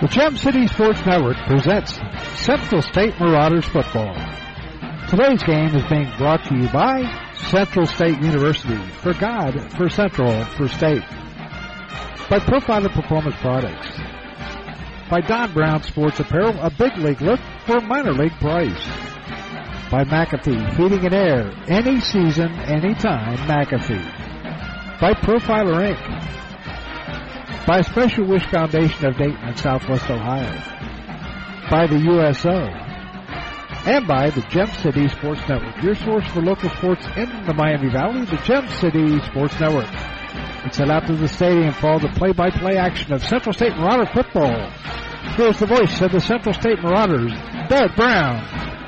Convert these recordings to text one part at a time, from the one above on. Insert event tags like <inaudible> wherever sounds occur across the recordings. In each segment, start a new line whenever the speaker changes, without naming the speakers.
The Gem City Sports Network presents Central State Marauders football. Today's game is being brought to you by Central State University, for God, for Central, for State. By Profiler Performance Products. By Don Brown Sports Apparel, a big league look for a minor league price. By McAfee Heating and Air, any season, anytime, McAfee. By Profiler Inc by Special Wish Foundation of Dayton and Southwest Ohio, by the USO, and by the Gem City Sports Network, your source for local sports in the Miami Valley, the Gem City Sports Network. Let's head out to the stadium for the play-by-play action of Central State Marauder football. Here's the voice of the Central State Marauders, Doug Brown.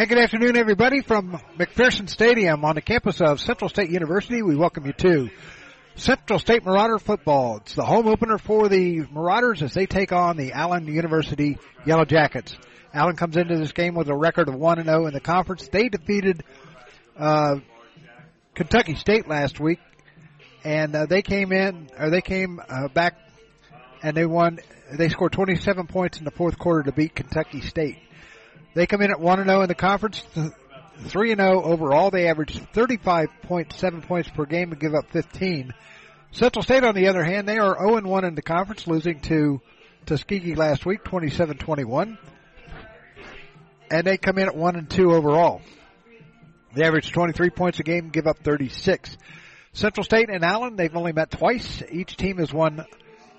And good afternoon, everybody, from McPherson Stadium on the campus of Central State University. We welcome you to Central State Marauder football. It's the home opener for the Marauders as they take on the Allen University Yellow Jackets. Allen comes into this game with a record of 1 0 in the conference. They defeated uh, Kentucky State last week, and uh, they came in, or they came uh, back, and they won. They scored 27 points in the fourth quarter to beat Kentucky State. They come in at 1 0 in the conference, 3 0 overall. They average 35.7 points per game and give up 15. Central State, on the other hand, they are 0 1 in the conference, losing to Tuskegee last week, 27 21. And they come in at 1 and 2 overall. They average 23 points a game, give up 36. Central State and Allen, they've only met twice. Each team has won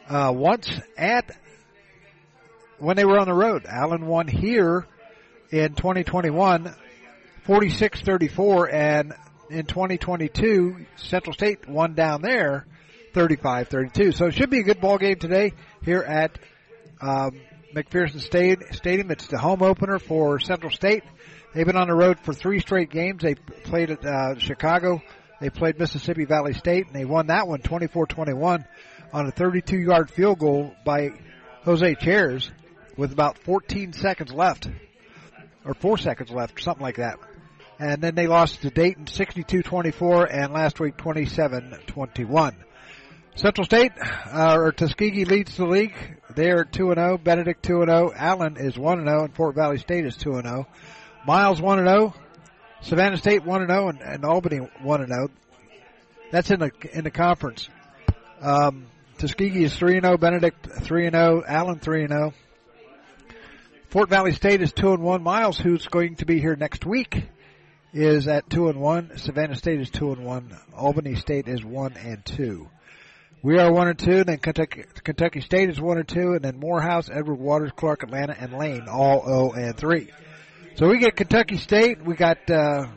uh, once at when they were on the road. Allen won here in 2021, 46-34, and in 2022, Central State won down there, 35-32. So it should be a good ball game today here at um, McPherson State Stadium. It's the home opener for Central State. They've been on the road for three straight games. They played at uh, Chicago. They played Mississippi Valley State, and they won that one 24-21 on a 32-yard field goal by Jose Chairs with about 14 seconds left or four seconds left, something like that. And then they lost to Dayton 62-24 and last week 27-21. Central State, uh, or Tuskegee leads the league. They're 2-0. Benedict 2-0. Allen is 1-0 and Fort Valley State is 2-0. Miles 1-0. Savannah State 1-0 and, and Albany 1-0. That's in the, in the conference. Um, Tuskegee is 3-0. Benedict 3-0. Allen 3-0. Fort Valley State is two and one. Miles, who's going to be here next week, is at two and one. Savannah State is two and one. Albany State is one and two. We are one and two. Then Kentucky, Kentucky State is one and two, and then Morehouse, Edward Waters, Clark, Atlanta, and Lane all zero and three. So we get Kentucky State. We got uh,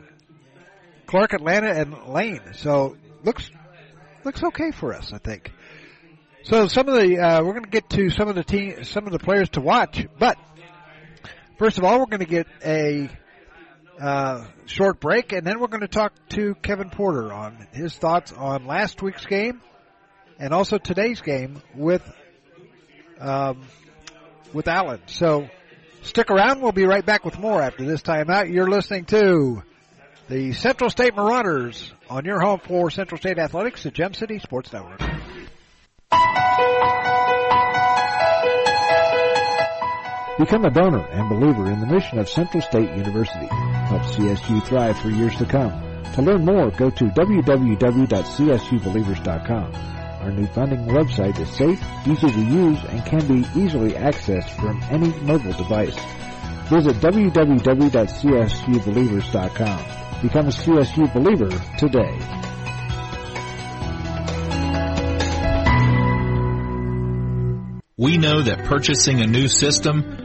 Clark, Atlanta, and Lane. So looks looks okay for us, I think. So some of the uh, we're going to get to some of the team, some of the players to watch, but First of all, we're going to get a uh, short break, and then we're going to talk to Kevin Porter on his thoughts on last week's game and also today's game with um, with Allen. So stick around. We'll be right back with more after this timeout. You're listening to the Central State Marauders on your home for Central State Athletics, the Gem City Sports Network. Become a donor and believer in the mission of Central State University. Help CSU thrive for years to come. To learn more, go to www.csubelievers.com. Our new funding website is safe, easy to use, and can be easily accessed from any mobile device. Visit www.csubelievers.com. Become a CSU believer today.
We know that purchasing a new system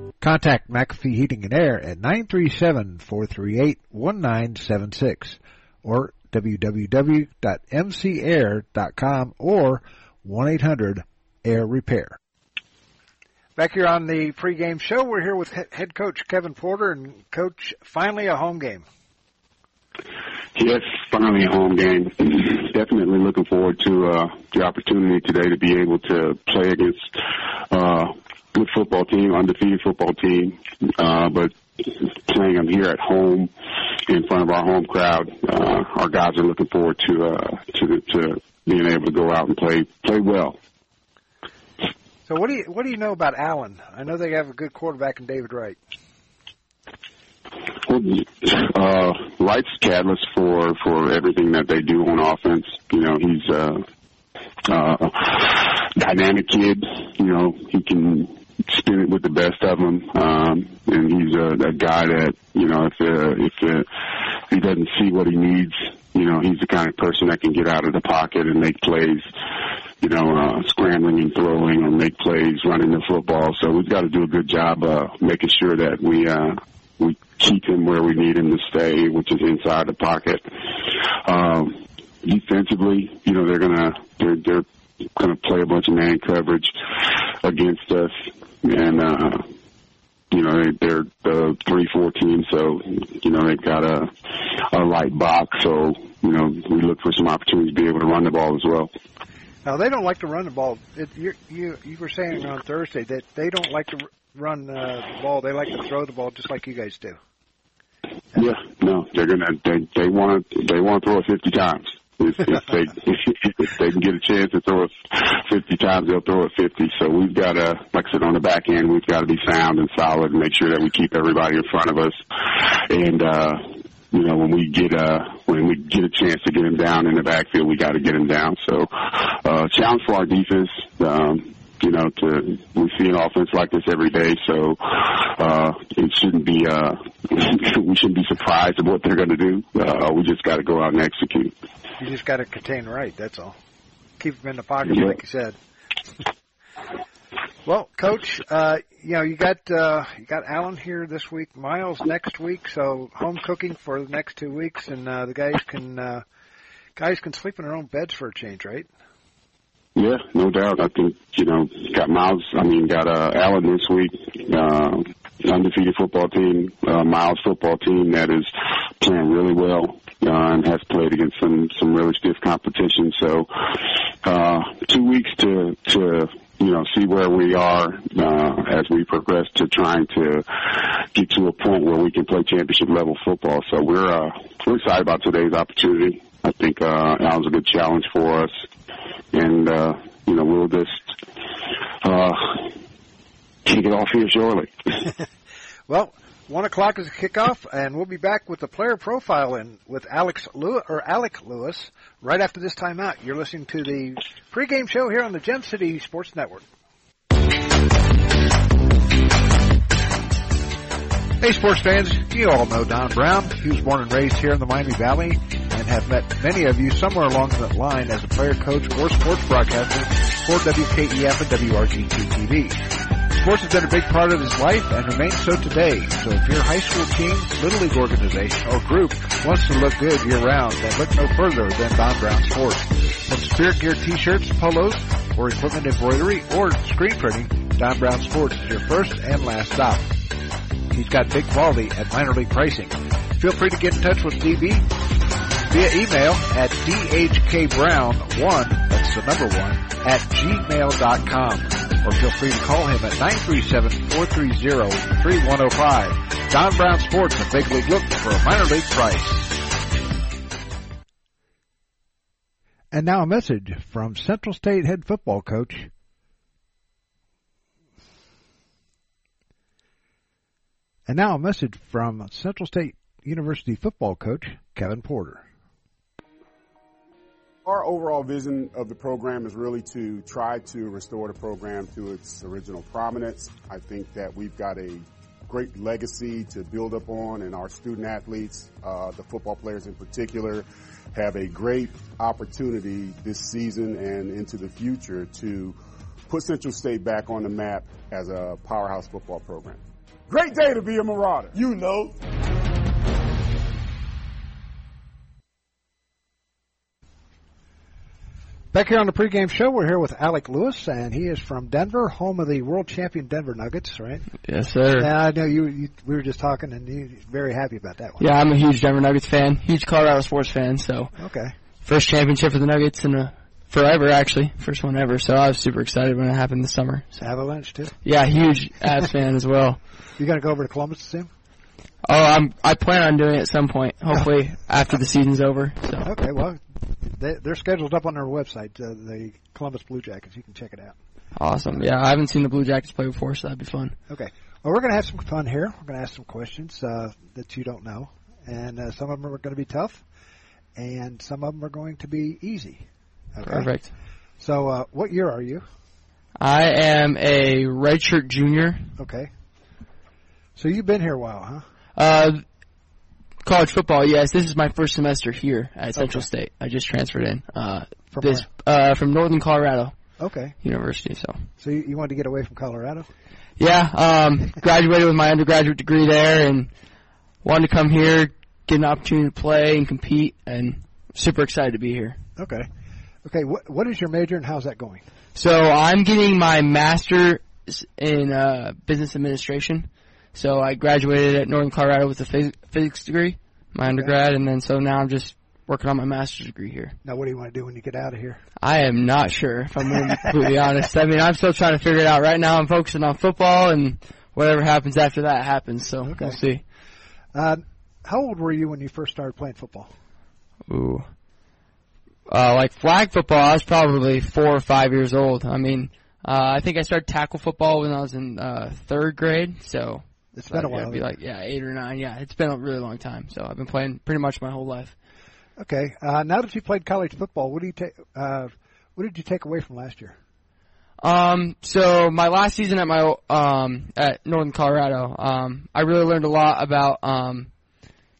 Contact McAfee Heating and Air at 937-438-1976 or www.mcair.com or 1-800-AIR-REPAIR. Back here on the pregame show, we're here with head coach Kevin Porter and coach, finally a home game.
Yes, finally a home game. <clears throat> Definitely looking forward to uh, the opportunity today to be able to play against uh, good football team, undefeated football team, uh, but playing them here at home in front of our home crowd. Uh, our guys are looking forward to uh, to to being able to go out and play play well.
So what do you what do you know about Allen? I know they have a good quarterback in David Wright.
Well, uh, Wright's catalyst for for everything that they do on offense. You know, he's a uh, uh, dynamic kid. You know, he can spin it with the best of them, um, and he's a, a guy that you know if uh, if uh, he doesn't see what he needs, you know, he's the kind of person that can get out of the pocket and make plays. You know, uh, scrambling and throwing or make plays running the football. So we've got to do a good job uh, making sure that we uh, we keep him where we need him to stay, which is inside the pocket. Um, defensively, you know, they're gonna they're they're gonna play a bunch of man coverage against us, and uh, you know they, they're the three four team, so you know they've got a a light box, so you know we look for some opportunities to be able to run the ball as well.
Now they don't like to run the ball. It, you you you were saying on Thursday that they don't like to run uh, the ball. They like to throw the ball just like you guys do.
Yeah, no, they're gonna they they want they want to throw it fifty times. If, if they <laughs> if they can get a chance to throw it fifty times, they'll throw it fifty. So we've got to, like I said, on the back end, we've got to be sound and solid and make sure that we keep everybody in front of us. And uh, you know, when we get uh when we get a chance to get him down in the backfield, we got to get him down. So uh, challenge for our defense. Um, you know, to we see an offense like this every day, so uh, it shouldn't be uh, <laughs> we shouldn't be surprised at what they're going to do. Uh, we just got to go out and execute.
You just got to contain Wright. That's all. Keep them in the pocket, yeah. like you said. well, Coach, uh, you know you got uh, you got Allen here this week, Miles next week, so home cooking for the next two weeks, and uh, the guys can uh, guys can sleep in their own beds for a change, right?
Yeah, no doubt. I think you know got Miles. I mean, got uh, Allen this week. Uh, undefeated football team, uh, Miles football team that is playing really well and has played against some some really stiff competition. So uh, two weeks to to you know see where we are uh, as we progress to trying to get to a point where we can play championship level football. So we're uh, we're excited about today's opportunity. I think uh, Allen's a good challenge for us and uh, you know we'll just uh, kick it off here shortly. <laughs>
well, one o'clock is a kickoff, and we'll be back with the player profile and with Alex Lewis or Alec Lewis right after this timeout. You're listening to the pregame show here on the Gem City Sports Network. Hey, sports fans, you all know Don Brown. He was born and raised here in the Miami Valley and have met many of you somewhere along that line as a player, coach, or sports broadcaster for WKEF and WRGT-TV. Sports has been a big part of his life and remains so today. So if your high school team, little league organization, or group wants to look good year round, then look no further than Don Brown Sports. From spirit gear t-shirts, polos, or equipment embroidery, or screen printing, Don Brown Sports is your first and last stop. He's got big quality at minor league pricing. Feel free to get in touch with DB via email at dhkbrown1, that's the number one, at gmail.com. Or feel free to call him at 937-430-3105. Don Brown Sports, a big league look for a minor league price. And now a message from Central State head football coach And now a message from Central State University football coach Kevin Porter.
Our overall vision of the program is really to try to restore the program to its original prominence. I think that we've got a great legacy to build up on and our student athletes, uh, the football players in particular, have a great opportunity this season and into the future to put Central State back on the map as a powerhouse football program. Great day to be a Marauder. You know.
Back here on the pregame show, we're here with Alec Lewis, and he is from Denver, home of the world champion Denver Nuggets, right?
Yes, sir.
Yeah, I know you, you. We were just talking, and you're very happy about that one.
Yeah, I'm a huge Denver Nuggets fan, huge Colorado sports fan. So
Okay.
first championship for the Nuggets in a forever, actually, first one ever. So I was super excited when it happened this summer. So
Avalanche too.
yeah, huge Avs fan as well. <laughs>
You gonna go over to Columbus to see him?
Oh, I'm I plan on doing it at some point, hopefully after the season's over. So
Okay. Well, they, they're scheduled up on their website, uh, the Columbus Blue Jackets. You can check it out.
awesome. Yeah, I haven't seen the Blue Jackets play before, so that'd be fun.
Okay. Well, we're going to have some fun here. We're going to ask some questions uh, that you don't know, and uh, some of them are going to be tough, and some of them are going to be easy. Okay.
Perfect.
So, uh, what year are you?
I am a redshirt junior.
Okay. So you've been here a while, huh?
Uh, college football. Yes, this is my first semester here at Central
Okay.
State. I just transferred in. Uh,
From
this uh, from Northern Colorado
Okay.
University. So
So you, you wanted to get away from Colorado?
yeah, um, <laughs> graduated with my undergraduate degree there, and wanted to come here, get an opportunity to play and compete, and super excited to be here.
Okay. Okay. What What is your major, and how's that going?
So I'm getting my master's in uh, business administration. So I graduated at Northern Colorado with a phys- physics degree, my undergrad, and then so now I'm just working on my master's degree here.
Now, what do you want to do when you get out of here?
I am not sure if I'm going to be completely honest. I mean, I'm still trying to figure it out. Right now, I'm focusing on football, and whatever happens after that happens. So
Okay.
we'll see.
Uh, how old were you when you first started playing football?
Ooh. Uh, like flag football, I was probably four or five years old. I mean, uh, I think I started tackle football when I was in uh, third grade. So
It's been a while.
It'd be like yeah, eight or nine. Yeah, it's been a really long time. So I've been playing pretty much my whole life.
Okay. Uh, now that you played college football, what do you take? Uh, what did you take away from last year?
Um, so my last season at my um at Northern Colorado, um, I really learned a lot about um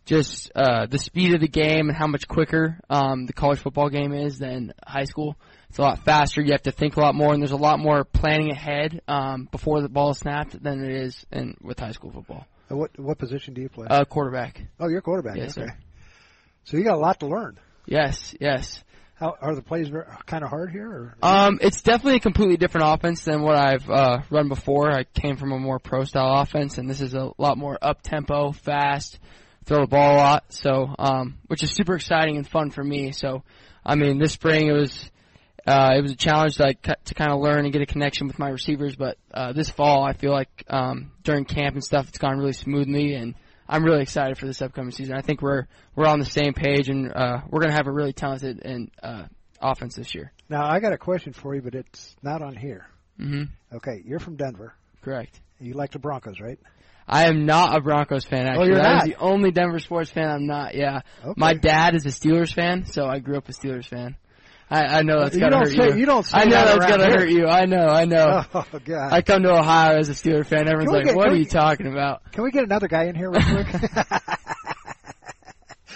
just uh the speed of the game and how much quicker um the college football game is than high school. It's a lot faster. You have to think a lot more, and there's a lot more planning ahead um before the ball is snapped than it is in with high school football.
Uh, what What position do you play?
Uh, quarterback.
oh, you're a quarterback.
yes,
okay.
sir.
So you got a lot to learn.
Yes, yes.
How are the plays kind of hard here? Or?
Um, it's definitely a completely different offense than what I've uh, run before. I came from a more pro style offense, and this is a lot more up tempo, fast, throw the ball a lot. So, um, which is super exciting and fun for me. So, I mean, this spring it was uh, it was a challenge to, like, to kind of learn and get a connection with my receivers. But uh, this fall, I feel like um, during camp and stuff, it's gone really smoothly, and I'm really excited for this upcoming season. I think we're we're on the same page, and uh, we're gonna have a really talented and uh, offense this year.
now I got a question for you, but it's not on here.
hmm
Okay, you're from Denver.
Correct.
You like the Broncos, right?
I am not a Broncos fan. Actually,
Oh, you're
That is
not?
the only Denver sports fan I'm not. Yeah,
Okay.
my dad is a Steelers fan, so I grew up a Steelers fan. I, I know that's
You don't
hurt
say-
you.
you don't say
I know
that
that's gonna
here.
hurt you. I know. I know. <laughs>
Oh God!
I come to Ohio as a Steelers fan. Everyone's like,
get-
"What are
we-
you talking about?"
Can we get another guy in here real quick?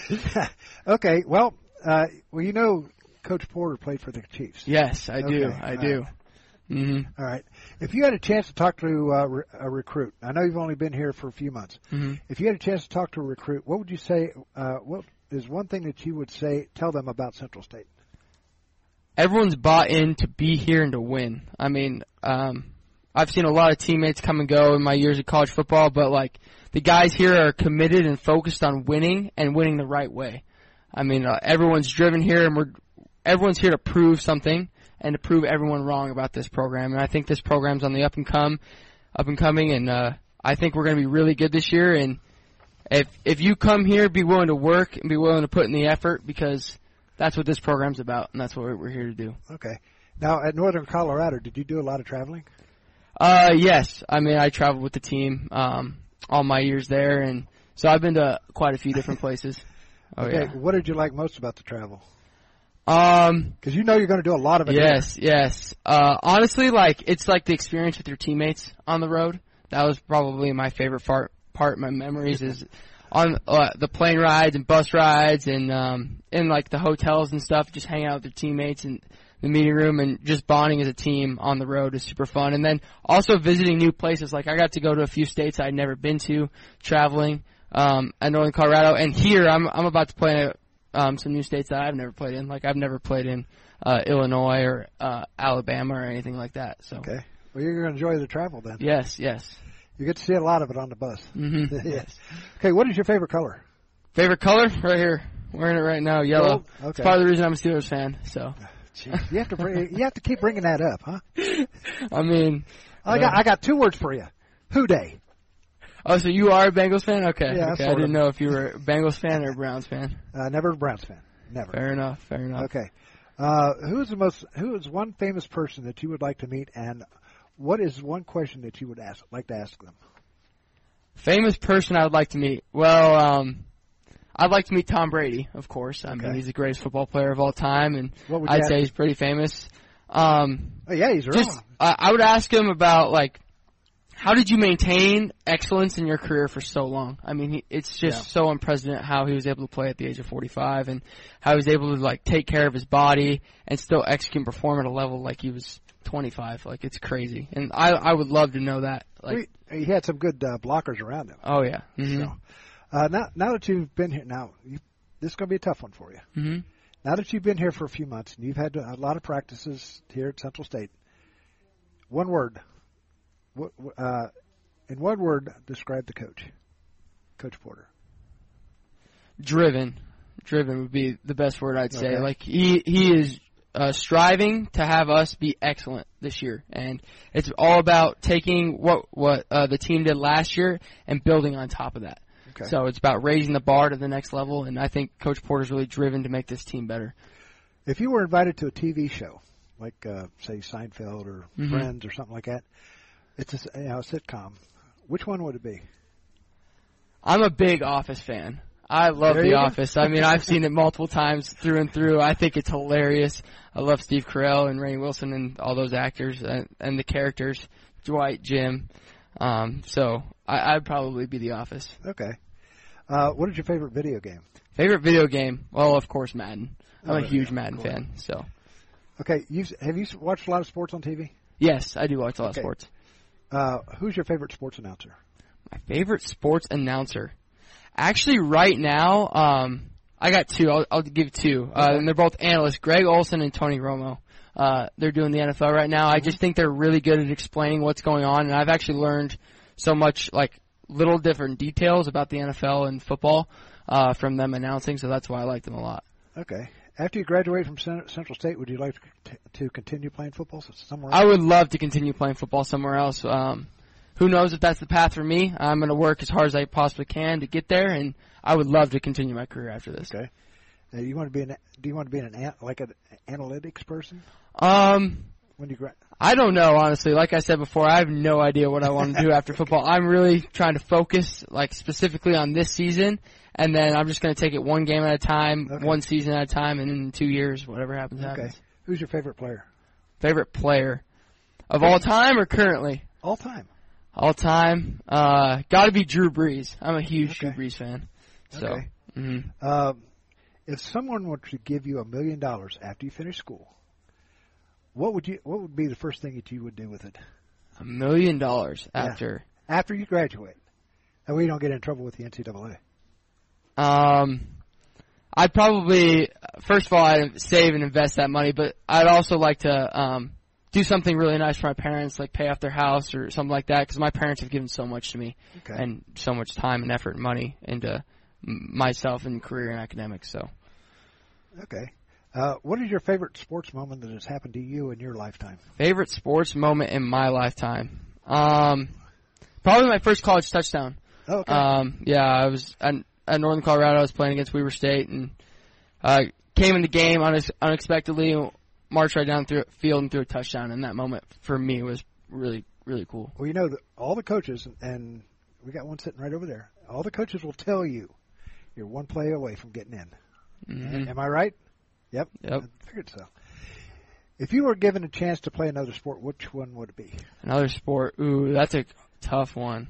<laughs> <laughs> okay. Well, uh, well, you know, Coach Porter played for the Chiefs.
Yes, I do.
Okay,
I
all
do. hmm
All right. If you had a chance to talk to uh, re- a recruit, I know you've only been here for a few months.
hmm
If you had a chance to talk to a recruit, what would you say? Uh, what is one thing that you would say? Tell them about Central State.
Everyone's bought in to be here and to win. I mean, um, I've seen a lot of teammates come and go in my years of college football, but like the guys here are committed and focused on winning and winning the right way. I mean, uh, everyone's driven here, and we're everyone's here to prove something and to prove everyone wrong about this program. And I think this program's on the up and come, up and coming, and uh, I think we're going to be really good this year. And if if you come here, be willing to work and be willing to put in the effort because that's what this program's about, and that's what we're here to do.
Okay. Now at Northern Colorado, did you do a lot of traveling?
Uh, yes. I mean, I traveled with the team um, all my years there, and so I've been to quite a few different <laughs> places. Oh
okay. What did you like most about the travel?
yeah. Um.
Because you know you're going to do a lot of it.
Yes. Yes. Uh, honestly, like it's like the experience with your teammates on the road. That was probably my favorite part. Part my memories is on uh, the plane rides and bus rides and um in like the hotels and stuff. Just hanging out with your teammates and the meeting room and just bonding as a team on the road is super fun. And then also visiting new places. Like I got to go to a few states I'd never been to, traveling um, at Northern Colorado. And here I'm I'm about to play in a, um, some new states that I've never played in. Like I've never played in uh, Illinois or uh, Alabama or anything like that. So
Okay. Well, you're going to enjoy the travel then.
yes, yes.
You get to see a lot of it on the bus.
hmm <laughs>
yes. Okay. What is your favorite color?
Favorite color right here. Wearing it right now, yellow. It's
Okay.
part of the reason I'm a Steelers fan. So
Jeez, you have to bring, you have to keep bringing that up, huh? <laughs>
I mean,
I got I got two words for you. Who Dey?
oh, so you are a Bengals fan? Okay,
Yeah,
okay. I didn't
of.
know if you were a Bengals fan or a Browns fan.
Uh, never a Browns fan. Never.
Fair enough. Fair enough.
Okay. Uh, who is the most? Who is one famous person that you would like to meet, and what is one question that you would ask like to ask them?
Famous person I would like to meet. Well, um, I'd like to meet Tom Brady, of course. I mean, he's the greatest football player of all time, and I'd
ask
say he's pretty famous. Um,
Oh yeah, he's
just
wrong.
I I would ask him about like how did you maintain excellence in your career for so long? I mean, he, it's just
Yeah.
so unprecedented how he was able to play at the age of 45 and how he was able to like take care of his body and still execute and perform at a level like he was 25. Like it's crazy, and I I would love to know that. Like,
We- he had some good uh, blockers around him.
oh yeah, hmm
So, uh, now now that you've been here, now you, this is going to be a tough one for you.
hmm
Now that you've been here for a few months and you've had a lot of practices here at Central State, one word, what, uh, in one word, describe the coach, Coach Porter.
driven. Driven would be the best word I'd say. Like he he is uh, striving to have us be excellent this year, and it's all about taking what what uh, the team did last year and building on top of that.
Okay.
So it's about raising the bar to the next level, and I think Coach Porter's really driven to make this team better.
If you were invited to a TV show, like uh, say Seinfeld or
Mhm.
Friends or something like that, it's a, you know, a sitcom. Which one would it be?
I'm a big Office fan. I love
There
The. Office. I mean, I've seen it multiple times through and through. I think it's hilarious. I love Steve Carell and Rainn Wilson and all those actors and, and the characters, Dwight, Jim. Um, so I, I'd probably be The Office.
Okay. Uh, what is your favorite video game?
Favorite video game? Well, of course, Madden. I'm
Oh,
a huge
yeah,
Madden
course.
fan. So
Okay, you have you watched a lot of sports on TV?
yes, I do watch a lot
Okay.
of sports.
Uh, who's your favorite sports announcer?
My favorite sports announcer. Actually, right now, um, I got two. I'll, I'll give two. Uh,
Okay.
and they're both analysts, Greg Olsen and Tony Romo. Uh, they're doing the NFL right now. I just think they're really good at explaining what's going on, and I've actually learned so much, like little different details about the NFL and football uh, from them announcing. So that's why I like them a lot.
Okay. After you graduate from Central State, would you like to, to continue playing football somewhere else?
I would love to continue playing football somewhere else. Um, who knows if that's the path for me? I'm going to work as hard as I possibly can to get there, and I would love to continue my career after this.
Okay. Uh, you want to be an? Do you want to be an an- like an analytics person
Um,
when you gra-
I don't know, honestly. Like I said before, I have no idea what I want to do after <laughs> football. I'm really trying to focus, like, specifically on this season, and then I'm just going to take it one game at a time,
Okay.
one season at a time, and in two years, whatever happens,
Okay.
happens.
Who's your favorite player?
Favorite player of all time or currently?
All time.
All time, uh, gotta be Drew Brees. I'm a huge
Okay.
Drew Brees fan. So,
Okay.
mhm.
Um, if someone were to give you a million dollars after you finish school, what would you? What would be the first thing that you would do with it
a million dollars
Yeah.
after.
after you graduate? And we don't get in trouble with the NCAA.
Um, I'd probably first of all I'd save and invest that money, but I'd also like to um, do something really nice for my parents, like pay off their house or something like that, because my parents have given so much to me
Okay.
and so much time and effort and money into myself and career and academics. So
Okay. Uh, what is your favorite sports moment that has happened to you in your lifetime?
favorite sports moment in my lifetime, um, probably my first college touchdown.
Oh, okay.
Um, yeah, I was at, at Northern Colorado. I was playing against Weber State and uh, came in the game unex- unexpectedly, marched right down through field and threw a touchdown. And that moment for me was really, really cool.
well, you know, the, all the coaches, and we got one sitting right over there. All the coaches will tell you you're one play away from getting in.
hmm
Am I right? Yep.
Yep.
I figured so. If you were given a chance to play another sport, which one would it be?
Another sport. Ooh, that's a tough one.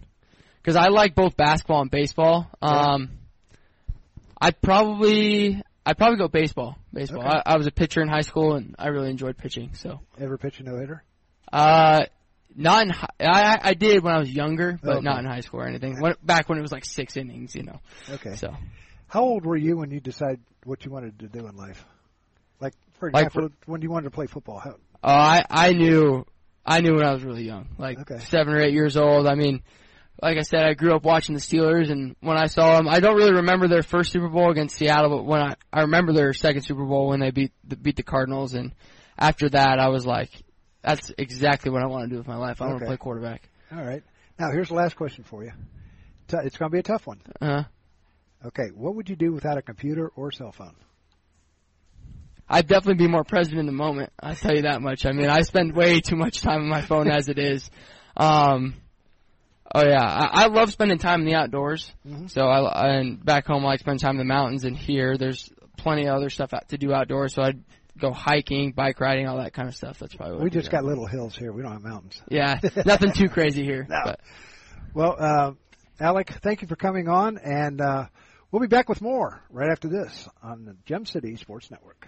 Because I like both basketball and baseball. Um, I'd probably I'd probably go baseball. Baseball.
Okay.
I, I was a pitcher in high school and I really enjoyed pitching. So.
Ever pitch a no hitter?
Uh, not in hi- I I did when I was younger, but
Okay.
not in high school or anything. When, back when it was like six innings, you know.
Okay.
So
How old were you when you decided what you wanted to do in life? Like, for
Like
example, when you wanted to play football. How,
Oh, I I knew I knew when I was really young, like
Okay.
seven or eight years old. I mean, like I said, I grew up watching the Steelers, and when I saw them, I don't really remember their first Super Bowl against Seattle, but when I I remember their second Super Bowl when they beat the, beat the Cardinals, and after that, I was like, that's exactly what I want to do with my life. I want
Okay.
to play quarterback.
all right. Now, here's the last question for you. It's going to be a tough one.
Uh-huh.
Okay, what would you do without a computer or cell phone?
I'd definitely be more present in the moment. I tell you that much. I mean, I spend way too much time on my phone as it is. Um, oh yeah, I, I love spending time in the outdoors.
Mhm.
So I and back home I like spend time in the mountains, and here there's plenty of other stuff out to do outdoors. So I'd go hiking, bike riding, all that kind of stuff. That's probably what
We just got little hills here. We don't have mountains.
yeah, <laughs> nothing too crazy here.
No.
But
Well, uh, Alec, thank you for coming on, and uh, we'll be back with more right after this on the Gem City Sports Network.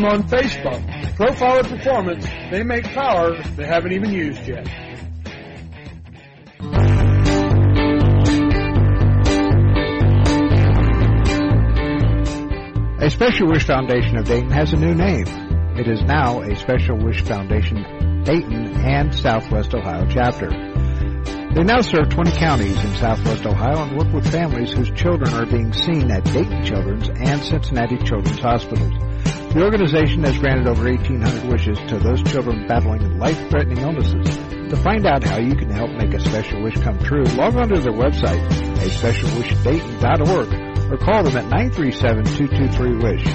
on Facebook. Profiler Performance, they make power they haven't even used yet.
A Special Wish Foundation of Dayton has a new name. It is now a Special Wish Foundation Dayton and Southwest Ohio chapter. They now serve 20 counties in Southwest Ohio and work with families whose children are being seen at Dayton Children's and Cincinnati Children's Hospitals. The organization has granted over 1,800 wishes to those children battling life-threatening illnesses. To find out how you can help make a special wish come true, log on to their website, a or call them at 937-223-WISH.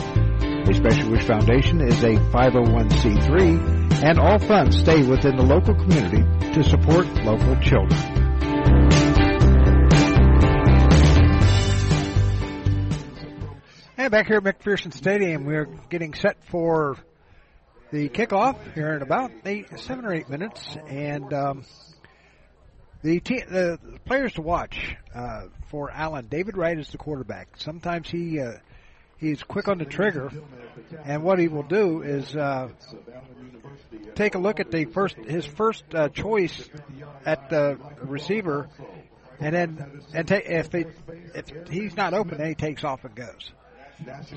A Special Wish Foundation is a 501c3 and all funds stay within the local community to support local children. And back here at McPherson Stadium, we're getting set for the kickoff here in about eight, seven or eight minutes, and um, the, the players to watch uh, for Allen. David Wright is the quarterback. Sometimes he uh, he's quick on the trigger, and what he will do is uh, take a look at the first his first uh, choice at the receiver, and then and ta- if if he's not open, then he takes off and goes.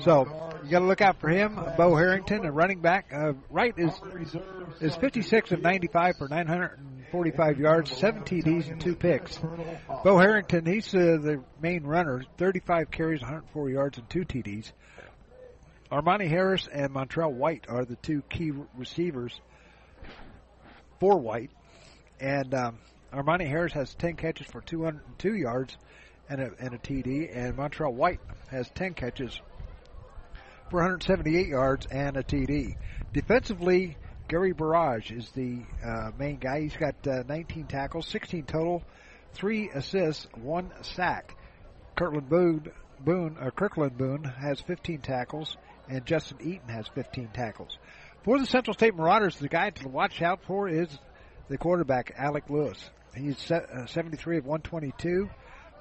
So you got to look out for him. Bo Harrington, a running back. Uh, Wright is is 56 of 95 for 945 yards, seven TDs and two picks. Bo Harrington, he's uh, the main runner, 35 carries, 104 yards and two TDs. Armani Harris and Montrell White are the two key receivers for White, and um, Armani Harris has 10 catches for 202 yards and a, and a TD, and Montrell White has 10 catches for 178 yards and a TD. Defensively, Gary Barrage is the uh, main guy. He's got uh, 19 tackles, 16 total, three assists, one sack. Kirtland Boone, Boone Kirkland Boone has 15 tackles, and Justin Eaton has 15 tackles. For the Central State Marauders, the guy to watch out for is the quarterback Alec Lewis. He's uh, 73 of 122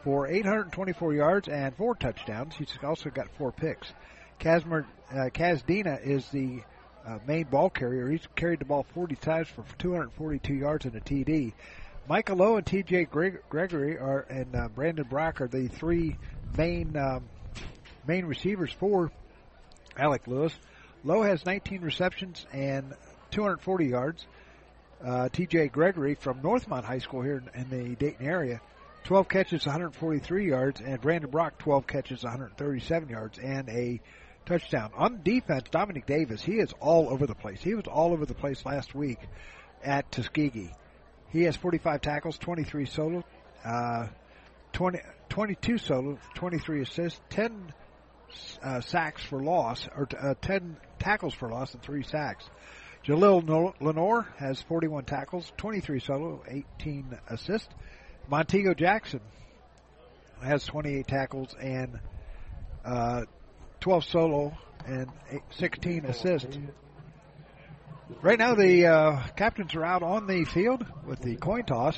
for 824 yards and four touchdowns. He's also got four picks. Casmer, uh, Kaz Dina is the uh, main ball carrier. He's carried the ball 40 times for 242 yards and a TD. Michael Lowe and T.J. Greg- Gregory are and uh, Brandon Brock are the three main um, main receivers for Alec Lewis. Lowe has 19 receptions and 240 yards. Uh, T.J. Gregory from Northmont High School here in, in the Dayton area 12 catches, 143 yards, and Brandon Brock 12 catches, 137 yards, and a touchdown. On defense, Dominic Davis, he is all over the place. He was all over the place last week at Tuskegee. He has 45 tackles, 23 solo, uh, 20, 22 solo, 23 assists, 10 uh, sacks for loss, or uh, 10 tackles for loss, and 3 sacks. Jalil Lenore has 41 tackles, 23 solo, 18 assists. Montego Jackson has 28 tackles and uh, 12 solo and eight, 16 assists. Right now, the uh, captains are out on the field with the coin toss.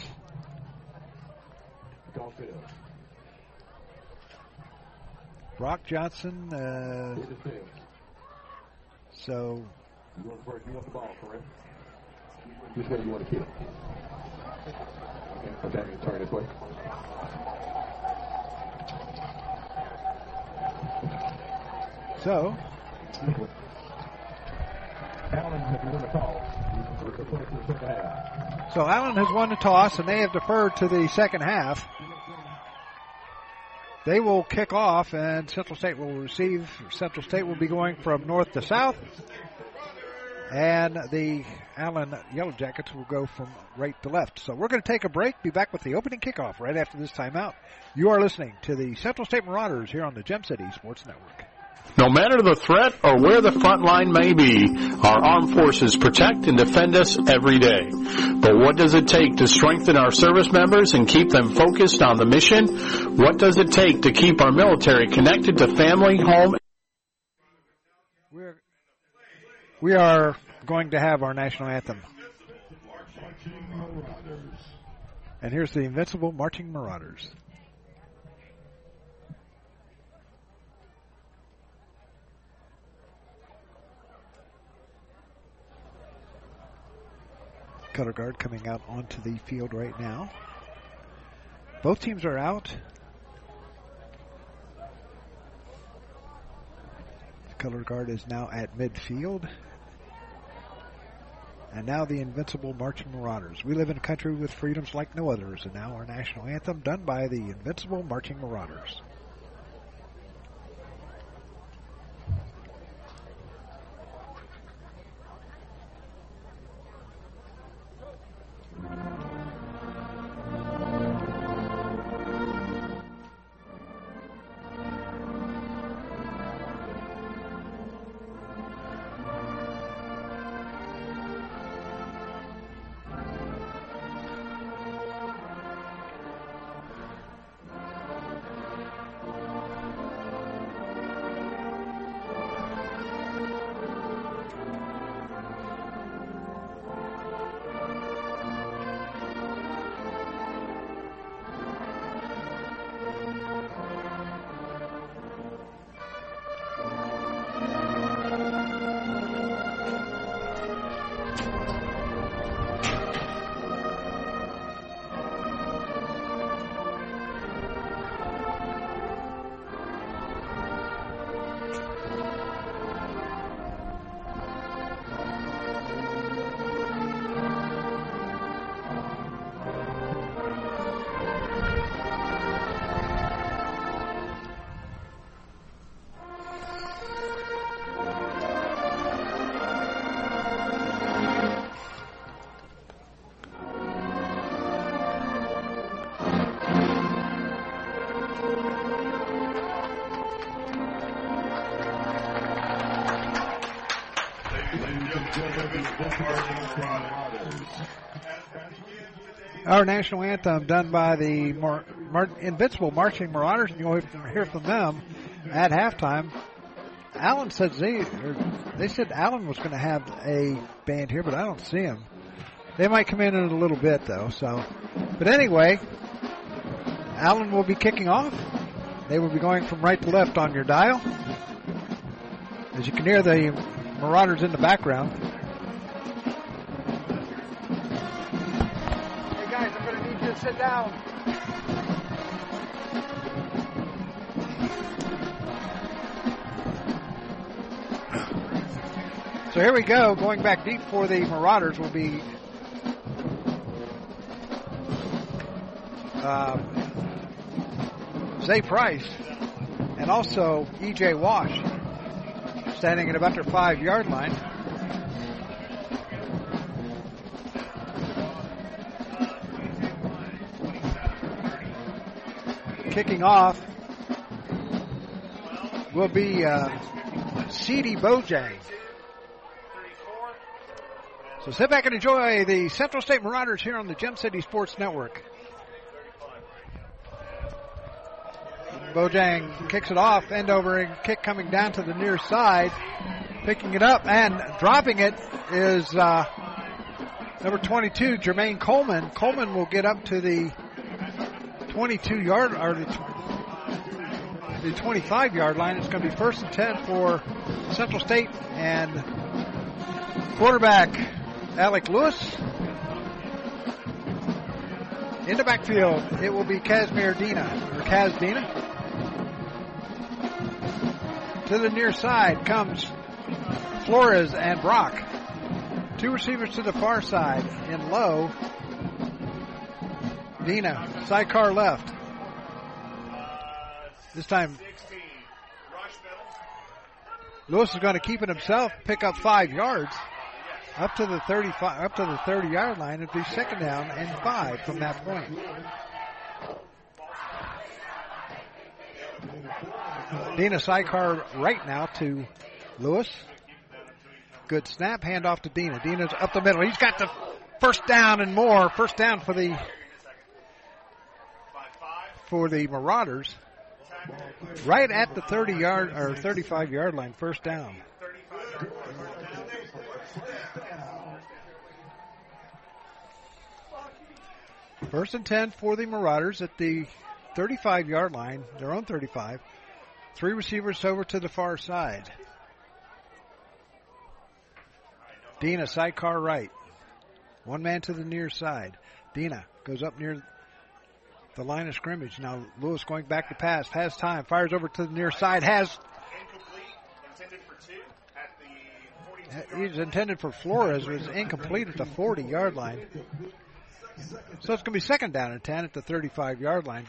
Brock Johnson. Uh, so.
You want, the, you want the ball, correct? Which way you want to kick? Okay, okay, turn this way.
So. So Allen has won the toss, and they have deferred to the second half. They will kick off, and Central State will receive. Central State will be going from north to south, and the Allen Yellow Jackets will go from right to left. So we're going to take a break. Be back with the opening kickoff right after this timeout. You are listening to the Central State Marauders here on the Gem City Sports Network.
No matter the threat or where the front line may be, our armed forces protect and defend us every day. But what does it take to strengthen our service members and keep them focused on the mission? What does it take to keep our military connected to family, home?
We're, we are going to have our national anthem. And here's the Invincible Marching Marauders. Color guard coming out onto the field right now. Both teams are out. The color guard is now at midfield. And now the invincible marching marauders. We live in a country with freedoms like no others, and now our national anthem done by the invincible marching marauders. Música Our national anthem done by the Mar- Mar- Invincible Marching Marauders, and you'll hear from them at halftime. Allen said they, they said Allen was going to have a band here, but I don't see him. They might come in in a little bit though. So, but anyway, Allen will be kicking off. They will be going from right to left on your dial. As you can hear the Marauders in the background. Hey guys, I'm going to need you to sit down. So here we go, going back deep for the Marauders will be uh, Zay Price and also EJ Wash standing at about their five yard line. Kicking off will be uh, C.D. Bojang. So sit back and enjoy the Central State Marauders here on the Gem City Sports Network. Bojang kicks it off, end over and kick coming down to the near side. Picking it up and dropping it is uh, number 22, Jermaine Coleman. Coleman will get up to the 22 yard or the, the 25 yard line. It's going to be first and 10 for Central State and quarterback Alec Lewis. In the backfield, it will be Casimir Dina or Kaz Dina. To the near side comes Flores and Brock. Two receivers to the far side in Lowe. Dina, sidecar left. This time, Lewis is going to keep it himself, pick up five yards, up to the 35, up to the 30 yard line. It'd be second down and five from that point. Dina sidecar right now to Lewis. Good snap, hand off to Dina. Dina's up the middle. He's got the first down and more. First down for the for the Marauders. Right at the 30 yard or 35 yard line, first down. First and 10 for the Marauders at the 35 yard line, their own 35. Three receivers over to the far side. Dina, sidecar right. One man to the near side. Dina goes up near the line of scrimmage. Now Lewis going back to pass. Has time. Fires over to the near side. Has. He's intended for Flores. Was incomplete at the 40 yard line. So it's going to be second down and 10 at the 35 yard line.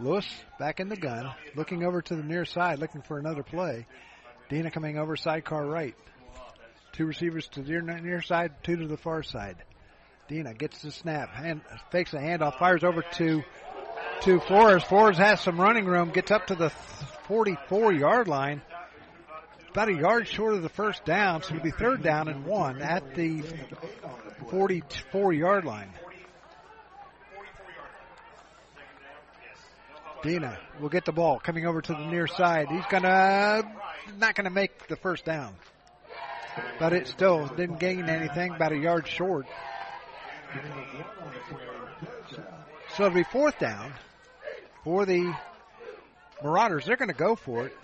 Lewis back in the gun, looking over to the near side, looking for another play. Dina coming over sidecar right. Two receivers to the near, side, two to the far side. Dina gets the snap, and fakes a handoff, fires over to to Flores. Flores has some running room, gets up to the 44 yard line, about a yard short of the first down, so it'll be third down and one at the 44 yard line. Dina will get the ball coming over to the near side. He's gonna not gonna make the first down, but it still didn't gain anything. About a yard short. So it'll be fourth down for the Marauders. They're to go for it.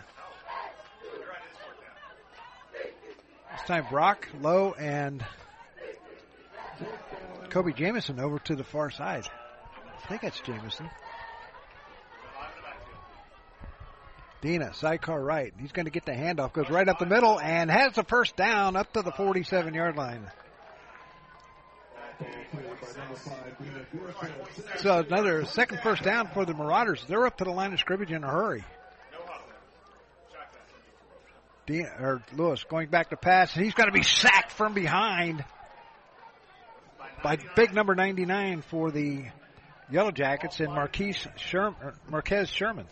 This time Brock, Lowe and Kobe Jamison over to the far side. I think that's Jamison. Dina, sidecar right. He's going to get the handoff, goes right up the middle, and has the first down up to the 47 yard line. So another second first down for the Marauders. They're up to the line of scrimmage in a hurry. Dina, or Lewis going back to pass. He's going to be sacked from behind by big number 99 for the Yellow Jackets and Marquise Sherman, Marquez Sherman.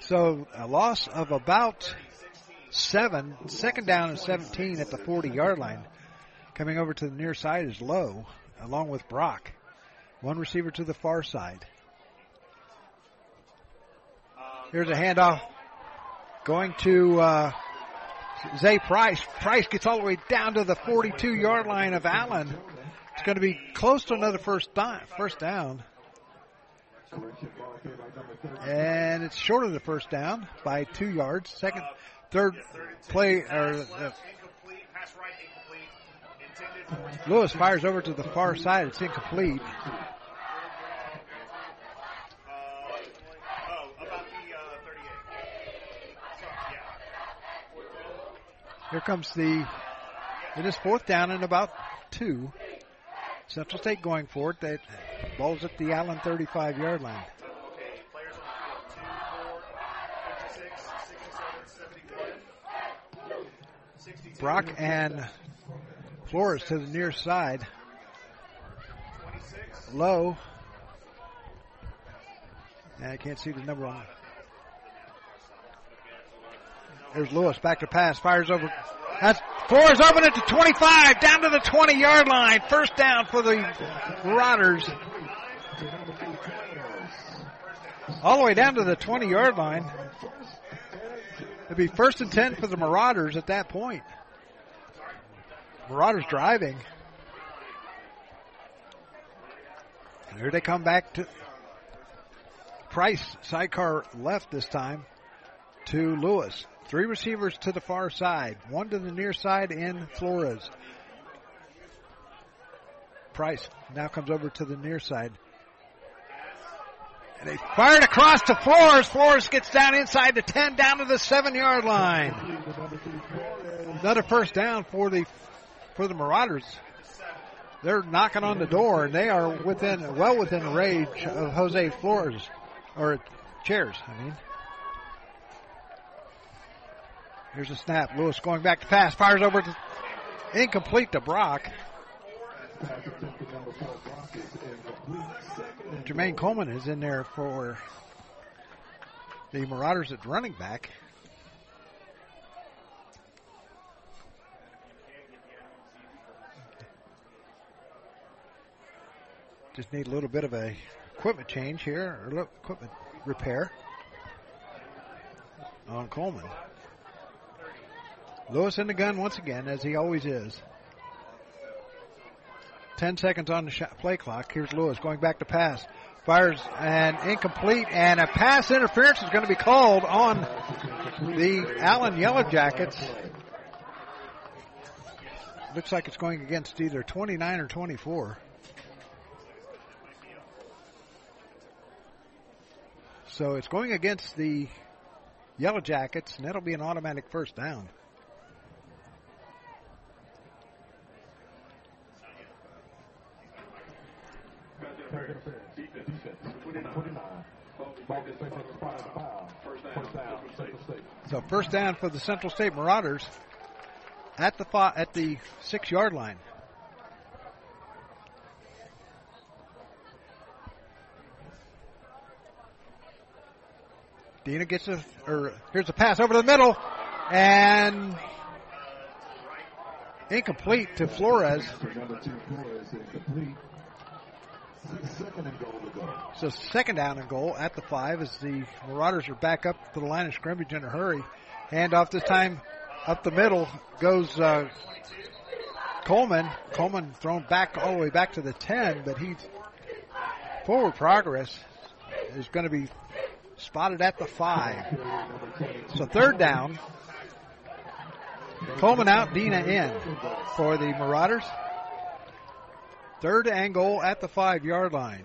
So a loss of about seven, second down and 17 at the 40 yard line. Coming over to the near side is Lowe, along with Brock. One receiver to the far side. Here's a handoff going to uh, Zay Price. Price gets all the way down to the 42 yard line of Allen. It's going to be close to another first down. First down. And it's short of the first down by two yards. Second, third play, or uh, Lewis fires over to the far side. It's incomplete. Here comes the, it is fourth down and about two. Central State going for it. That ball's at the Allen 35 yard line. Brock and Flores to the near side. Lowe. I can't see the number on. There's Lewis back to pass, fires over That's Flores open it to 25, down to the 20 yard line. First down for the Marauders. All the way down to the 20 yard line. It'd be first and 10 for the Marauders at that point. Marauders driving. Here they come back to Price, sidecar left this time to Lewis. Three receivers to the far side, one to the near side in Flores. Price now comes over to the near side. And they fired across to Flores. Flores gets down inside the 10, down to the 7 yard line. Another first down for the, for the Marauders. They're knocking on the door and they are within, well within range of Jose Flores, or chairs, I mean. Here's a snap. Lewis going back to pass. Fires over to incomplete to Brock. Jermaine Coleman is in there for the Marauders at running back. Just need a little bit of a equipment change here, or equipment repair on Coleman. Lewis in the gun once again, as he always is. 10 seconds on the shot, play clock. Here's Lewis going back to pass. Fires an incomplete, and a pass interference is going to be called on the Allen Yellow Jackets. Looks like it's going against either 29 or 24. So it's going against the Yellow Jackets, and that'll be an automatic first down. So first down for the Central State Marauders at the at the six yard line. Dina gets a, or here's a pass over the middle, and incomplete to Flores. So second down and goal at the five as the Marauders are back up to the line of scrimmage in a hurry. Hand off this time up the middle goes uh, Coleman. Coleman thrown back all the way back to the 10, but he's forward progress is going to be spotted at the five. So third down. Coleman out, Dina in for the Marauders. Third goal at the five yard line.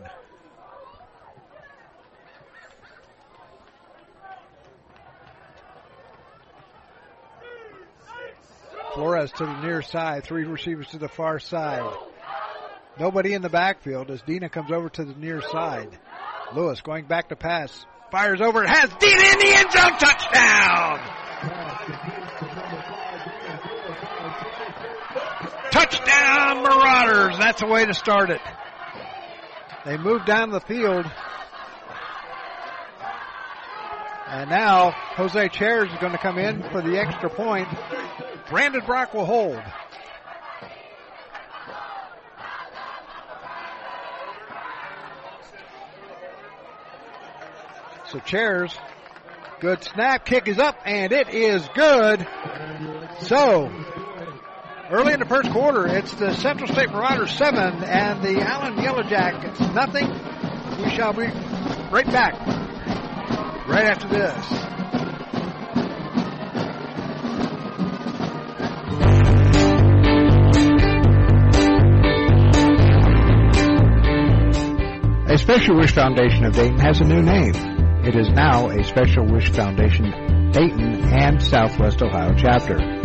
Flores to the near side, three receivers to the far side. Nobody in the backfield as Dina comes over to the near side. Lewis going back to pass. Fires over. Has Dina in the end zone. Touchdown! Touchdown Marauders. That's a way to start it. They move down the field. And now Jose Chairs is going to come in for the extra point. Brandon Brock will hold. So Chairs, good snap, kick is up, and it is good. So Early in the first quarter, it's the Central State Marauders seven and the Allen Yellow Jackets nothing. We shall be right back right after this. A Special Wish Foundation of Dayton has a new name. It is now a Special Wish Foundation Dayton and Southwest Ohio chapter.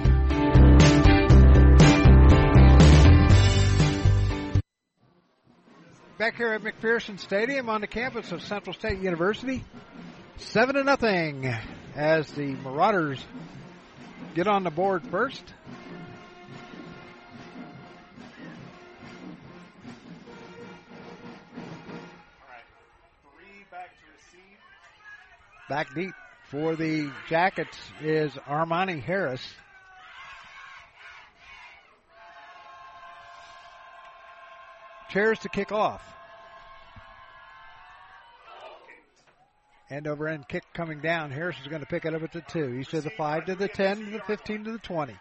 Back here at McPherson Stadium on the campus of Central State University, seven to nothing as the Marauders get on the board first. Back deep for the Jackets is Armani Harris. Chairs to kick off. End over end kick coming down. Harris is going to pick it up at the two. He's to the five, to the 10, to the 15, to the 20.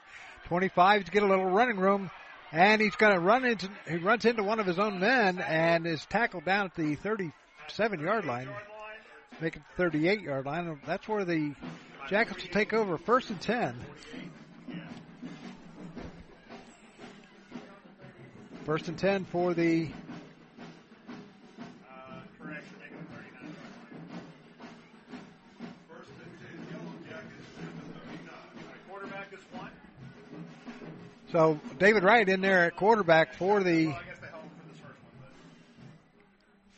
25 to get a little running room. And he's going to run into, he runs into one of his own men and is tackled down at the 37 yard line. Make it 38 yard line. That's where the Jackets will take over first and 10. First and 10 for the So David Wright in there at quarterback for the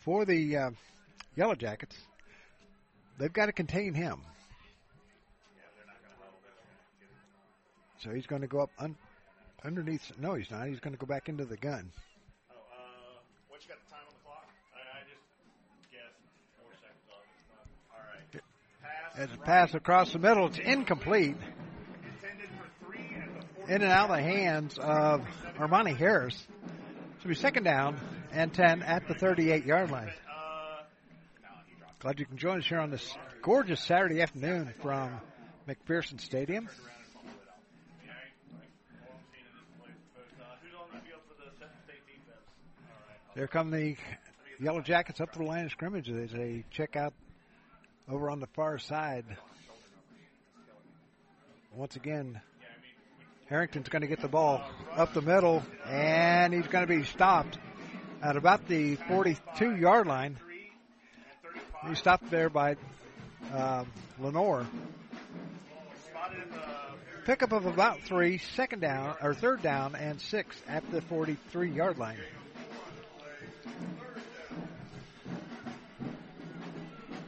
for the uh, Yellow Jackets. They've got to contain him. So he's going to go up un- underneath. No, he's not. He's going to go back into the gun.
Oh, uh, what you got the time on the clock? I, I just guessed four seconds off. All right. Pass.
As a pass across the middle, it's incomplete.
Intended for three at the
In and out of the hands of Armani Harris. So be second down and 10 at the 38 yard line. Glad you can join us here on this gorgeous Saturday afternoon from McPherson Stadium. There come the Yellow Jackets up to the line of scrimmage as they check out over on the far side. Once again, Harrington's going to get the ball up the middle, and he's going to be stopped at about the 42 yard line. He stopped there by uh, Lenore. Pickup of about three, second down, or third down, and six at the 43 yard line.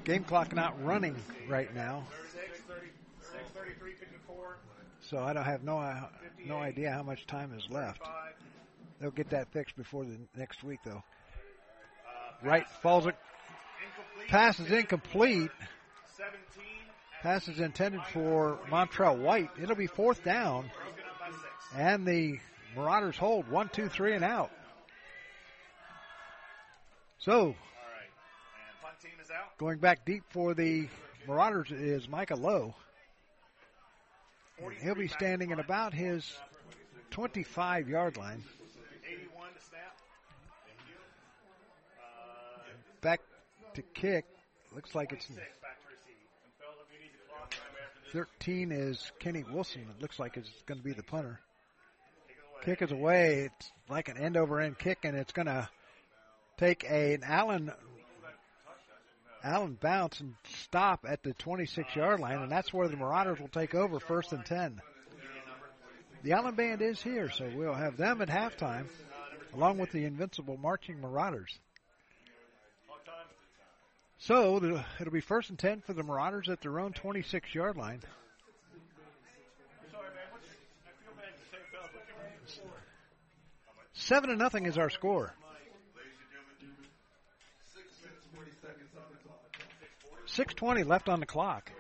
Game clock not running right now. So I don't have no uh, no idea how much time is left. They'll get that fixed before the next week, though. Wright falls it. Pass is incomplete. Pass is intended for Montrell White. It'll be fourth down. And the Marauders hold one, two, three, and out. So, going back deep for the Marauders is Micah Lowe. He'll be standing at about his 25 yard line. Uh, back to kick. Looks like it's 13 is Kenny Wilson. It looks like it's going to be the punter. Kick is away. It's like an end over end kick, and it's going to take a, an Allen Allen bounce and stop at the 26 yard line, and that's where the Marauders will take over first and 10. The Allen Band is here, so we'll have them at halftime, along with the Invincible Marching Marauders. So it'll be first and 10 for the Marauders at their own 26 yard line. Seven to nothing is our score. Six twenty left on the clock.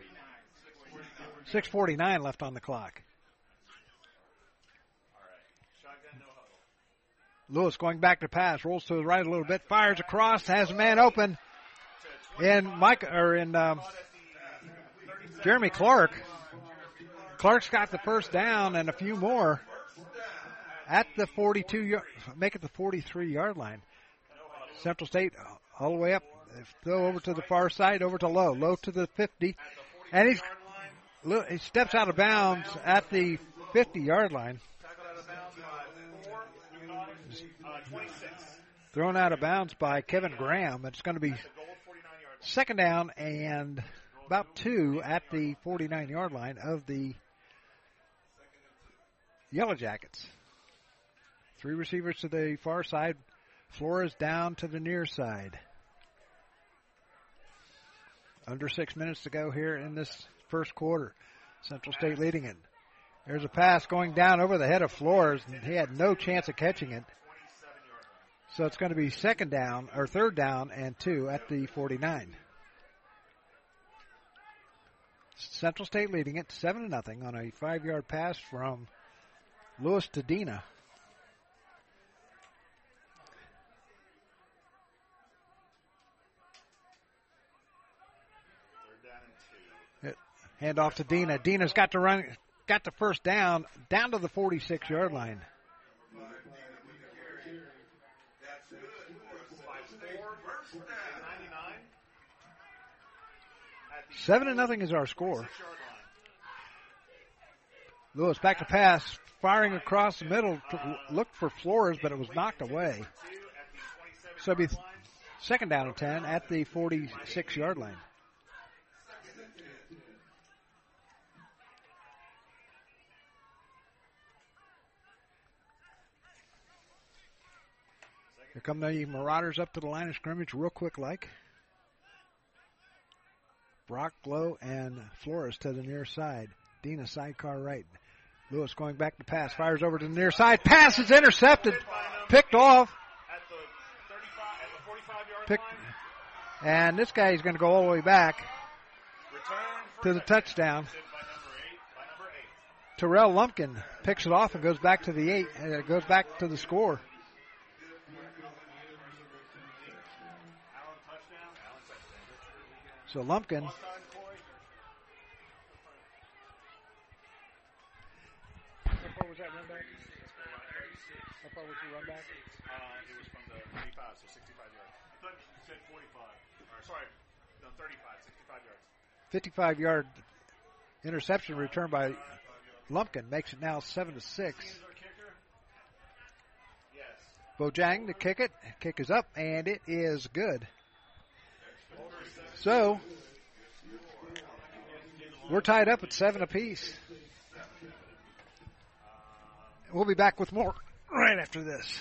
Six forty nine left on the clock. Lewis going back to pass, rolls to the right a little bit, fires across, has a man open in Mike or in um, Jeremy Clark. Clark's got the first down and a few more at the 42 yard, make it the 43 yard line. Central State all the way up, throw over to the far side, over to Lowe, Lowe to the 50, and he's he steps out of bounds at the 50 yard line. Thrown out of bounds by Kevin Graham. It's going to be second down and about two at the 49 yard line of the Yellow Jackets. Three receivers to the far side, Flores down to the near side. Under six minutes to go here in this first quarter. Central State leading it. There's a pass going down over the head of Flores, and he had no chance of catching it. So it's going to be second down, or third down and two at the 49. Central State leading it seven to nothing on a five yard pass from Lewis to Dina. Hand off to Dina. Dina's got to run, got the first down, down to the 46 yard line. Seven to nothing is our score. Lewis back to pass, firing across the middle, to look for Flores, but it was knocked away. So it'll be second down and 10 at the 46 yard line. Here come the Marauders up to the line of scrimmage real quick like. Brock, Lowe, and Flores to the near side. Dina sidecar right. Lewis going back to pass. Fires over to the near side. Pass is intercepted. Picked off. Pick, and this guy is going to go all the way back to the touchdown. Terrell Lumpkin picks it off and goes back to the eight, and it goes back to the score. So Lumpkin. How was that run back? How far was run back?
Uh, it was from the 35, so 65 yards. I thought you said 45. Or, sorry, no, 35, 65 yards.
55 yard interception return by Lumpkin makes it now 7 to 6. Bojang to kick it. Kick is up, and it is good. So, we're tied up at seven apiece. We'll be back with more right after this.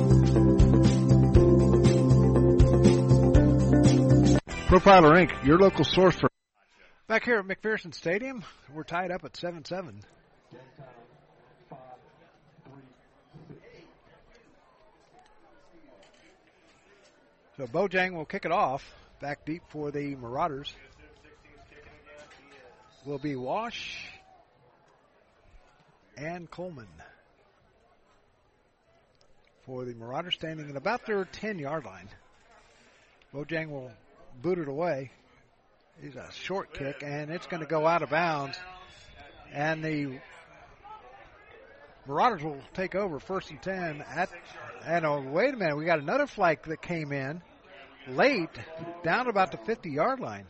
Profiler Inc., your local source for. Back here at McPherson Stadium, we're tied up at 7 7. So Bojang will kick it off. Back deep for the Marauders. Will be Wash and Coleman. For the Marauders standing at about their 10 yard line. Bojang will boot it away. He's a short kick, and it's going to go out of bounds. And the Marauders will take over first and 10 at, and oh, wait a minute, we got another flag that came in late, down about the 50 yard line.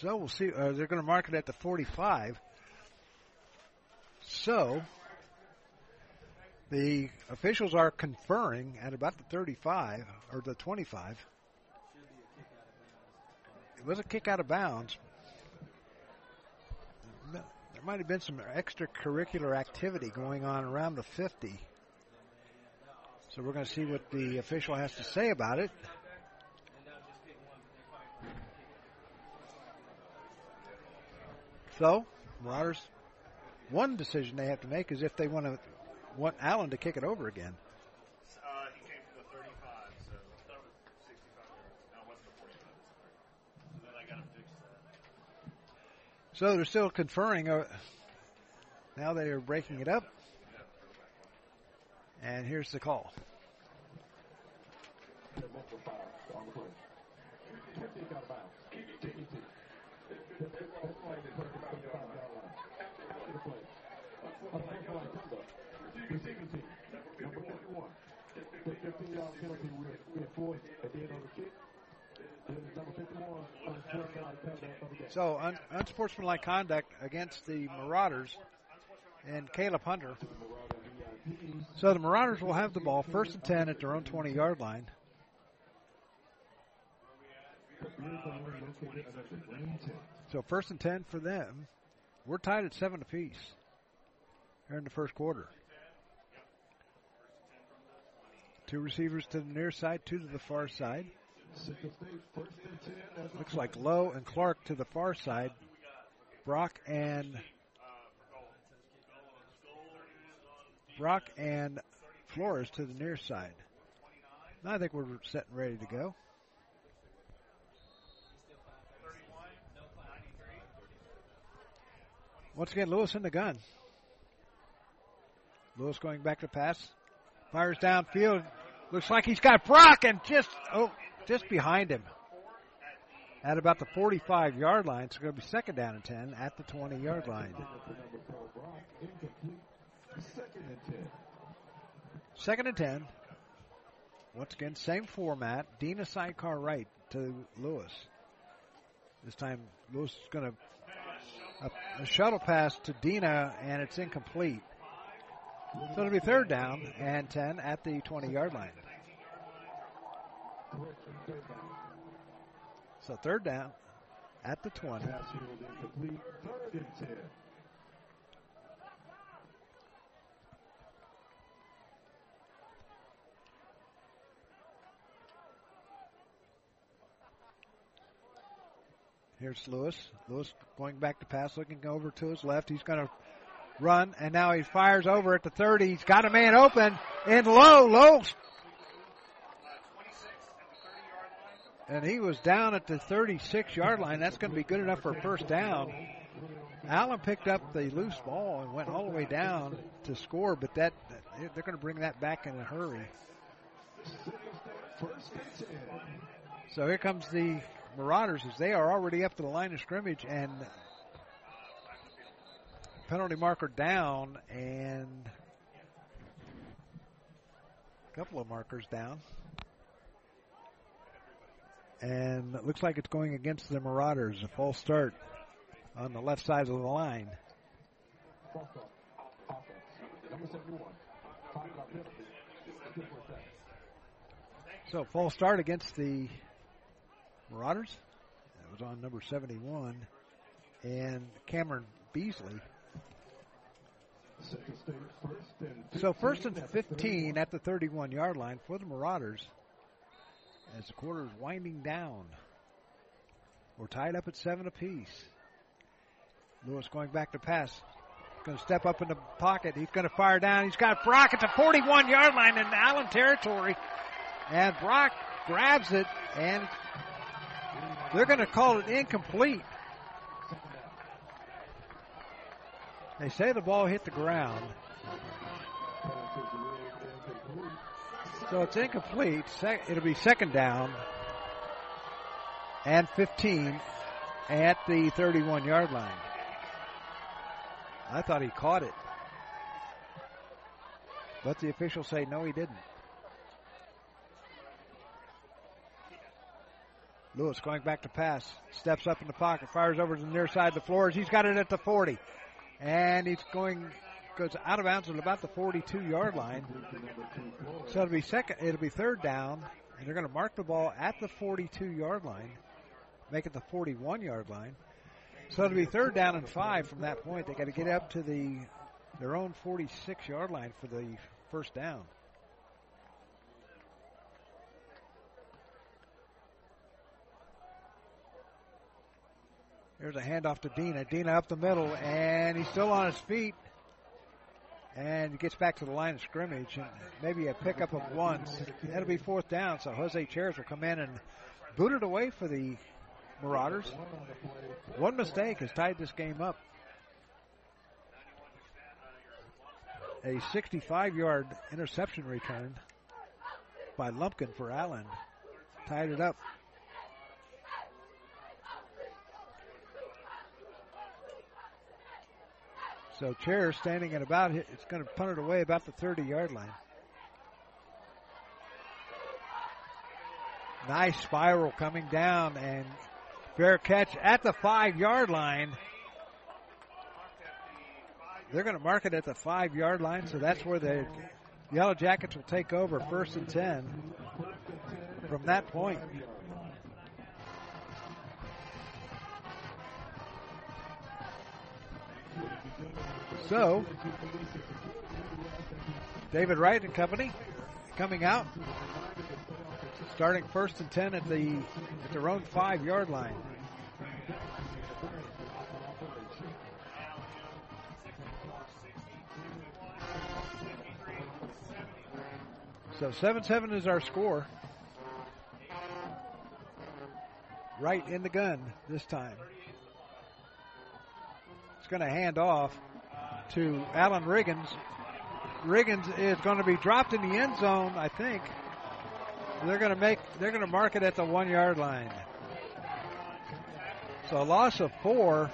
So we'll see, uh, they're going to mark it at the 45. So, the officials are conferring at about the 35 or the 25. It was a kick out of bounds. There might have been some extracurricular activity going on around the 50. So we're going to see what the official has to say about it. So, Marauders, one decision they have to make is if they want to want Allen to kick it over again.
Uh, he came from the 35, so 65. No, it wasn't the 45. So then I got him fixed that.
So they're still conferring. Uh, now they are breaking it up. And here's the call. Number 51. The 15 yard penalty with, the kick. So un- unsportsmanlike conduct against the Marauders and Caleb Hunter. So the Marauders will have the ball first and 10 at their own 20 yard line. So first and 10 for them. We're tied at seven apiece here in the first quarter. Two receivers to the near side, two to the far side. Looks like Lowe and Clark to the far side. Brock and Brock and Flores to the near side. I think we're set and ready to go. Once again, Lewis in the gun. Lewis going back to pass. Fires downfield. Looks like he's got Brock and just oh just behind him. At about the 45 yard line. It's going to be second down and 10 at the 20 yard line. Second and 10. Once again, same format. Dina sidecar right to Lewis. This time, Lewis is going to a, a shuttle pass to Dina, and it's incomplete. So it'll be third down and 10 at the 20 yard line. So third down at the 20. Here's Lewis. Lewis going back to pass, looking over to his left. He's going to run, and now he fires over at the 30. He's got a man open and Lowe, Lowe. And he was down at the 36 yard line. That's going to be good enough for a first down. Allen picked up the loose ball and went all the way down to score, but that they're going to bring that back in a hurry. So here comes the Marauders as they are already up to the line of scrimmage and penalty marker down and a couple of markers down. And it looks like it's going against the Marauders. A false start on the left side of the line. So false start against the Marauders. That was on number 71. And Cameron Beasley. So first and 15 at the 31 yard line for the Marauders as the quarter is winding down. We're tied up at seven apiece. Lewis going back to pass. Going to step up in the pocket. He's going to fire down. He's got Brock at the 41 yard line in Allen territory. And Brock grabs it and they're going to call it incomplete. They say the ball hit the ground. So it's incomplete. It'll be second down and 15 at the 31 yard line. I thought he caught it. But the officials say no, he didn't. Lewis going back to pass. Steps up in the pocket. Fires over to the near side of the Flores. He's got it at the 40. And he's going, goes out of bounds at about the 42 yard line. So it'll be second, it'll be third down. And they're going to mark the ball at the 42 yard line. Make it the 41 yard line. So it'll be third down and five from that point. They got to get up to the, their own 46 yard line for the first down. There's a handoff to Dina. Dina up the middle, and he's still on his feet. And he gets back to the line of scrimmage, and maybe a pickup of one. That'll be fourth down, so Jose Chairs will come in and boot it away for the Marauders. One mistake has tied this game up. A 65 yard interception return by Lumpkin for Allen tied it up. So Chair standing at about, it's going to punt it away about the 30 yard line. Nice spiral coming down and Fair catch at the five yard line. They're going to mark it at the five yard line, so that's where the Yellow Jackets will take over first and 10 from that point. So, David Wright and company coming out, starting first and 10 at the at their own five yard line. So 7 7 is our score. Wright in the gun this time. It's going to hand off to Alan Riggins. Riggins is going to be dropped in the end zone, I think. They're going to make, they're going to mark it at the one yard line. So a loss of four.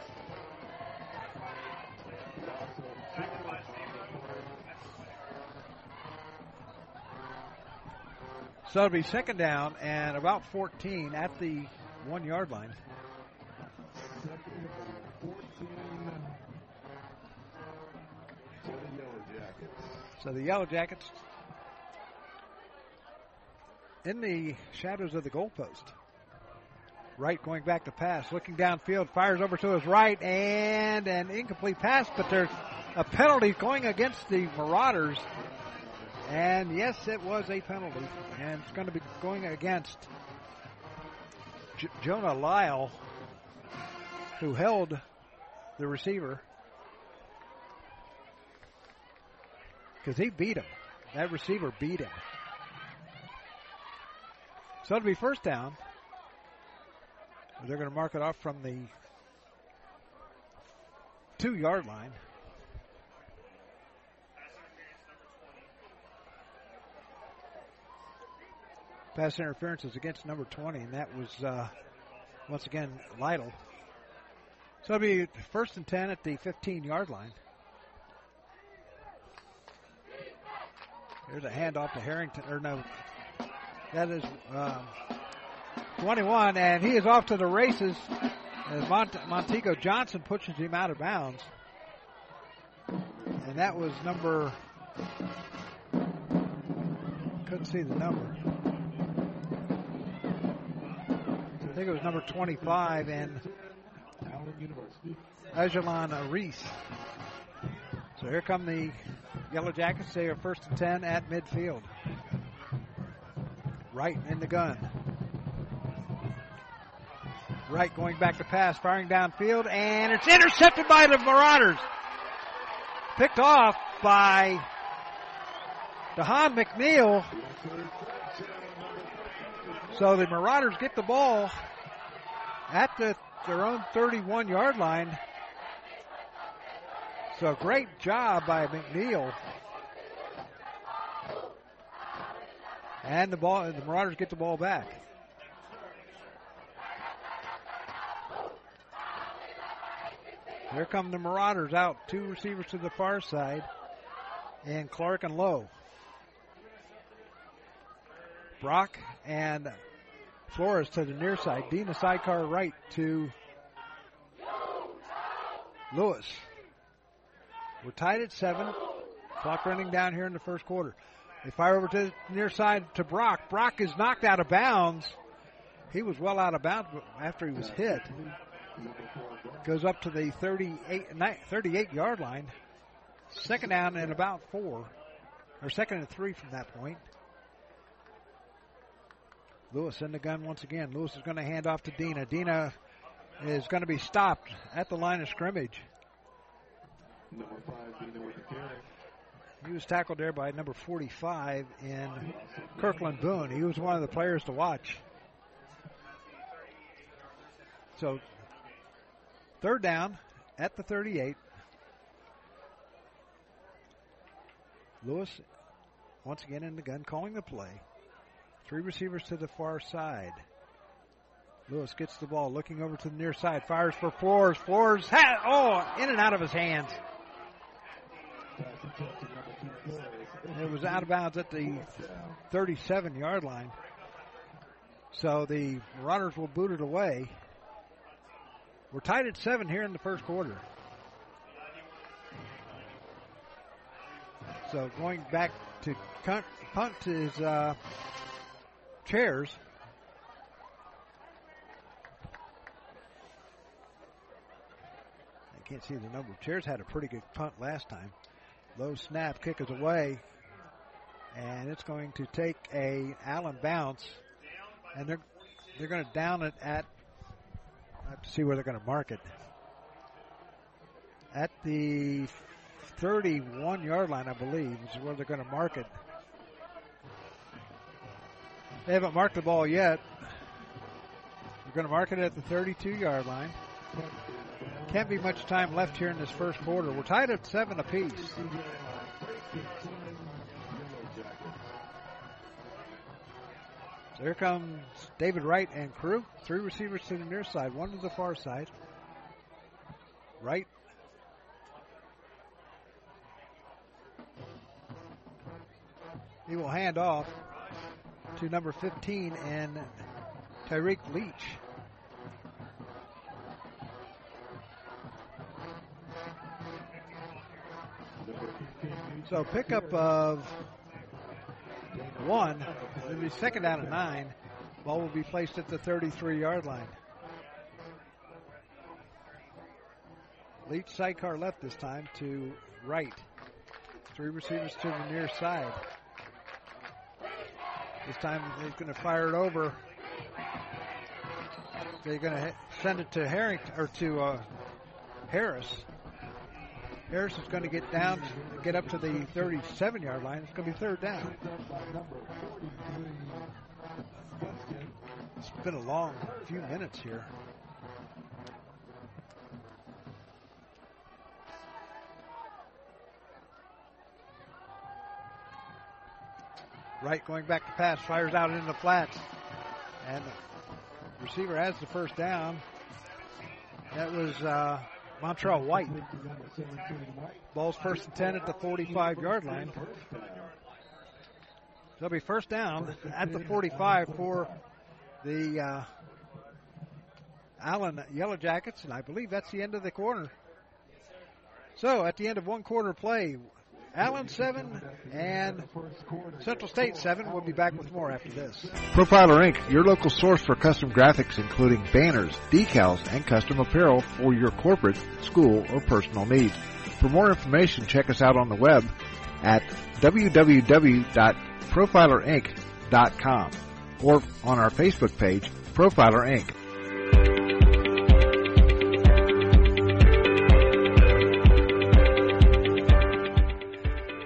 So it'll be second down and about 14 at the one yard line. So the Yellow Jackets in the shadows of the goalpost. Wright going back to pass, looking downfield, fires over to his right, and an incomplete pass, but there's a penalty going against the Marauders. And yes, it was a penalty, and it's going to be going against J- Jonah Lyle, who held the receiver because he beat him. That receiver beat him. So it'll be first down. They're going to mark it off from the two yard line. Pass interference is against number 20, and that was, uh, once again, Lytle. So it'll be first and 10 at the 15 yard line. There's a handoff to Harrington, or no, that is um, 21, and he is off to the races as Mont- Montego Johnson pushes him out of bounds. And that was number, couldn't see the number. I think it was number 25, and Ajalon Reese. So here come the Yellow Jackets. They are first and 10 at midfield. Wright in the gun. Wright going back to pass, firing downfield, and it's intercepted by the Marauders. Picked off by DeHaan McNeil. So the Marauders get the ball at the, their own 31 yard line. So a great job by McNeil. And the ball, the Marauders get the ball back. Here come the Marauders out. Two receivers to the far side. And Clark and Lowe. Brock and Flores to the near side. Dina sidecar right to Lewis. We're tied at seven. Clock running down here in the first quarter. They fire over to the near side to Brock. Brock is knocked out of bounds. He was well out of bounds after he was hit. Goes up to the 38, 38 yard line. Second down and about four. Or second and three from that point. Lewis in the gun once again. Lewis is going to hand off to Dina. Dina is going to be stopped at the line of scrimmage.
Number five, carry.
He was tackled there by number 45 in Kirkland Boone. He was one of the players to watch. So, third down at the 38. Lewis, once again in the gun, calling the play. Three receivers to the far side. Lewis gets the ball, looking over to the near side, fires for Flores. Flores, ha- oh, in and out of his hands. It was out of bounds at the 37 yard line. So the Marauders will boot it away. We're tied at seven here in the first quarter. So going back to punt is uh, chairs. I can't see the number. Of chairs had a pretty good punt last time. Low snap, kick is away, and it's going to take a Allen bounce, and they're they're going to down it at. I have to see where they're going to mark it. At the 31 yard line, I believe, is where they're going to mark it. They haven't marked the ball yet. They're going to mark it at the 32 yard line. Can't be much time left here in this first quarter. We're tied at seven apiece. So here comes David Wright and crew. Three receivers to the near side, one to the far side. Wright. He will hand off to number 15 and Tyreek Leach. So pickup of one. It'll be second down and nine. Ball will be placed at the 33 yard line. Leach sidecar left this time to right. Three receivers to the near side. This time he's going to fire it over. They're going to send it to or to uh, Harris. Harris is going to get down, get up to the 37 yard line. It's going to be third down. It's been a long few minutes here. Wright going back to pass, fires out into the flats. And the receiver has the first down. That was uh, Montreal White. Ball's first and 10 at the 45 yard line. There'll be first down at the 45 for the uh, Allen Yellow Jackets, and I believe that's the end of the quarter. So at the end of one quarter play, Allen 7 and Central State 7. We'll be back with more after this. Profiler Inc., your local source for custom graphics, including banners, decals, and custom apparel for your corporate, school, or personal needs. For more information, check us out on the web at www.profilerinc.com or on our Facebook page, Profiler Inc.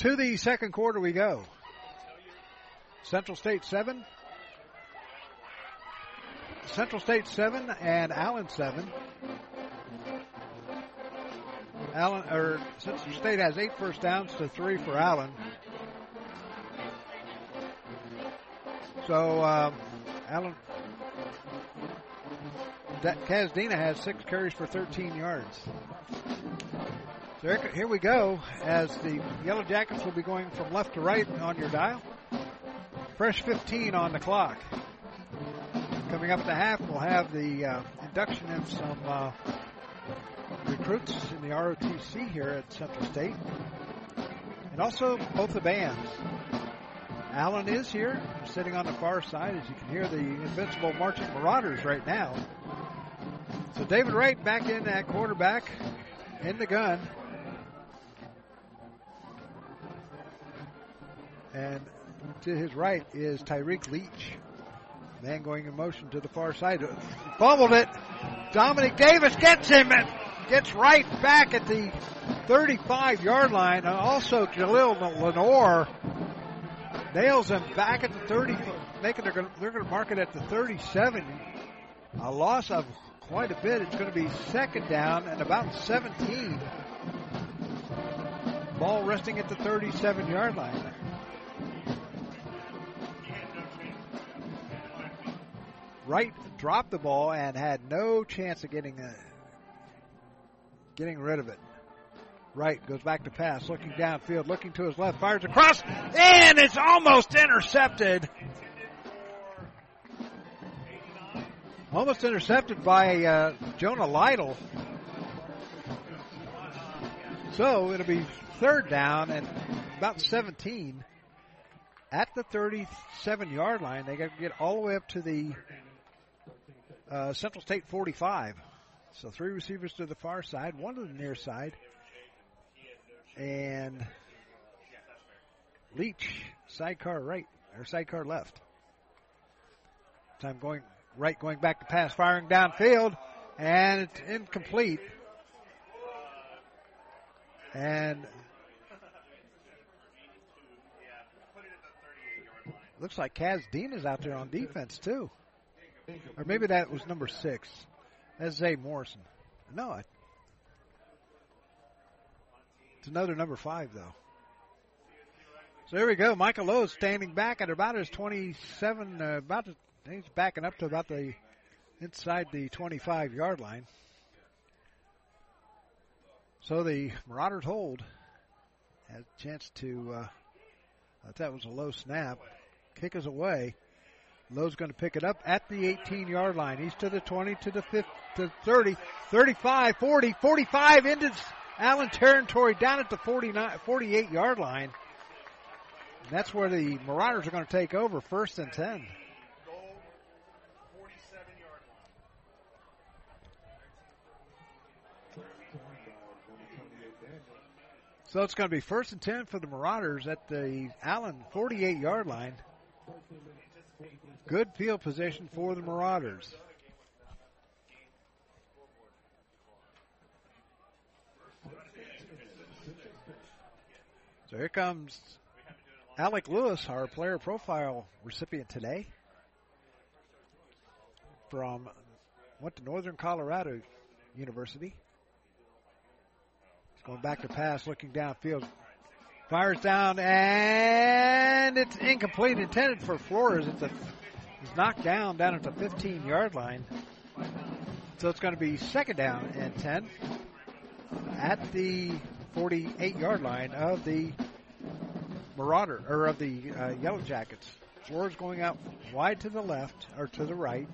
To the second quarter we go. Central State 7. Central State 7 and Allen 7. Allen or Central State has eight first downs to three for Allen. So um, Allen Kazdina has six carries for 13 yards. So here we go as the Yellow Jackets will be going from left to right on your dial. Fresh 15 on the clock. Coming up at the half, we'll have the uh, induction of some uh, recruits in the ROTC here at Central State. And also both the bands. Allen is here, sitting on the far side, as you can hear the invincible marching Marauders right now. So David Wright back in at quarterback in the gun. And to his right is Tyreek Leach. Man going in motion to the far side. Fumbled it. Dominic Davis gets him and gets right back at the 35 yard line. And also Jalil Lenore nails him back at the 30, making they're going they're going to mark it at the 37. A loss of quite a bit. It's going to be second down and about 17. Ball resting at the 37 yard line. Wright dropped the ball and had no chance of getting uh, getting rid of it. Wright goes back to pass, looking downfield, looking to his left, fires across, and it's almost intercepted. Almost intercepted by uh, Jonah Lytle. So it'll be third down and about 17 at the 37 yard line. They got to get all the way up to the uh, Central State 45. So three receivers to the far side, one to the near side, and Leach sidecar right or sidecar left. Time going right, going back to pass, firing downfield, and it's incomplete. And looks like Kaz Dean is out there on defense too. Or maybe that was number six. That's Zay Morrison. No, I, it's another number five though. So there we go. Michael Lowe is standing back at about his 27, uh, about he's backing up to about the inside the 25 yard line. So the Marauders hold. Had a chance to, uh, I thought that was a low snap. Kick is away. Lowe's going to pick it up at the 18 yard line. He's to the 20, to the 50, to 30, 35, 40, 45 into Allen territory down at the 49, 48 yard line. And that's where the Marauders are going to take over first and 10. So it's going to be first and 10 for the Marauders at the Allen 48 yard line. Good field position for the Marauders. So here comes Alec Lewis, our player profile recipient today. From went to Northern Colorado University. He's going back to pass, looking downfield. Fires down and it's incomplete, intended for Flores. It's a He's knocked down down at the 15 yard line. So it's going to be second down and 10 at the 48 yard line of the Marauder, or of the uh, Yellow Jackets. Flores going out wide to the left, or to the right.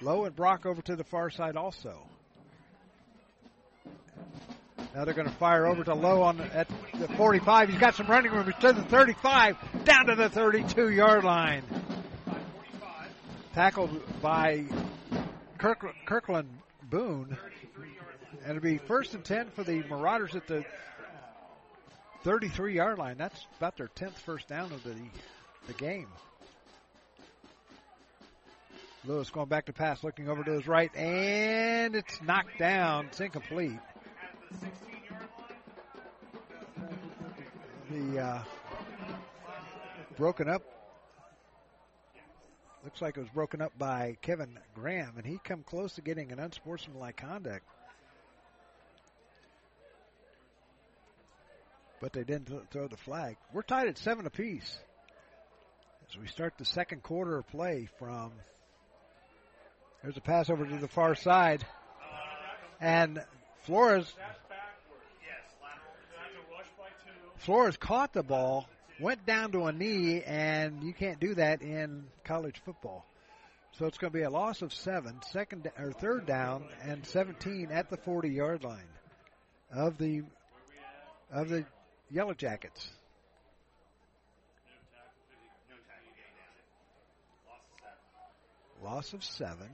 Lowe and Brock over to the far side also. Now they're going to fire over to Lowe on at the 45. He's got some running room. He's to the 35, down to the 32 yard line. Tackled by Kirk, Kirkland Boone. And it'll be first and 10 for the Marauders at the 33 yard line. That's about their 10th first down of the, the game. Lewis going back to pass, looking over to his right, and it's knocked down. It's incomplete. The uh, broken up looks like it was broken up by Kevin Graham, and he come close to getting an unsportsmanlike conduct. But they didn't th- throw the flag. We're tied at seven apiece as we start the second quarter of play. From there's a pass over to the far side, and Flores Flores caught the ball, went down to a knee, and you can't do that in college football. So it's going to be a loss of seven, second or third down, and 17 at the 40 yard line of the of the Yellow Jackets. Loss of seven.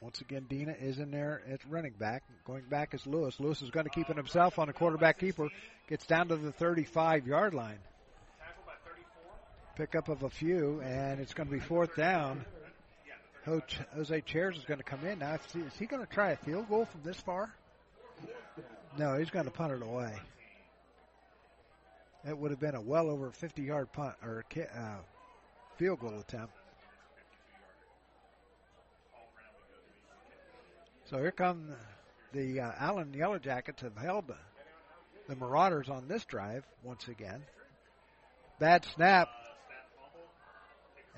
Once again, Dina is in there at running back. Going back is Lewis. Lewis is going to keep it himself on a quarterback keeper. Gets down to the 35 yard line. Pick up of a few, and it's going to be fourth down. Jose Chairs is going to come in now. Is he going to try a field goal from this far? No, he's going to punt it away. It would have been a well over 50 yard punt or uh, field goal attempt. So here come the uh, Allen Yellow Jackets have held the Marauders on this drive once again. Bad snap.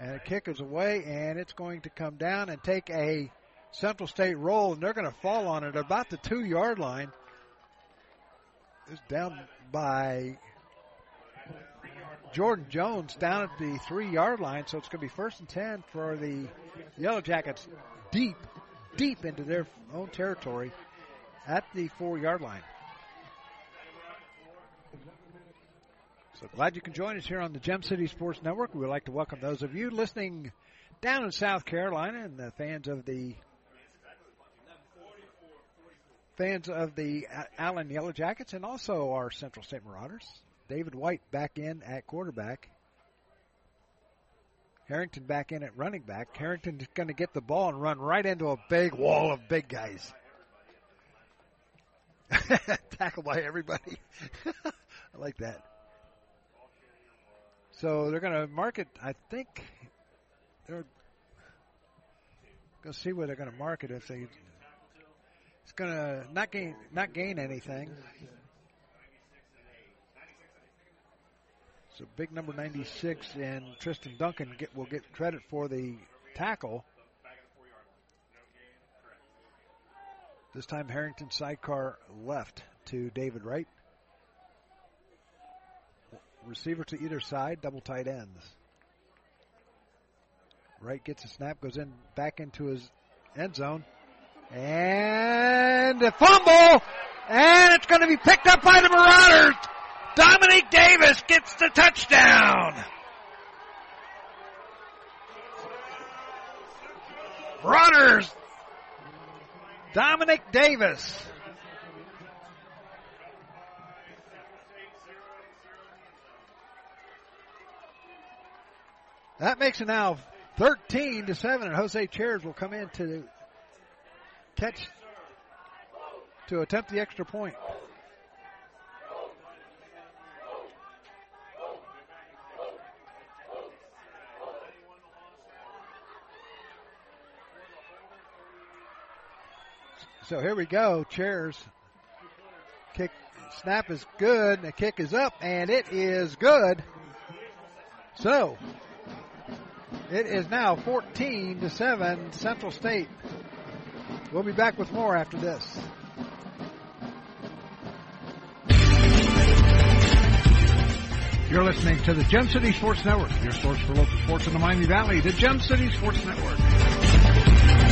And a kick is away, and it's going to come down and take a Central State roll, and they're going to fall on it about the two yard line. It's down by Jordan Jones down at the three yard line, so it's going to be first and 10 for the Yellow Jackets deep, deep into their own territory at the four yard line. So glad you can join us here on the Gem City Sports Network. We would like to welcome those of you listening down in South Carolina and the fans of the fans of the Allen Yellow Jackets and also our Central State Marauders. David Wright back in at quarterback. Harrington back in at running back. Harrington's going to get the ball and run right into a big wall of big guys. <laughs> Tackled by everybody. <laughs> I like that. So they're going to mark it. I think they're going to see where they're going to mark it. If they, it's going to not gain not gain anything. So big number 96 and Tristan Duncan get, will get credit for the tackle. This time Harrington sidecar left to David Wright. Receiver to either side, double tight ends. Wright gets a snap, goes in back into his end zone. And a fumble! And it's going to be picked up by the Marauders! Dominic Davis gets the touchdown! Marauders! Dominic Davis That makes it now 13 to 7, and Jose Chairs will come in to catch, to attempt the extra point. So here we go. Chairs kick snap is good. The kick is up and it is good. So it is now 14 to 7 Central State. We'll be back with more after this. You're listening to the Gem City Sports Network, your source for local sports in the Miami Valley, the Gem City Sports Network.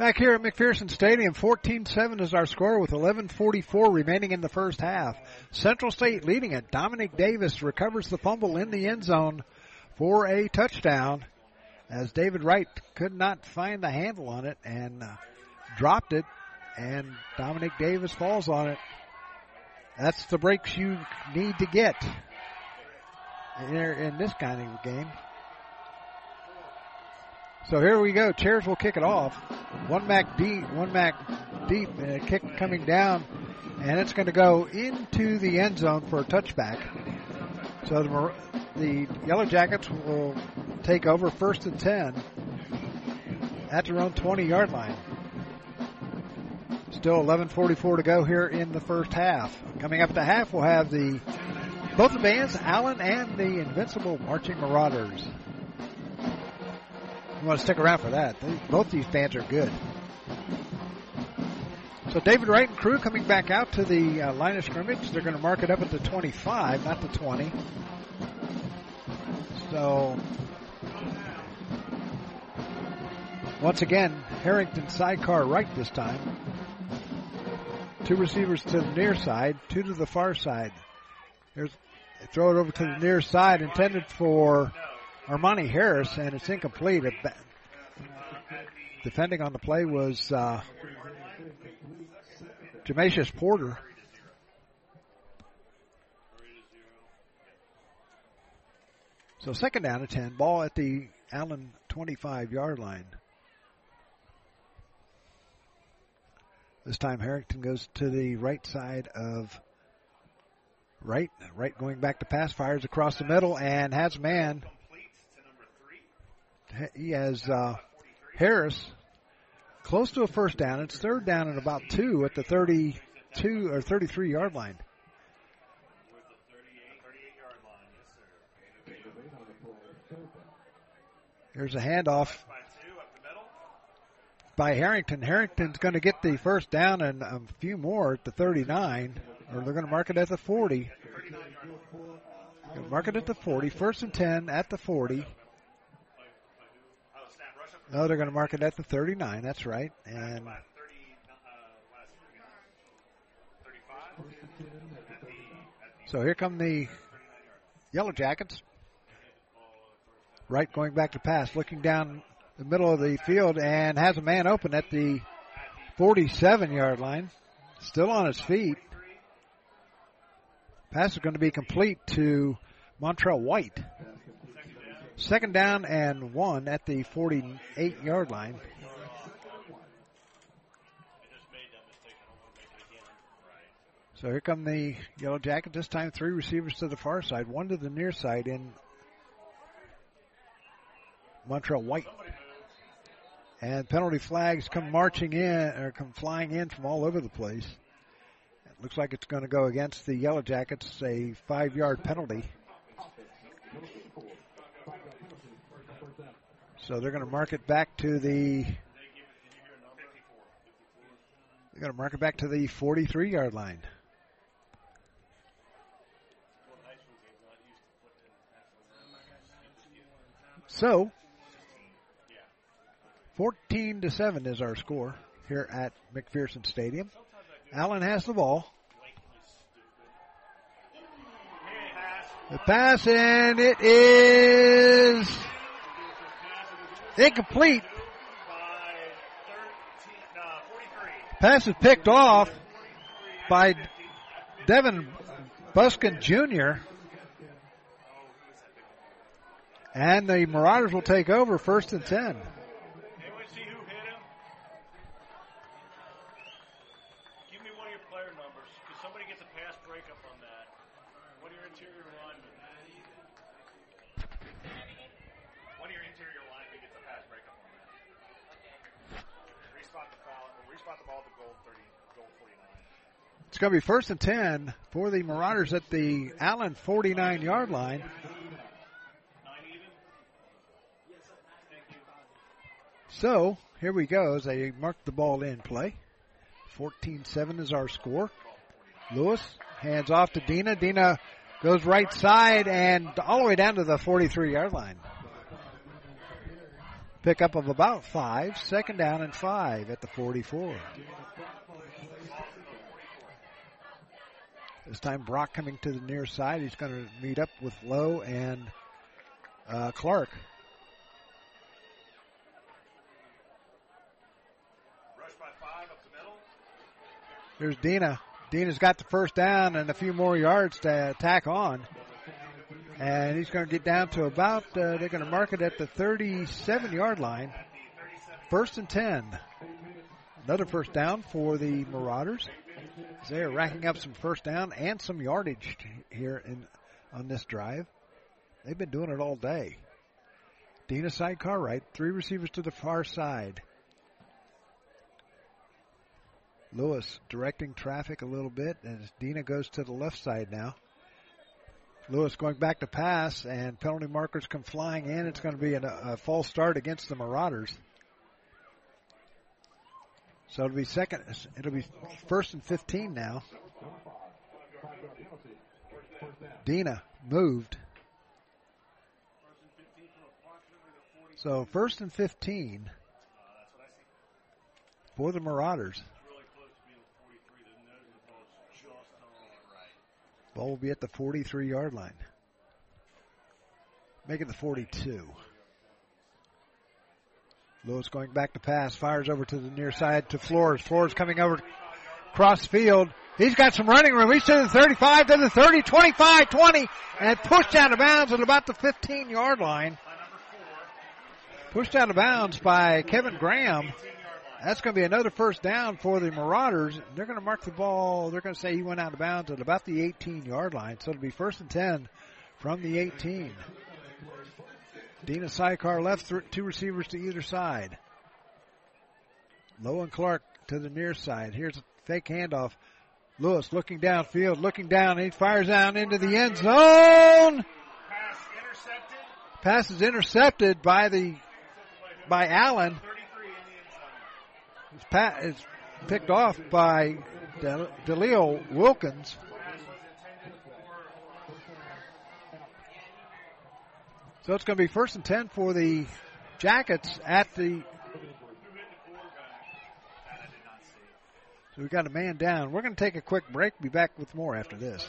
Back here at McPherson Stadium, 14-7 is our score with 11.44 remaining in the first half. Central State leading it. Dominic Davis recovers the fumble in the end zone for a touchdown as David Wright could not find the handle on it and uh, dropped it and Dominic Davis falls on it. That's the breaks you need to get in, in this kind of game. So here we go. Chairs will kick it off. One Mac deep, one Mac deep, and a kick coming down, and it's going to go into the end zone for a touchback. So the, the Yellow Jackets will take over first and 10 at their own 20 yard line. Still 11:44 to go here in the first half. Coming up the half, we'll have the both the bands, Allen and the Invincible Marching Marauders. You want to stick around for that. They, both these bands are good. So David Wright and crew coming back out to the uh, line of scrimmage. They're going to mark it up at the 25, not the 20. So once again, Harrington sidecar right this time. Two receivers to the near side, two to the far side. Here's throw it over to the near side, intended for Armani Harris, and it's incomplete. Defending on the play was uh, Porter. So second down at 10, ball at the Allen 25 yard line. This time Harrington goes to the right side of Wright, Wright going back to pass, fires across the middle and has man. He has uh, Harris close to a first down. It's third down and about two at the 32 or 33 yard line. Here's a handoff by Harrington. Harrington's going to get the first down and a few more at the 39, or they're going to mark it at the 40. Mark it at the 40. First and 10 at the 40. No, they're going to mark it at the 39. That's right. And so here come the Yellow Jackets. Wright going back to pass, looking down the middle of the field and has a man open at the 47 yard line. Still on his feet. Pass is going to be complete to Montrell White. Second down and one at the 48 yard line. So here come the Yellow Jackets. This time three receivers to the far side, one to the near side in Montreal White. And penalty flags come marching in or come flying in from all over the place. It looks like it's going to go against the Yellow Jackets, a five yard penalty. So they're going to mark it back to the. They're going to mark it back to the 43 yard line. So, 14 to 7 is our score here at McPherson Stadium. Allen has the ball. The pass and it is incomplete. Pass is picked off by Devin Buskin Jr. And the Marauders will take over first and 10.
Anyone see who hit him? Give me one of your player numbers, because somebody gets a pass breakup on that. One of your interior linemen. One of your interior linemen gets a pass breakup on that. Respot the respot the ball goal 30, goal 49.
It's going to be first and 10 for the Marauders at the Allen 49 yard line. So here we go as they mark the ball in play. 14 7 is our score. Lewis hands off to Dina. Dina goes right side and all the way down to the 43 yard line. Pickup of about five, second down and five at the 44. This time Brock coming to the near side. He's going to meet up with Lowe and uh, Clark.
Rush by five up the middle.
Here's Dina. Dina's got the first down and a few more yards to tack on. And he's going to get down to about, uh, they're going to mark it at the 37 yard line. First and 10. Another first down for the Marauders. They are racking up some first down and some yardage here in on this drive. They've been doing it all day. Dina side car right, three receivers to the far side. Lewis directing traffic a little bit as Dina goes to the left side now. Lewis going back to pass and penalty markers come flying in. It's going to be a, a false start against the Marauders. So it'll be second. It'll be first and 15 now. Dina moved. So first and 15 for the Marauders. Ball will be at the 43 yard line. Make it the 42. Lewis going back to pass, fires over to the near side to Flores. Flores coming over cross field. He's got some running room. He's to the 35, to the 30, 25, 20, and pushed out of bounds at about the 15 yard line. Pushed out of bounds by Kevin Graham. That's going to be another first down for the Marauders. They're going to mark the ball. They're going to say he went out of bounds at about the 18 yard line. So it'll be first and 10 from the 18. Dina sidecar left, th- two receivers to either side. Lowe and Clark to the near side. Here's a fake handoff. Lewis looking downfield, looking down. He fires down into the end zone. Pass intercepted. Pass is intercepted by the by Allen. It's, pa- it's picked off by Del- Delio Wilkins. So it's going to be first and 10 for the Jackets at the. So we got a man down. We're going to take a quick break. Be back with more after this.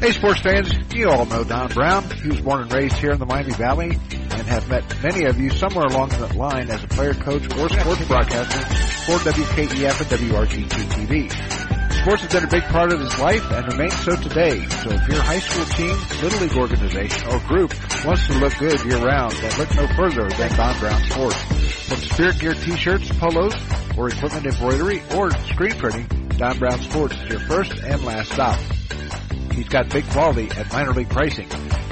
Hey, sports fans, you all know Don Brown. He was born and raised here in the Miami Valley and have met many of you somewhere along that line as a player, coach, or sports broadcaster for WKEF and WRGT TV. Sports has been a big part of his life and remains so today. So if your high school team, little league organization, or group wants to look good year round, then look no further than Don Brown Sports. From spirit gear t-shirts, polos, or equipment embroidery, or screen printing, Don Brown Sports is your first and last stop. He's got big quality at minor league pricing.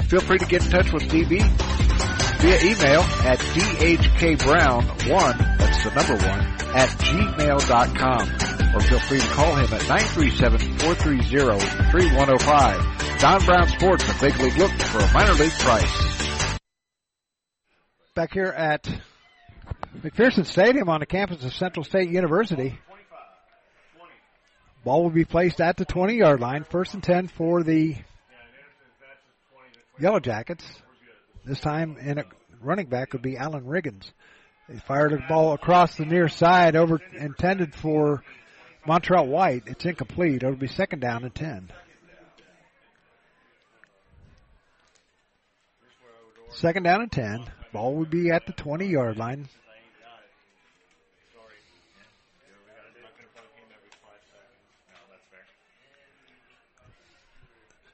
Feel free to get in touch with DB via email at dhkbrown1, that's the number one, at gmail.com. Or feel free to call him at 937-430-3105. Don Brown Sports, a big league look for a minor league price. Back here at McPherson Stadium on the campus of Central State University. Ball will be placed at the 20 yard line. First and 10 for the Yellow Jackets. This time in a running back would be Alan Riggins. They fired a ball across the near side over intended for Montreal White. It's incomplete. It'll be second down and 10. Second down and 10. Ball would be at the 20 yard line.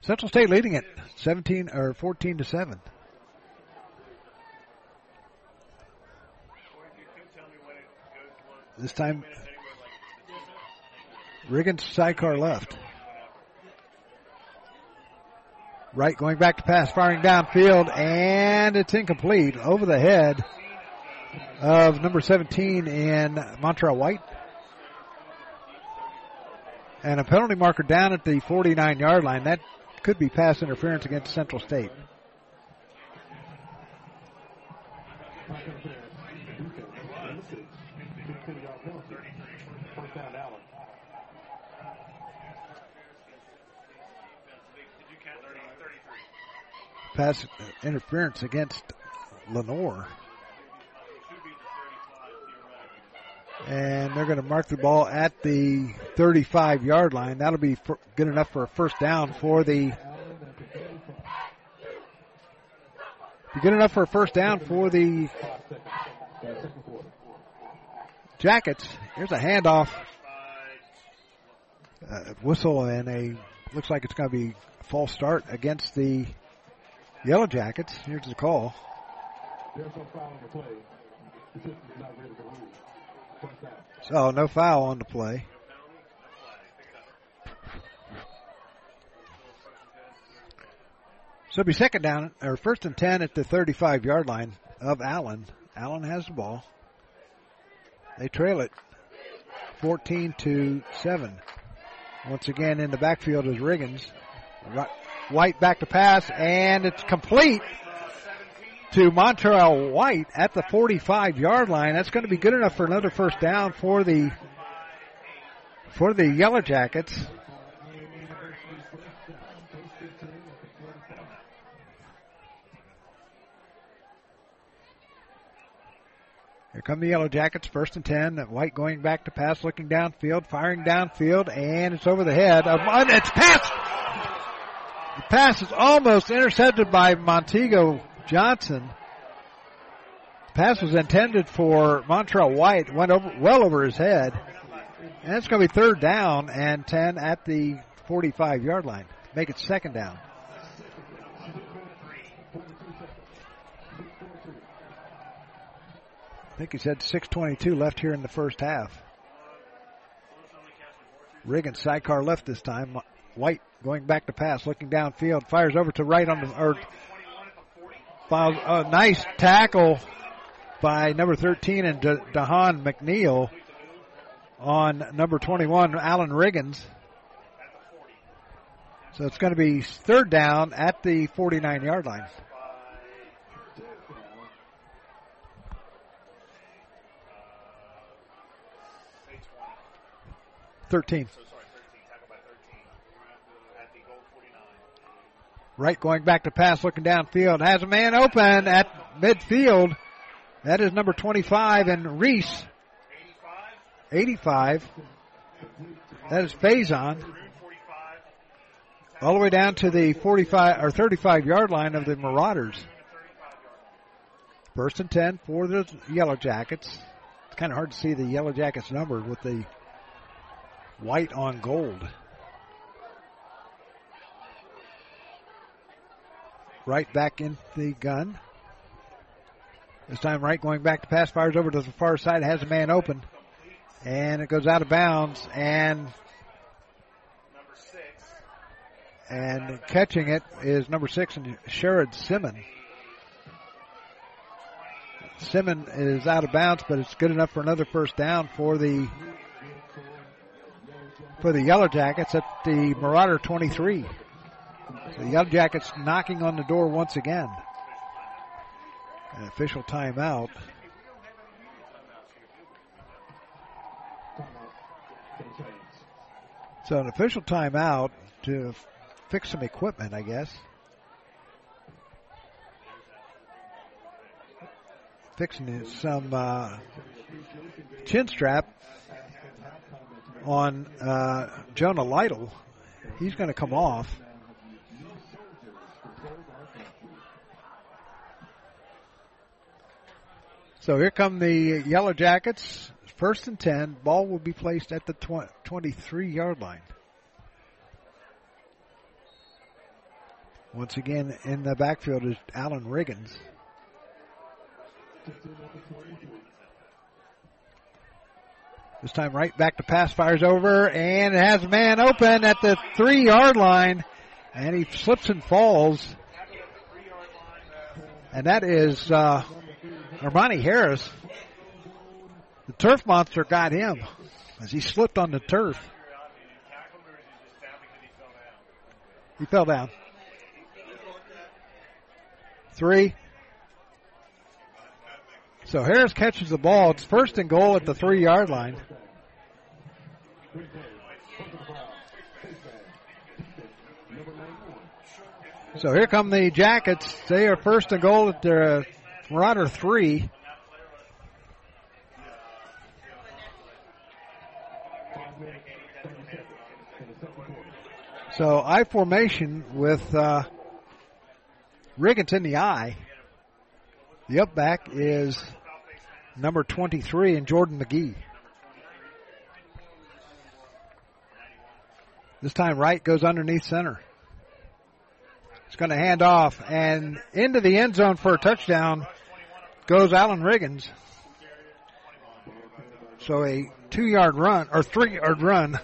Central State leading it 17 or 14 to 7. This time Riggins sidecar left. Right going back to pass, firing downfield, and it's incomplete over the head of number 17 in Montreal White. And a penalty marker down at the 49 yard line. That could be pass interference against Central State. Pass interference against Lenore. And they're going to mark the ball at the 35 yard line. That'll be good enough for a first down for the. Good enough for a first down for the Jackets. Here's a handoff. Uh, whistle and a looks like it's going to be a false start against the Yellow Jackets. Here's the call. So no foul on the play. So it'll be second down or first and ten at the 35 yard line of Allen. Allen has the ball. They trail it 14 to 7. Once again in the backfield is Riggins. White back to pass and it's complete to Montreal White at the 45 yard line. That's going to be good enough for another first down for the for the Yellow Jackets. Here come the Yellow Jackets, first and ten. White going back to pass, looking downfield, firing downfield, and it's over the head of. It's passed. The pass is almost intercepted by Montego Johnson. Pass was intended for Montrell White, went over well over his head, and it's going to be third down and ten at the 45 yard line. Make it second down. I think he said 622 left here in the first half. Riggins sidecar left this time. White going back to pass, looking downfield, fires over to right on the or a nice tackle by number 13 and Dehan McNeil on number 21, Alan Riggins. So it's going to be third down at the 49 yard line. Thirteen. Wright going back to pass, looking downfield. Has a man open at midfield. That is number 25 and Reese. 85. That is Faison. All the way down to the 45 or 35 yard line of the Marauders. First and 10 for the Yellow Jackets. It's kind of hard to see the Yellow Jackets number with the white on gold. Wright back in the gun. This time Wright going back to pass fires over to the far side, has a man open. And it goes out of bounds and and catching it is number six and Sherrod Simon. Simon is out of bounds, but it's good enough for another first down for the for the Yellow Jackets at the Marauder 23. So the Yellow Jackets knocking on the door once again. An official timeout. So an official timeout to fix some equipment, I guess. Fixing some uh, chin strap on uh, Jonah Lytle. He's going to come off. So here come the Yellow Jackets. First and 10. Ball will be placed at the 23 yard line. Once again, in the backfield is Alan Riggins. This time Wright back to pass, fires over, and has a man open at the three yard line, and he slips and falls. And that is uh, Armani Harris. The turf monster got him as he slipped on the turf. He fell down. Three. So Harris catches the ball. It's first and goal at the three yard line. So here come the Jackets. They are first and goal at their uh, Marauder three. So I formation with uh, Riggins in the eye. The up back is number 23 and Jordan McGee. This time Wright goes underneath center. It's going to hand off and into the end zone for a touchdown goes Alan Riggins. So a two yard run or three yard run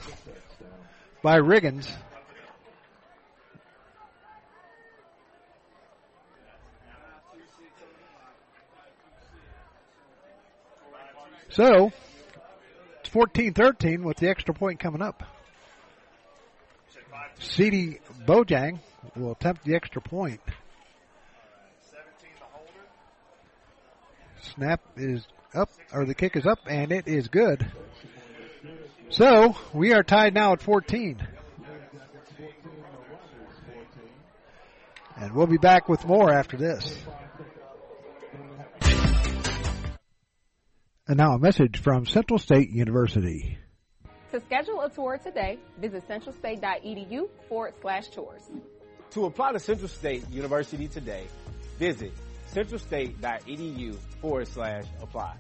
<laughs> by Riggins. So, it's 14-13 with the extra point coming up. CD Bojang will attempt the extra point. Snap is up, or the kick is up, and it is good. So, we are tied now at 14. And we'll be back with more after this. And now a message from Central State University.
To schedule a tour today, visit centralstate.edu forward slash tours.
To apply to Central State University today, visit centralstate.edu forward slash apply.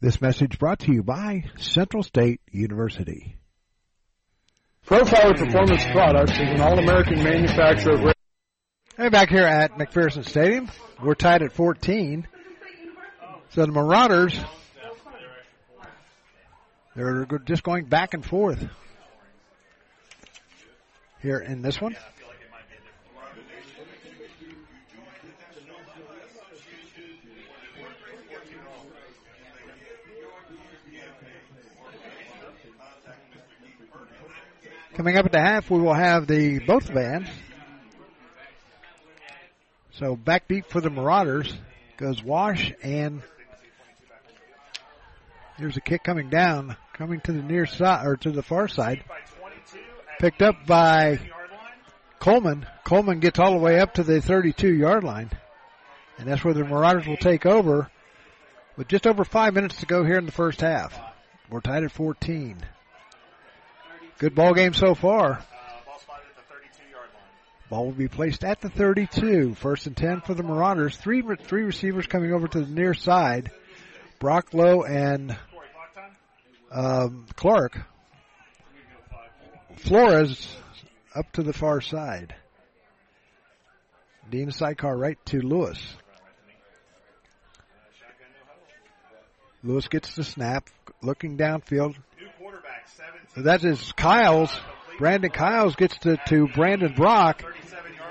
This message brought to you by Central State University.
Profiler Performance Products is an all-American manufacturer of
Hey, back here at McPherson Stadium, we're tied at 14. So the Marauders, they're just going back and forth here in this one. Coming up at the half, we will have the both bands. So back deep for the Marauders goes Wash and here's a kick coming down, coming to the near side or to the far side. Picked up by Coleman. Coleman gets all the way up to the 32 yard line. And that's where the Marauders will take over with just over five minutes to go here in the first half. We're tied at 14. Good ball game so far. Ball will be placed at the 32. First and 10 for the Marauders. Three, three receivers coming over to the near side. Brock Lowe and um, Clark. Flores up to the far side. Dean sidecar right to Lewis. Lewis gets the snap, looking downfield. So that is Kyles. Brandon Kyles gets to, to Brandon Brock,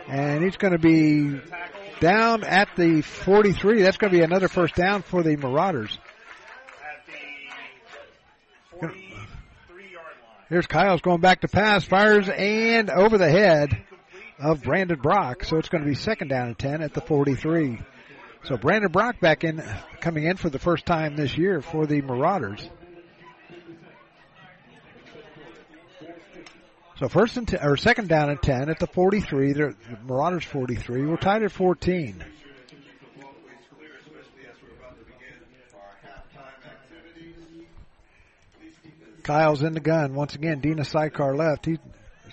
and he's going to be down at the 43. That's going to be another first down for the Marauders. Here's Kyles going back to pass, fires and over the head of Brandon Brock. So it's going to be second down and 10 at the 43. So Brandon Brock back in, coming in for the first time this year for the Marauders. So first and ten, or second down and 10 at the 43. The Marauders 43. We're tied at 14. Kyle's in the gun once again. Dina sidecar left. He's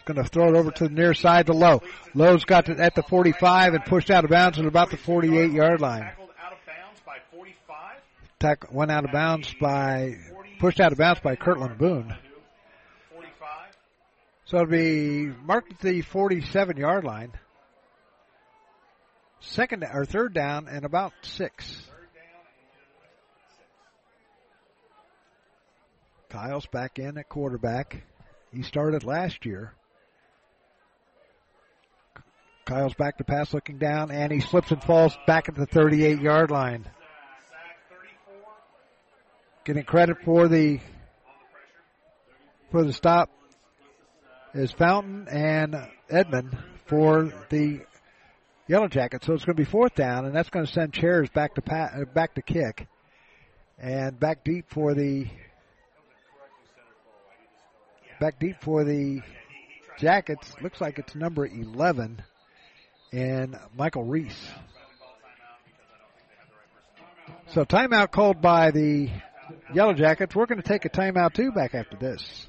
going to throw it over to the near side to Lowe. Lowe's got it at the 45 and pushed out of bounds at about the 48 yard line. Tack went out of bounds by pushed out of bounds by Kirtland Boone. So it'll be marked at the 47 yard line. Second or third down and about six. Kyle's back in at quarterback. He started last year. Kyle's back to pass looking down and he slips and falls back at the 38 yard line. Getting credit for the for the stop is Fountain and Edmond for the Yellow Jackets. So it's going to be fourth down, and that's going to send chairs back to uh, back to kick, and back deep for the back deep for the Jackets. Looks like it's number eleven, and Michael Reese. So timeout called by the Yellow Jackets. We're going to take a timeout too back after this.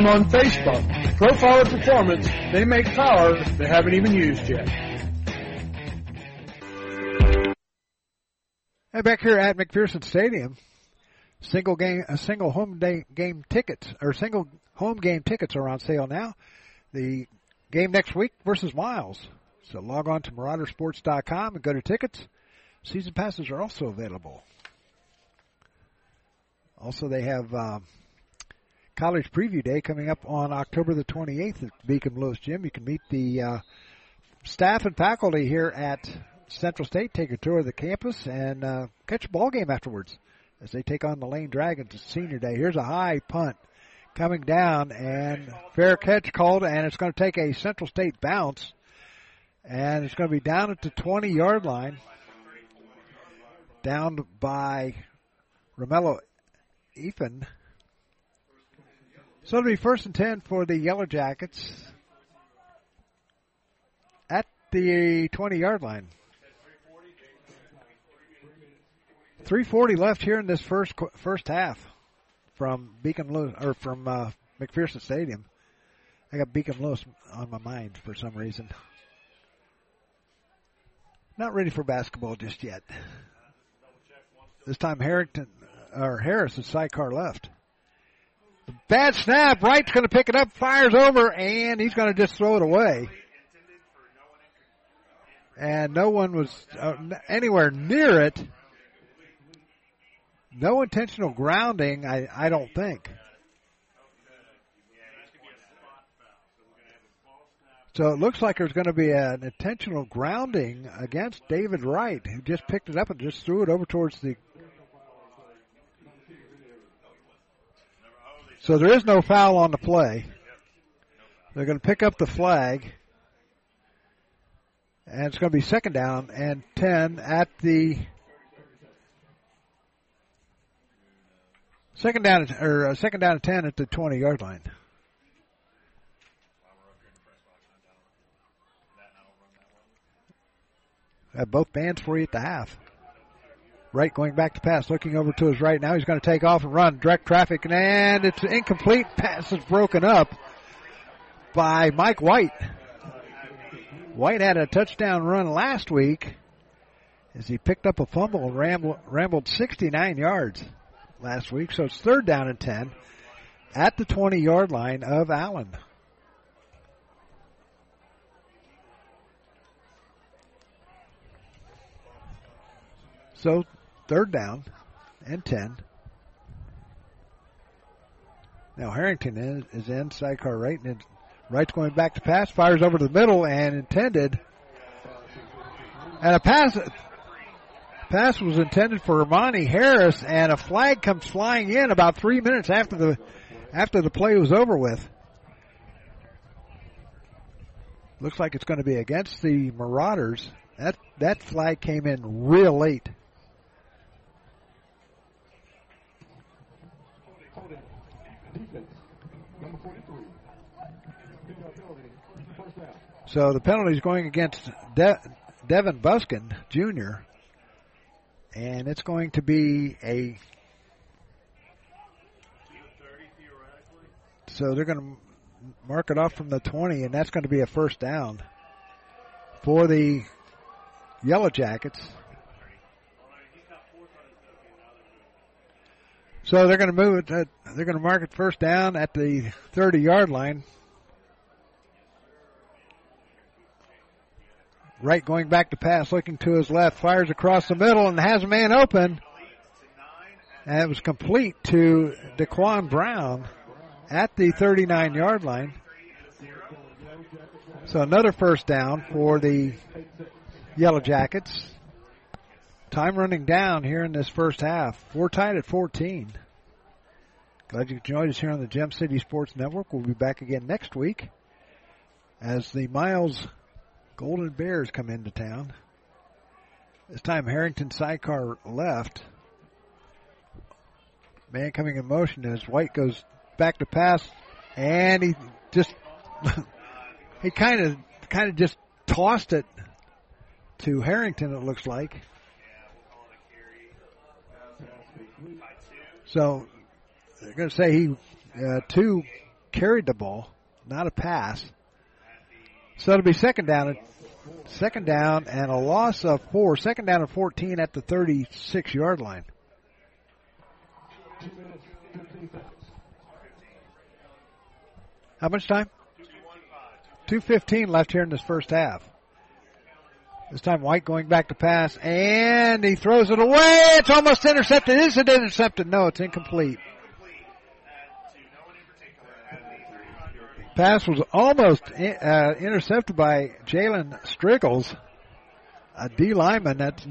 on Facebook. Profiler Performance, they make power they haven't even used yet.
And back here at McPherson Stadium, single game, a single home day game tickets or single home game tickets are on sale now. The game next week versus Miles. So log on to maraudersports.com and go to tickets. Season passes are also available. Also, they have um, College Preview Day coming up on October the 28th at Beacom Lewis Gym. You can meet the uh, staff and faculty here at Central State take a tour of the campus and uh, catch a ball game afterwards as they take on the Lane Dragons Senior Day. Here's a high punt coming down and fair catch called and it's going to take a Central State bounce and it's going to be down at the 20 yard line down by Romello Ethan. So it'll be first and 10 for the Yellow Jackets at the 20 yard line. 340 left here in this first first half from Beacom Lewis or from uh, McPherson Stadium. I got Beacom Lewis on my mind for some reason. Not ready for basketball just yet. This time Harrington or Harris is sidecar left. Bad snap. Wright's going to pick it up, fires over, and he's going to just throw it away. And no one was uh, anywhere near it. No intentional grounding, I, I don't think. So it looks like there's going to be an intentional grounding against David Wright, who just picked it up and just threw it over towards the. So there is no foul on the play. They're going to pick up the flag. And it's going to be second down and 10 at the Second down, or uh, second down and ten at the twenty yard line. Have both bands for you at the half. Wright going back to pass, looking over to his right. Now he's going to take off and run direct traffic, and it's incomplete. Pass is broken up by Mike White. White had a touchdown run last week as he picked up a fumble and rambled, rambled 69 yards last week. So it's third down and 10 at the 20 yard line of Allen. So third down and 10. Now Harrington is, is in sidecar right and Wright's going back to pass, fires over to the middle and intended. And a pass pass was intended for Ramani Harris, and a flag comes flying in about three minutes after the after the play was over with. Looks like it's going to be against the Marauders. That that flag came in real late. So the penalty is going against De- Devin Buskin Jr and it's going to be a. So they're going to mark it off from the 20, and that's going to be a first down for the Yellow Jackets. So they're going to move it. To, they're going to mark it first down at the 30 yard line. Wright going back to pass, looking to his left, fires across the middle and has a man open. And it was complete to Daquan Brown at the 39 yard line. So another first down for the Yellow Jackets. Time running down here in this first half. We're tied at 14. Glad you joined us here on the Gem City Sports Network. We'll be back again next week as the Miles Golden Bears come into town. This time Harrington sidecar left. Man coming in motion as White goes back to pass and he just <laughs> he kind of kind of just tossed it to Harrington it looks like. So they're going to say he uh, two carried the ball, not a pass. So it'll be second down Second down and a loss of four. Second down and 14 at the 36 yard line. How much time? 2.15 left here in this first half. This time White going back to pass and he throws it away. It's almost intercepted. Is it intercepted? No, it's incomplete. Pass was almost uh, intercepted by Jalen Striggles. a D lineman. That's <laughs>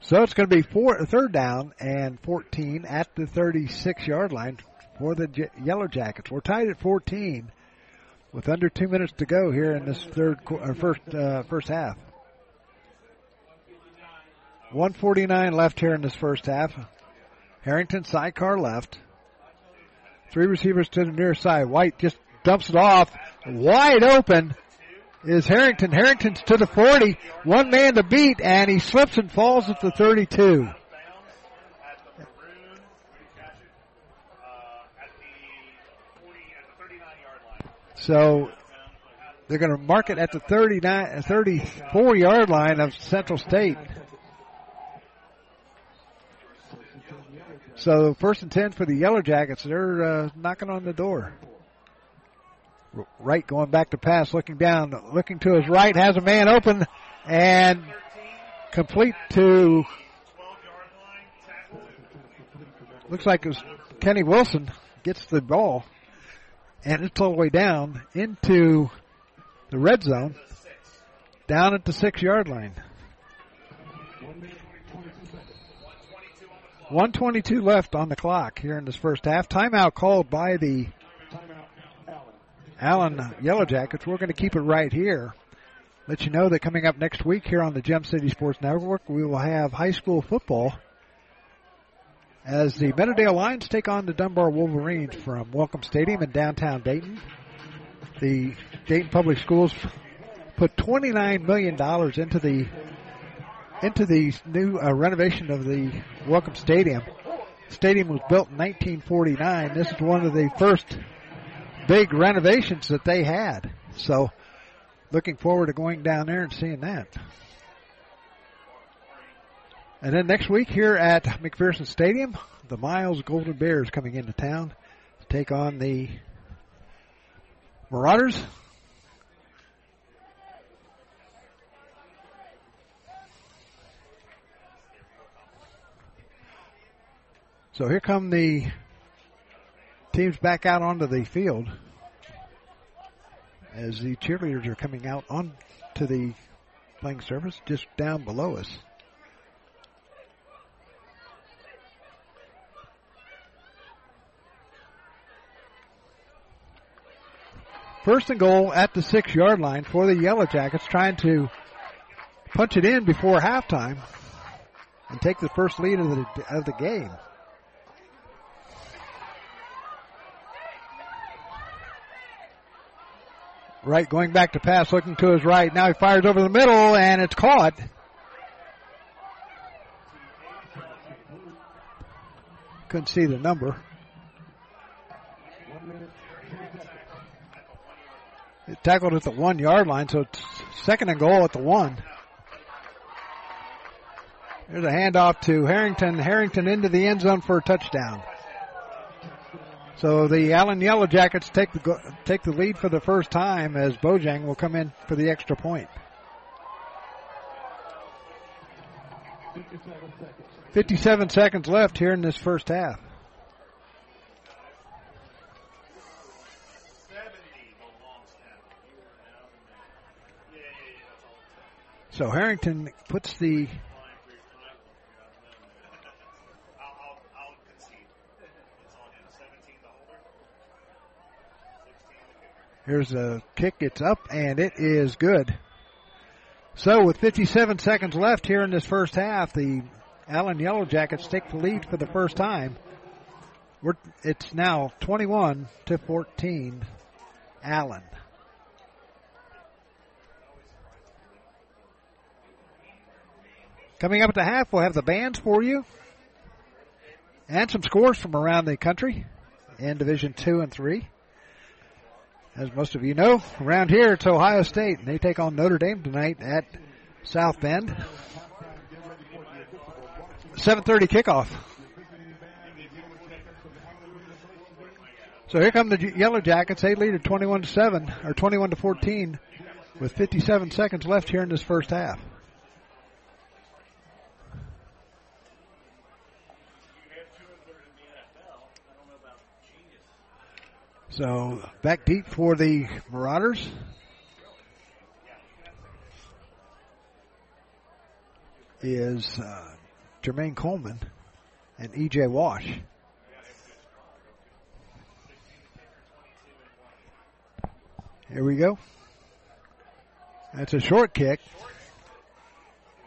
so it's going to be four, third down and 14 at the 36 yard line for the Yellow Jackets. We're tied at 14 with under two minutes to go here in this third or first uh, first half. 149 left here in this first half. Harrington sidecar left. Three receivers to the near side. White just dumps it off. Wide open is Harrington. Harrington's to the 40. One man to beat, and he slips and falls at the 32. So they're going to mark it at the 39, 34 yard line of Central State. So first and 10 for the Yellow Jackets. They're uh, knocking on the door. Wright going back to pass, looking down, looking to his right, has a man open and complete to looks like it was Kenny Wilson gets the ball and it's all the way down into the red zone down at the six yard line. 122 left on the clock here in this first half. Timeout called by the Allen Yellow Jackets. We're going to keep it right here. Let you know that coming up next week here on the Gem City Sports Network, we will have high school football as the Meadowdale Lions take on the Dunbar Wolverines from Welcome Stadium in downtown Dayton. The Dayton Public Schools put $29 million into the into the new uh, renovation of the Welcome Stadium. Stadium was built in 1949. This is one of the first big renovations that they had. So, looking forward to going down there and seeing that. And then next week here at McPherson Stadium, the Miles Golden Bears coming into town to take on the Marauders. So here come the teams back out onto the field as the cheerleaders are coming out on to the playing surface just down below us. First and goal at the six yard line for the Yellow Jackets trying to punch it in before halftime and take the first lead of the, of the game. Wright going back to pass, looking to his right. Now he fires over the middle and it's caught. Couldn't see the number. Tackled at the one yard line, so it's second and goal at the one. There's a handoff to Harrington. Harrington into the end zone for a touchdown. So the Allen Yellow Jackets take the take the lead for the first time as Bojang will come in for the extra point. 57 seconds left here in this first half. So Harrington puts the Here's a kick. It's up and it is good. So with 57 seconds left here in this first half, the Allen Yellow Jackets take the lead for the first time. We're, it's now 21 to 14. Allen. Coming up at the half, we'll have the bands for you and some scores from around the country in Division Two and Three. As most of you know, around here it's Ohio State, and they take on Notre Dame tonight at South Bend. 7:30 kickoff. So here come the Yellow Jackets. They lead at 21 to 7 or 21 to 14 with 57 seconds left here in this first half. So back deep for the Marauders. Is uh, Jermaine Coleman and EJ Wash. Here we go. That's a short kick.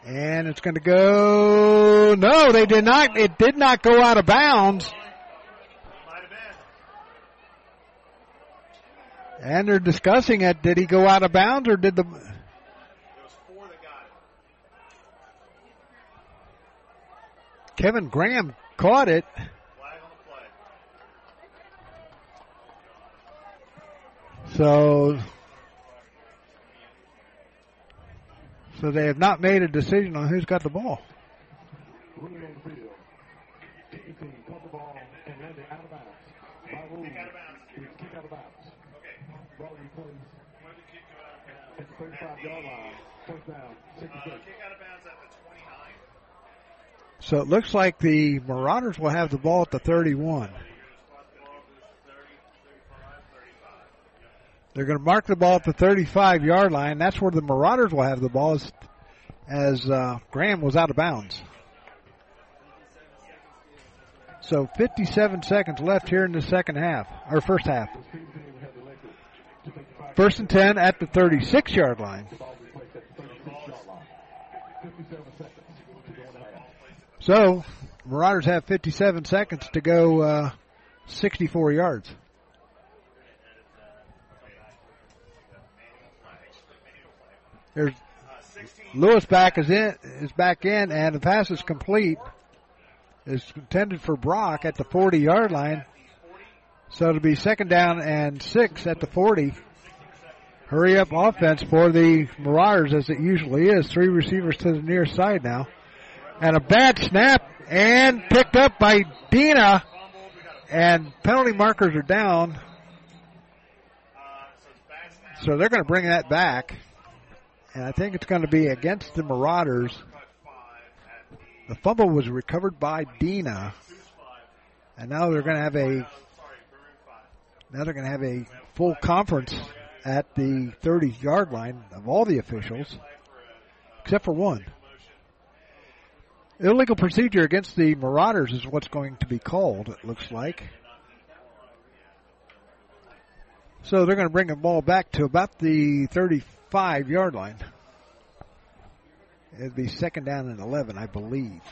And it's going to go. No, they did not. It did not go out of bounds. And they're discussing it. Did he go out of bounds or did the. Kevin Graham caught it. So, so they have not made a decision on who's got the ball.
35 yard line. First down, 66.
So it looks like the Marauders will have the ball at the 31. They're going to mark the ball at the 35 yard line. That's where the Marauders will have the ball as, as uh, Graham was out of bounds. So 57 seconds left here in the second half, or first half. First and 10 at the 36 yard line. So, Marauders have 57 seconds to go uh, 64 yards. There's Lewis back is in is back in, and the pass is complete. Is intended for Brock at the 40 yard line. So it'll be second down and six at the 40. Hurry up offense for the Marauders as it usually is. Three receivers to the near side now. And a bad snap and picked up by Dina. And penalty markers are down. So they're going to bring that back. And I think it's going to be against the Marauders. The fumble was recovered by Dina. And now they're going to have a now they're going to have a full conference at the 30 yard line of all the officials except for one. Illegal procedure against the Marauders is what's going to be called, it looks like. So they're going to bring the ball back to about the 35 yard line. It'd be second down and 11, I believe.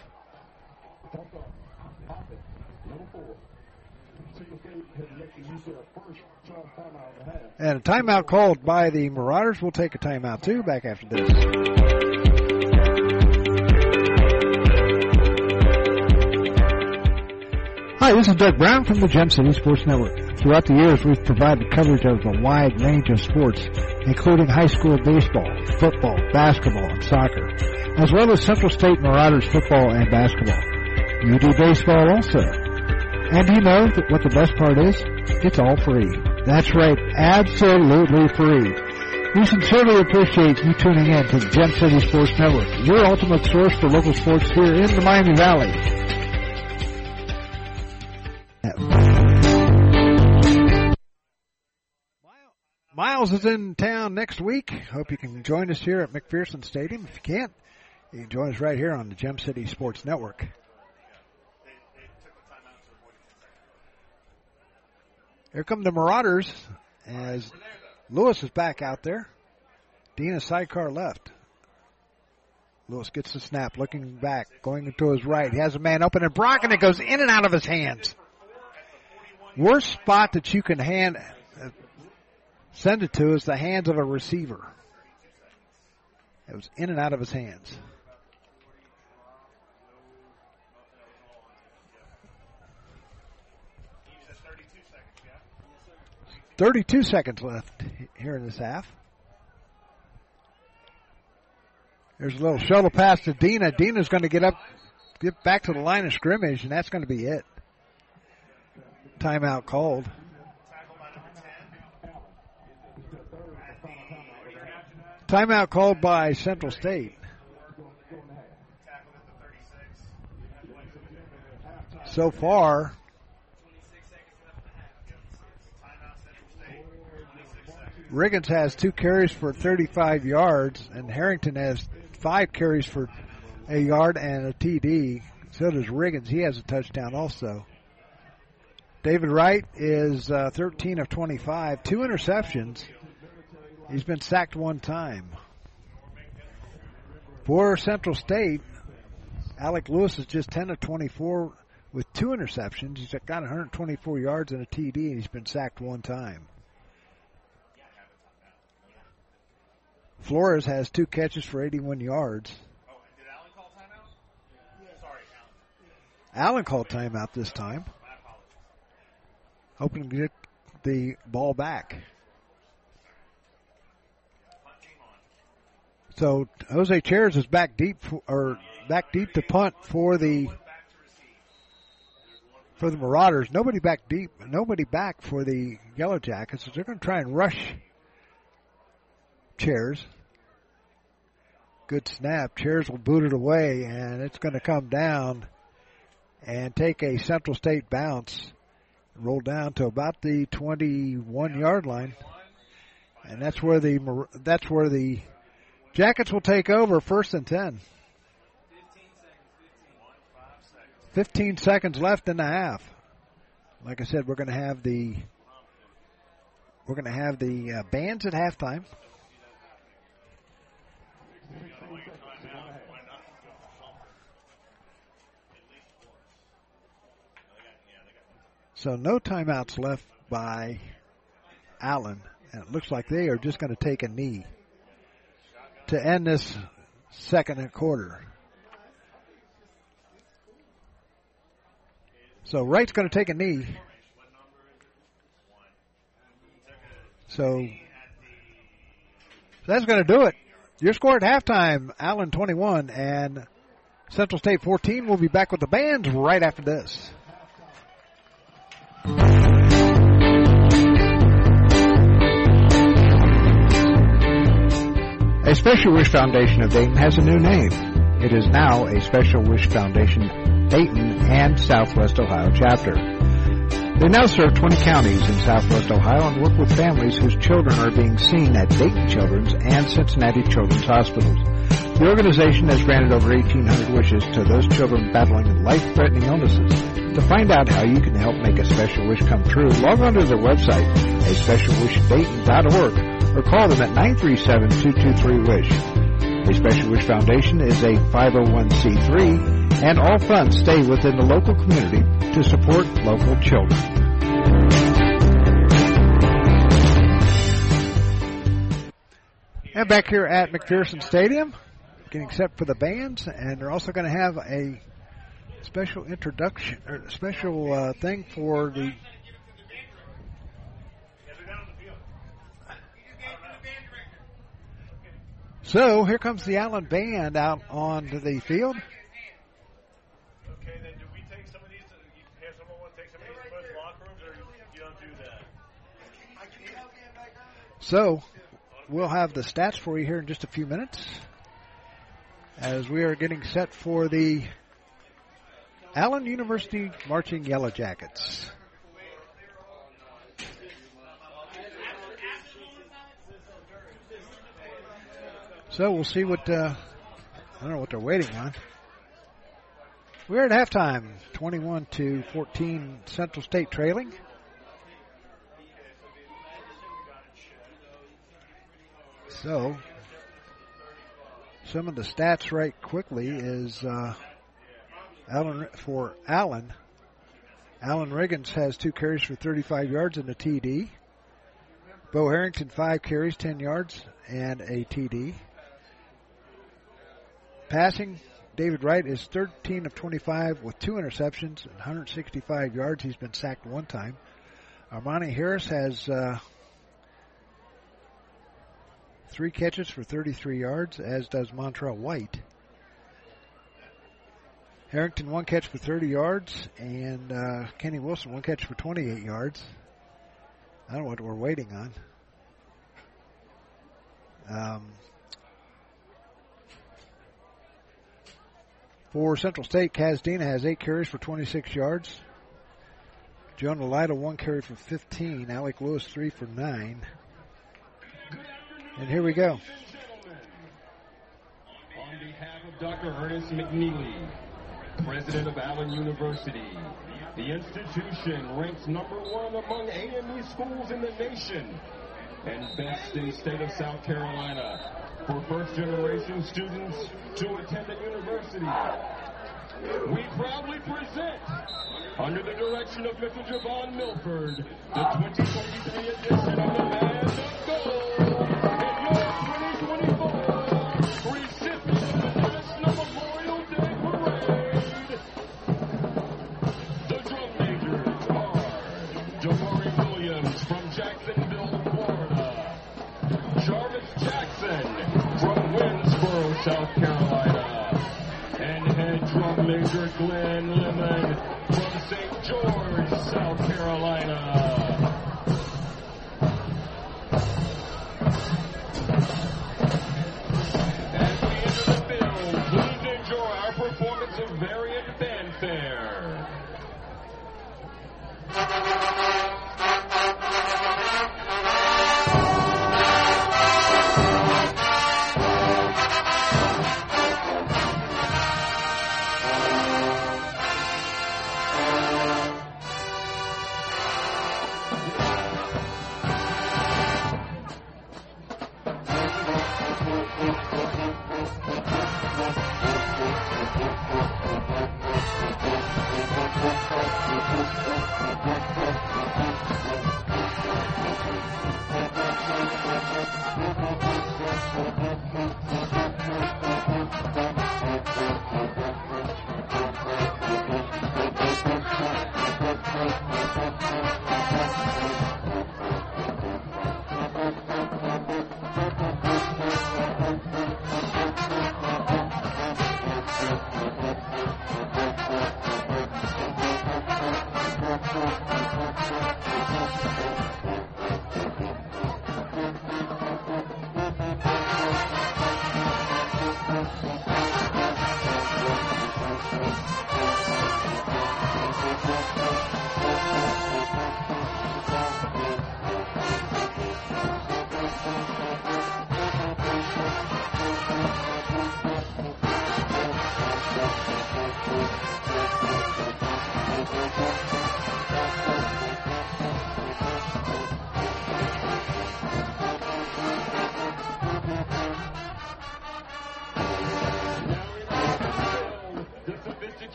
And a timeout called by the Marauders. We'll take a timeout too back after this. Hi, this is Doug Brown from the Gem City Sports Network. Throughout the years, we've provided coverage of a wide range of sports, including high school baseball, football, basketball, and soccer, as well as Central State Marauders football and basketball. You do baseball also. And do you know that what the best part is? It's all free. That's right, absolutely free. We sincerely appreciate you tuning in to the Gem City Sports Network, your ultimate source for local sports here in the Miami Valley. Miles is in town next week. Hope you can join us here at McPherson Stadium. If you can't, you can join us right here on the Gem City Sports Network. Here come the Marauders as Lewis is back out there. Dina sidecar left. Lewis gets the snap, looking back, going to his right. He has a man open and Brock, and it goes in and out of his hands. Worst spot that you can hand send it to is the hands of a receiver. It was in and out of his hands. Thirty-two seconds left here in this half. There's a little shuttle pass to Dina. Dina's going to get up, get back to the line of scrimmage, and that's going to be it. Timeout called. Timeout called by Central State. So far, Riggins has two carries for 35 yards, and Harrington has five carries for a yard and a TD. So does Riggins. He has a touchdown also. David Wright is uh, 13 of 25, two interceptions. He's been sacked one time. For Central State, Alec Lewis is just 10 of 24 with two interceptions. He's got 124 yards and a TD, and he's been sacked one time. Flores has two catches for 81 yards. Oh, did Allen called timeout this time. Hoping to get the ball back. So Jose Chairs is back deep for, or back deep to punt for the for the Marauders. Nobody back deep. Nobody back for the Yellow Jackets. So they're going to try and rush Chairs. Good snap. Chairs will boot it away, and it's going to come down and take a Central State bounce, roll down to about the 21 yard line, and that's where the that's where the Jackets will take over first and 10. 15 seconds left in the half. Like I said, we're going to have the we're going to have the uh, bands at halftime. So no timeouts left by Allen. And it looks like they are just going to take a knee to end this second and quarter. So Wright's going to take a knee. So that's going to do it. Your score at halftime, Allen 21 and Central State 14. We'll be back with the bands right after this. A Special Wish Foundation of Dayton has a new name. It is now a Special Wish Foundation Dayton and Southwest Ohio chapter. They now serve 20 counties in Southwest Ohio and work with families whose children are being seen at Dayton Children's and Cincinnati Children's Hospitals. The organization has granted over 1,800 wishes to those children battling life-threatening illnesses. To find out how you can help make a special wish come true, log on to their website, a specialwishdayton.org or call them at 937-223-WISH. A Special Wish Foundation is a 501c3 and all funds stay within the local community to support local children. And back here at McPherson Stadium, getting set for the bands, and they're also going to have a special introduction or special uh, thing for the So here comes the Allen band out onto the field. So we'll have the stats for you here in just a few minutes as we are getting set for the Allen University Marching Yellow Jackets. So we'll see what uh, I don't know what they're waiting on. We're at halftime, 21 to 14, Central State trailing. So, some of the stats right quickly is uh, Allen for Allen. Allen Riggins has two carries for 35 yards and a TD. Bo Harrington five carries, 10 yards and a TD. Passing, David Wright is 13 of 25 with two interceptions and 165 yards. He's been sacked one time. Armani Harris has uh, three catches for 33 yards, as does Montrell White. Harrington one catch for 30 yards, and uh, Kenny Wilson one catch for 28 yards. I don't know what we're waiting on. Um, for Central State, Kazdina has eight carries for 26 yards. Jonah Lytle one carry for 15. Alec Lewis three for nine. And here we go.
On behalf of
Dr. Ernest McNeely, President of Allen University. The institution ranks number one among AME schools in the nation and best in the state of South Carolina for first generation students to attend the university. We proudly present, under the direction of Mr. Javon Milford, the 2023 edition of the major Glenn Lemon from St. George, South Carolina. The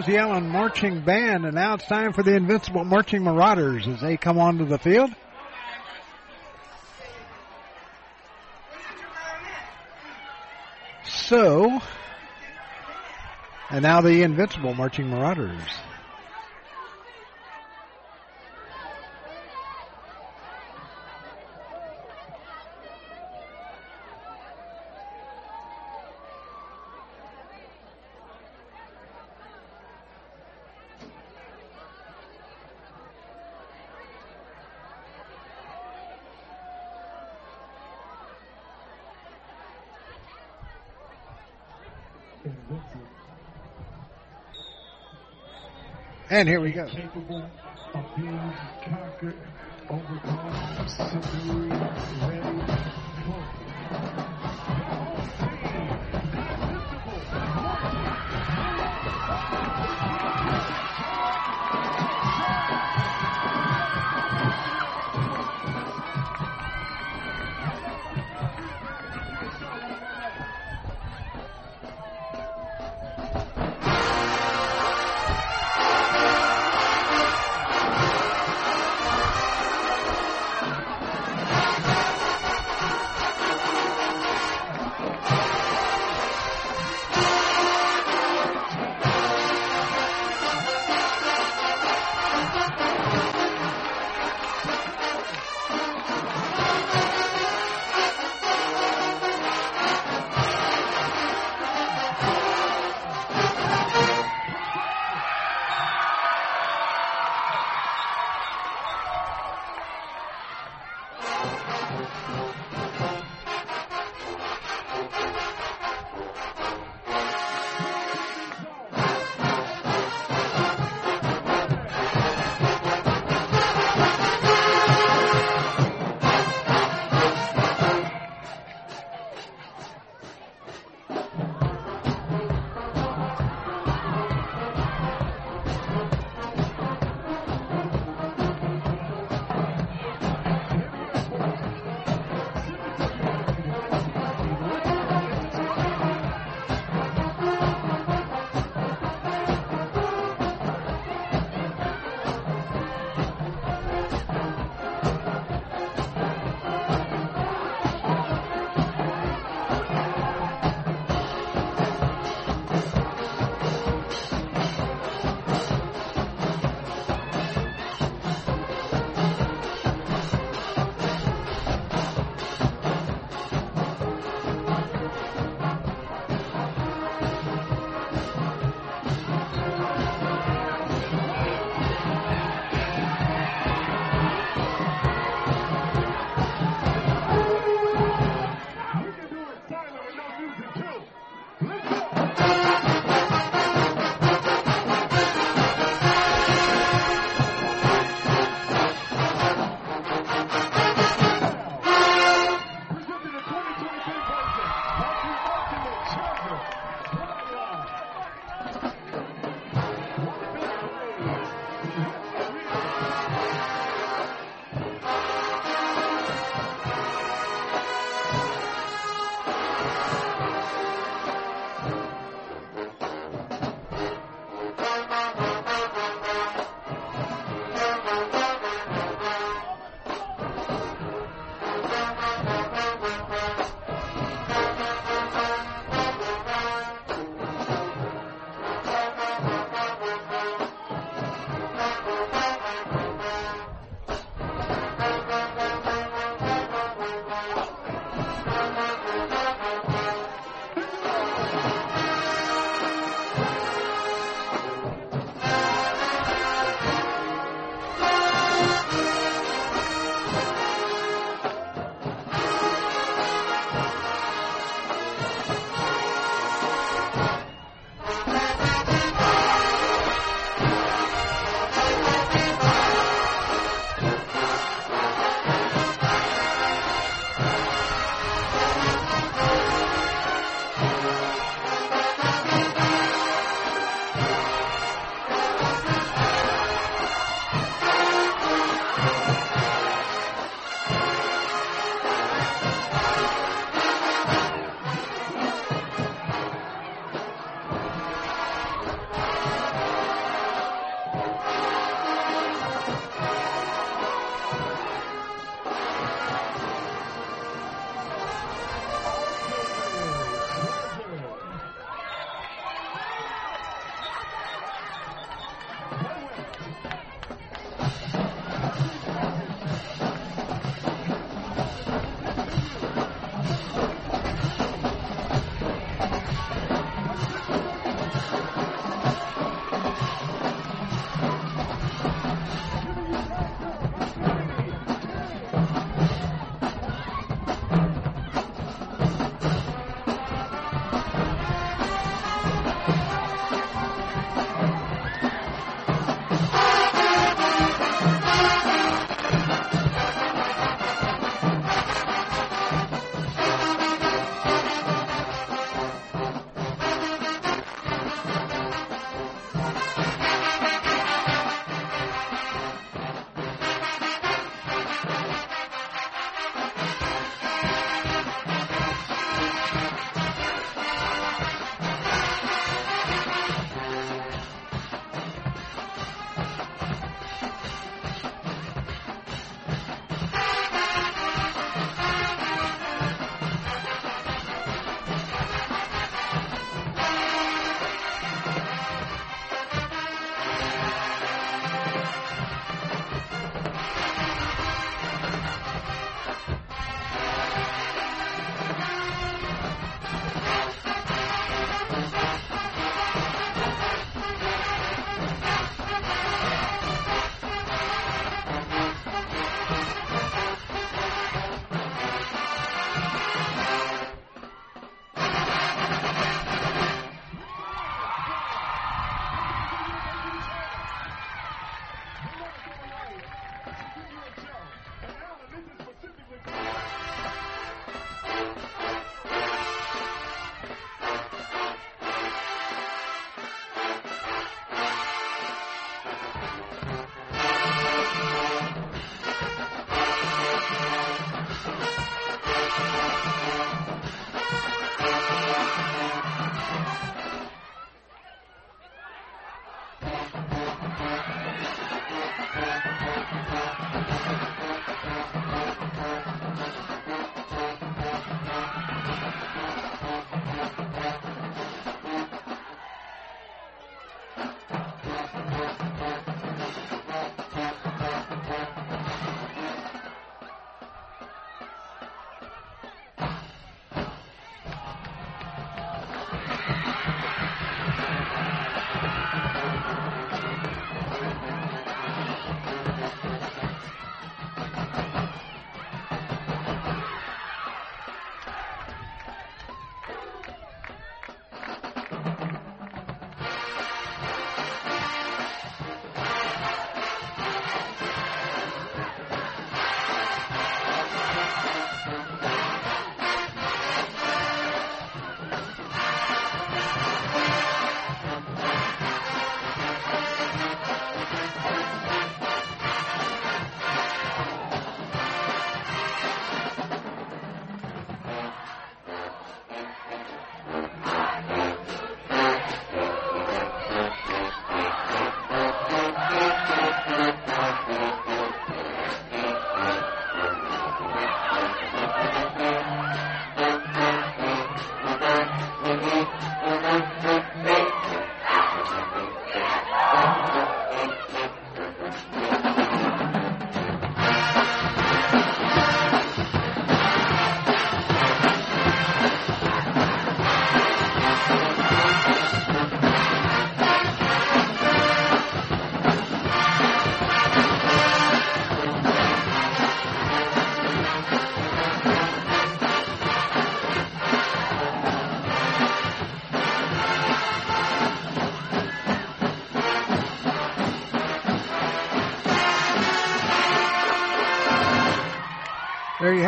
was the Allen Marching Band, and now it's time for the Invincible Marching Marauders as they come onto the field. So, and now the Invincible Marching Marauders. And here we go.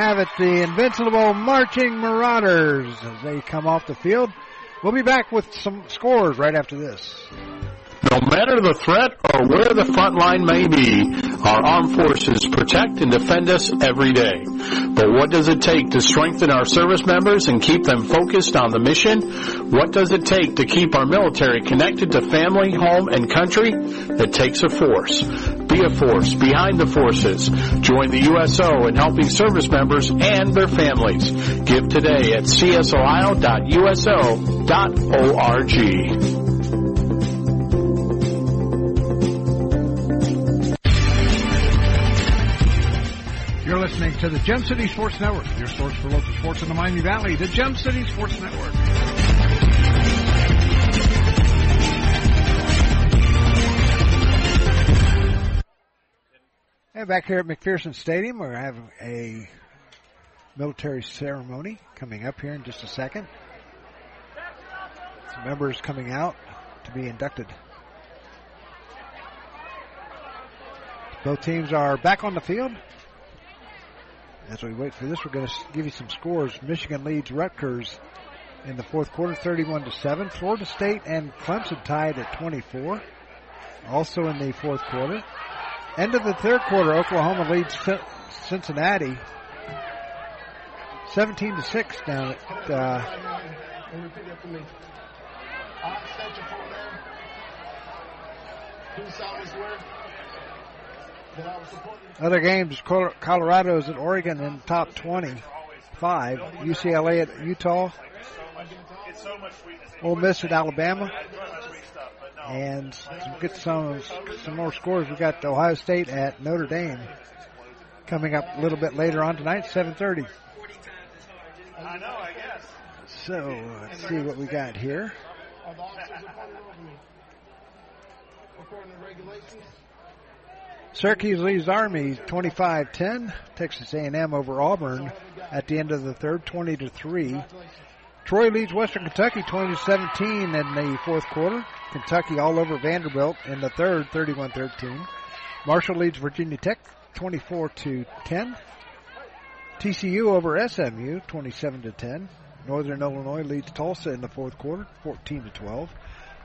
Have it, the invincible marching Marauders as they come off the field. We'll be back with some scores right after this.
No matter the threat or where the front line may be, our armed forces protect and defend us every day. But what does it take to strengthen our service members and keep them focused on the mission? What does it take to keep our military connected to family, home, and country? It takes a force. Be a force behind the forces. Join the USO in helping service members and their families. Give today at csohio.uso.org.
You're listening to the Gem City Sports Network, your source for local sports in the Miami Valley, the Gem City Sports Network. And back here at McPherson Stadium, we have a military ceremony coming up here in just a second. Some members coming out to be inducted. Both teams are back on the field. As we wait for this, we're going to give you some scores. Michigan leads Rutgers in the fourth quarter, 31 to 7. Florida State and Clemson tied at 24. Also in the fourth quarter. End of the third quarter, Oklahoma leads Cincinnati 17 to 6 down at uh, other games, Colorado is at Oregon in top 25. UCLA at Utah. Ole Miss at Alabama. And get some some more scores, we got Ohio State at Notre Dame coming up a little bit later on tonight, 7:30.
I know, I guess.
So let's see what we got here. Syracuse leads Army 25-10. Texas A&M over Auburn at the end of the third, 20 to 3. Troy leads Western Kentucky 20 17 in the fourth quarter. Kentucky all over Vanderbilt in the third, 31-13. Marshall leads Virginia Tech 24 to 10. TCU over SMU 27 to 10. Northern Illinois leads Tulsa in the fourth quarter 14 to 12.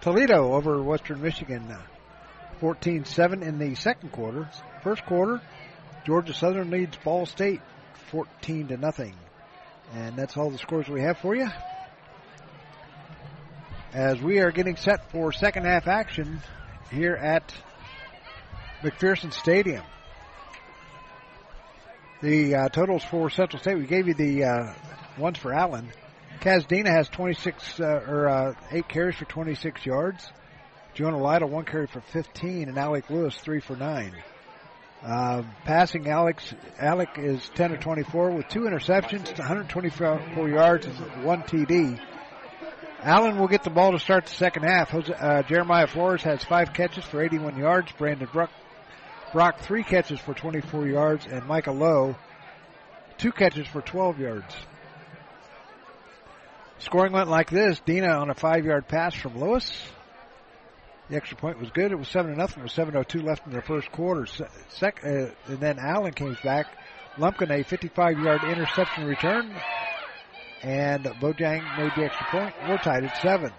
Toledo over Western Michigan 14-7 in the second quarter. First quarter, Georgia Southern leads Ball State 14 to nothing. And that's all the scores we have for you. As we are getting set for second half action here at McPherson Stadium. The uh, totals for Central State, we gave you the uh, ones for Allen. Kazdina has 26 uh, or uh, eight carries for 26 yards. Jonah Lytle, one carry for 15, and Alec Lewis, three for nine. Uh, passing, Alex, Alec is 10 of 24 with two interceptions, 124 yards, and one TD. Allen will get the ball to start the second half. Jose, uh, Jeremiah Flores has five catches for 81 yards. Brandon Brock, Brock, three catches for 24 yards, and Micah Lowe, two catches for 12 yards. Scoring went like this. Dina on a five yard pass from Lewis. The extra point was good. It was seven to nothing. Seven oh two left in the first quarter. Sec, uh, and then Allen came back. Lumpkin a 55 yard interception return. And Bojang made the extra point. We're tied at seven.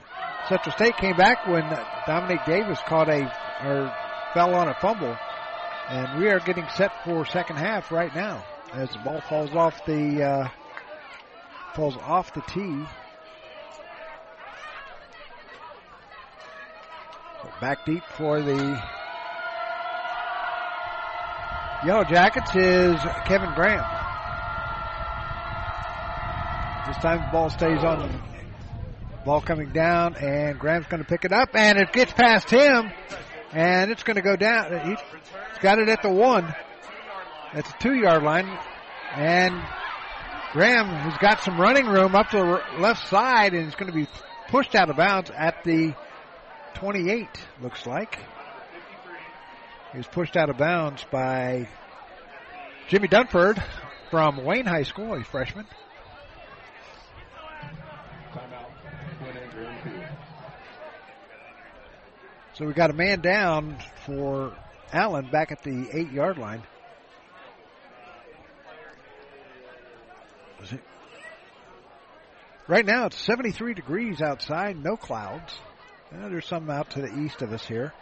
Central State came back when Dominic Davis caught a, or fell on a fumble. And we are getting set for second half right now as the ball falls off the, uh, falls off the tee. Back deep for the Yellow Jackets is Kevin Graham. This time the ball stays on the ball coming down and Graham's going to pick it up and it gets past him and it's going to go down. He's got it at the one. That's a two yard line and Graham has got some running room up to the left side and is going to be pushed out of bounds at the 28, looks like. He was pushed out of bounds by Jimmy Dunford from Wayne High School, a freshman. So we got a man down for Allen back at the eight yard line. Right now it's 73 degrees outside, no clouds. There's some out to the east of us here.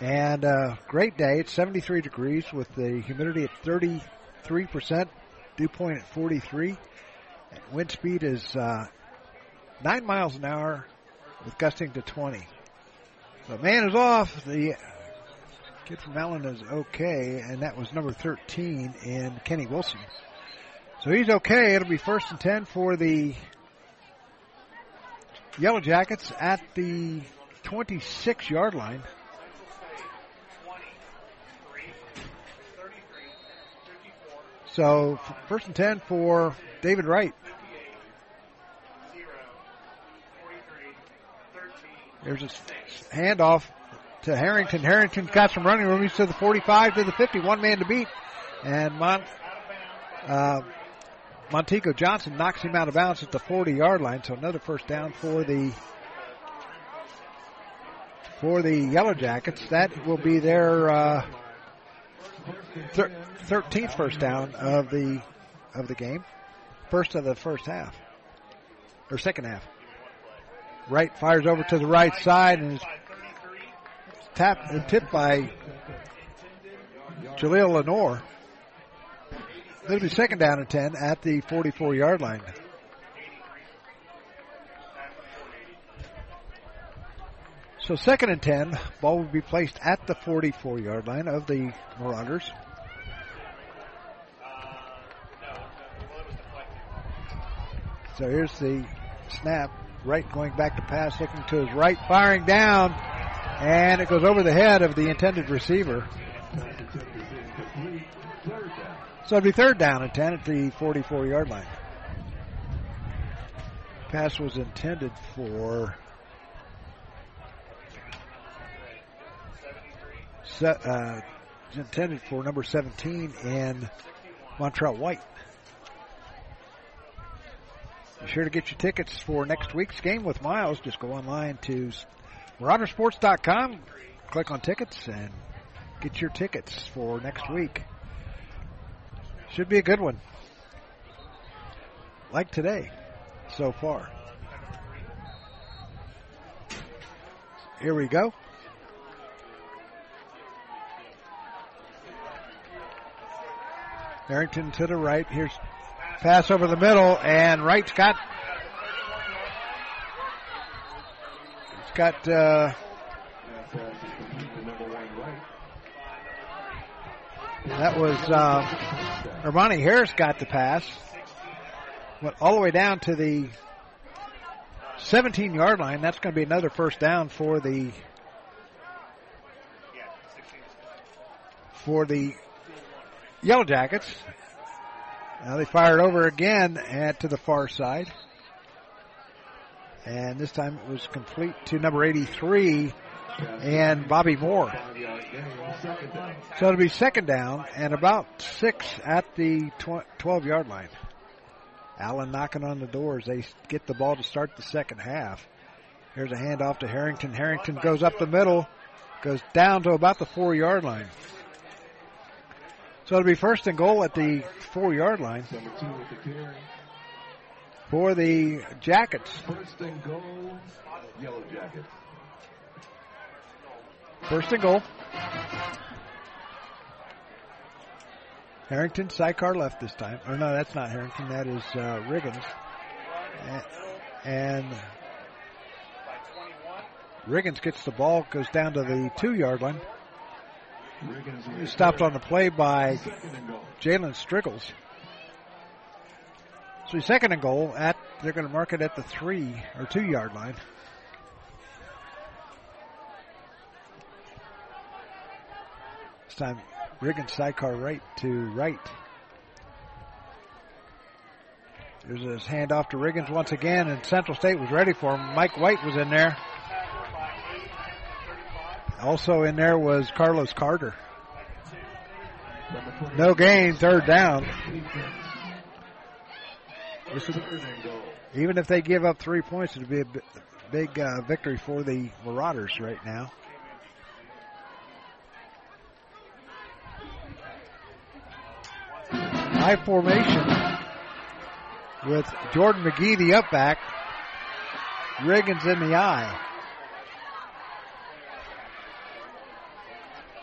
And uh, great day. It's 73 degrees with the humidity at 33%, dew point at 43. Wind speed is uh, 9 miles an hour with gusting to 20. The man is off. The kid from Allen is okay, and that was number 13 in Kenny Wilson. So he's okay. It'll be first and 10 for the Yellow Jackets at the 26 yard line. So first and 10 for David Wright. There's a handoff to Harrington. Harrington's got some running room. He's to the 45 to the 50. One man to beat. And Mont, uh, Montego Johnson knocks him out of bounds at the 40 yard line. So another first down for the for the Yellow Jackets. That will be their uh, thir- 13th first down of the of the game. First of the first half or second half. Wright fires over to the right side and is tapped and tipped by Jaleel Lenore. It'll be second down and 10 at the 44 yard line. So second and 10, ball will be placed at the 44 yard line of the Marauders. So here's the snap. Wright going back to pass, looking to his right, firing down, and it goes over the head of the intended receiver. So it'd be third down and 10 at the 44 yard line. Pass was intended for uh, intended for number 17 in Montreal White. Be sure to get your tickets for next week's game with Miles. Just go online to maraudersports.com, click on tickets, and get your tickets for next week. Should be a good one. Like today, so far. Here we go. Harrington to the right. Here's pass over the middle, and Wright's got. It's got. Uh, that was uh, Armani Harris got the pass. Went all the way down to the 17 yard line. That's going to be another first down for the for the Yellow Jackets. Now they fire it over again at to the far side. And this time it was complete to number 83 and Bobby Moore. So it'll be second down and about six at the 12 yard line. Allen knocking on the doors. They get the ball to start the second half. Here's a handoff to Harrington. Harrington goes up the middle, goes down to about the four yard line. So it'll be first and goal at the four yard line for the Jackets.
First and goal, Yellow Jackets.
First and goal. Harrington, sidecar left this time. Oh no, that's not Harrington. That is uh, Riggins. And, Riggins gets the ball, goes down to the two yard line. Stopped on the play by Jalen Striggles. So second and goal at they're going to mark it at the three or two yard line. This time Riggins sidecar right to right. There's his handoff to Riggins once again, and Central State was ready for him. Mike White was in there. Also in there was Carlos Carter. No gain, third down. Even if they give up three points, it'd be a big uh, victory for the Marauders right now. High formation. with Jordan McGee, the up back. Riggins in the eye.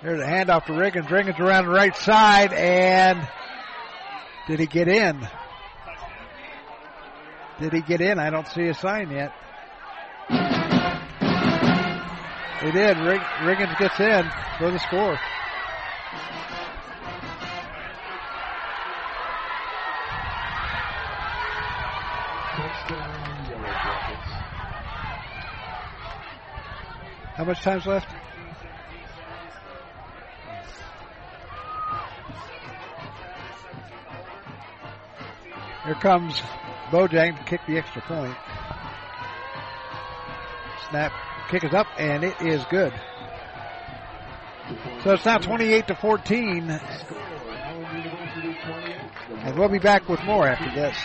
There's a handoff to Riggins. Riggins around the right side, and did he get in? Did he get in? I don't see a sign yet. He did. Rig- Riggins gets in for the score. How much time's left? Here comes Bojang to kick the extra point. Snap, kick is up, and it is good. So it's now 28 to 14. And we'll be back with more after this.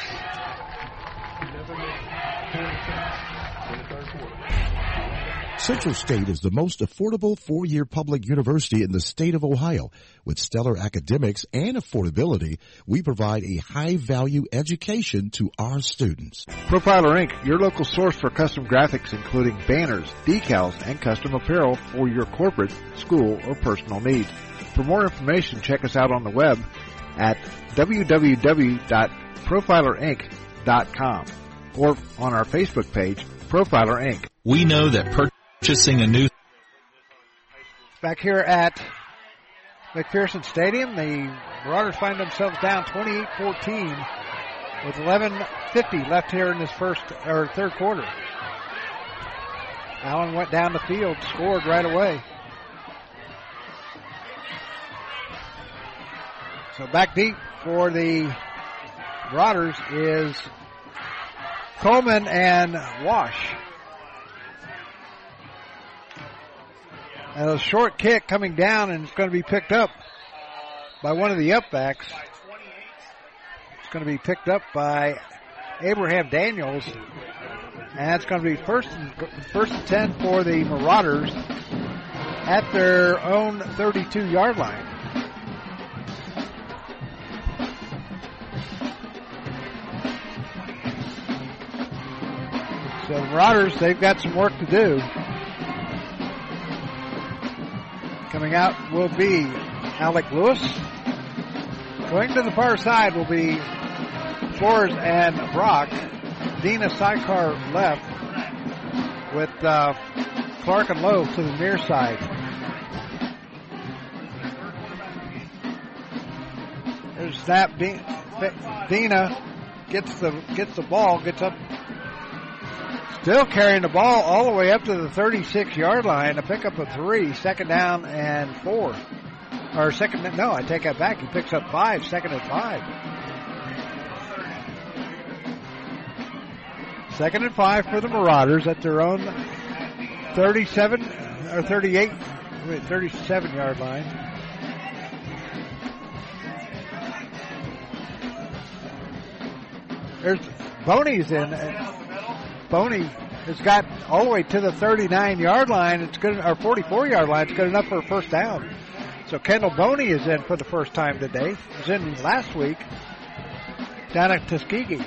Central State is the most affordable four-year public university in the state of Ohio. With stellar academics and affordability, we provide a high-value education to our students.
Profiler Inc., your local source for custom graphics including banners, decals, and custom apparel for your corporate, school, or personal needs. For more information, check us out on the web at www.profilerinc.com or on our Facebook page, Profiler Inc.
We know that purchasing a new
Back here at McPherson Stadium, the Marauders find themselves down 28-14 with 11.50 left here in this first or third quarter. Allen went down the field, scored right away. So back deep for the Marauders is Coleman and Wash. And a short kick coming down and it's going to be picked up by one of the upbacks. It's going to be picked up by Abraham Daniels. And it's going to be first and, first and 10 for the Marauders at their own 32 yard line. So Marauders, they've got some work to do. Coming out will be Alec Lewis. Going to the far side will be Flores and Brock. Dina sidecar left with uh, Clark and Lowe to the near side. There's snap. Dina gets the gets the ball, gets up Still carrying the ball all the way up to the 36 yard line. A pickup of three, second down and four. Or second, no, I take that back. He picks up five, second and five. Second and five for the Marauders at their own 37 or 38, 37 yard line. There's Boney's in. Boney has got all the way to the 39 yard line. It's good, or 44 yard line. It's good enough for a first down. So Kendall Boney is in for the first time today. He was in last week down at Tuskegee.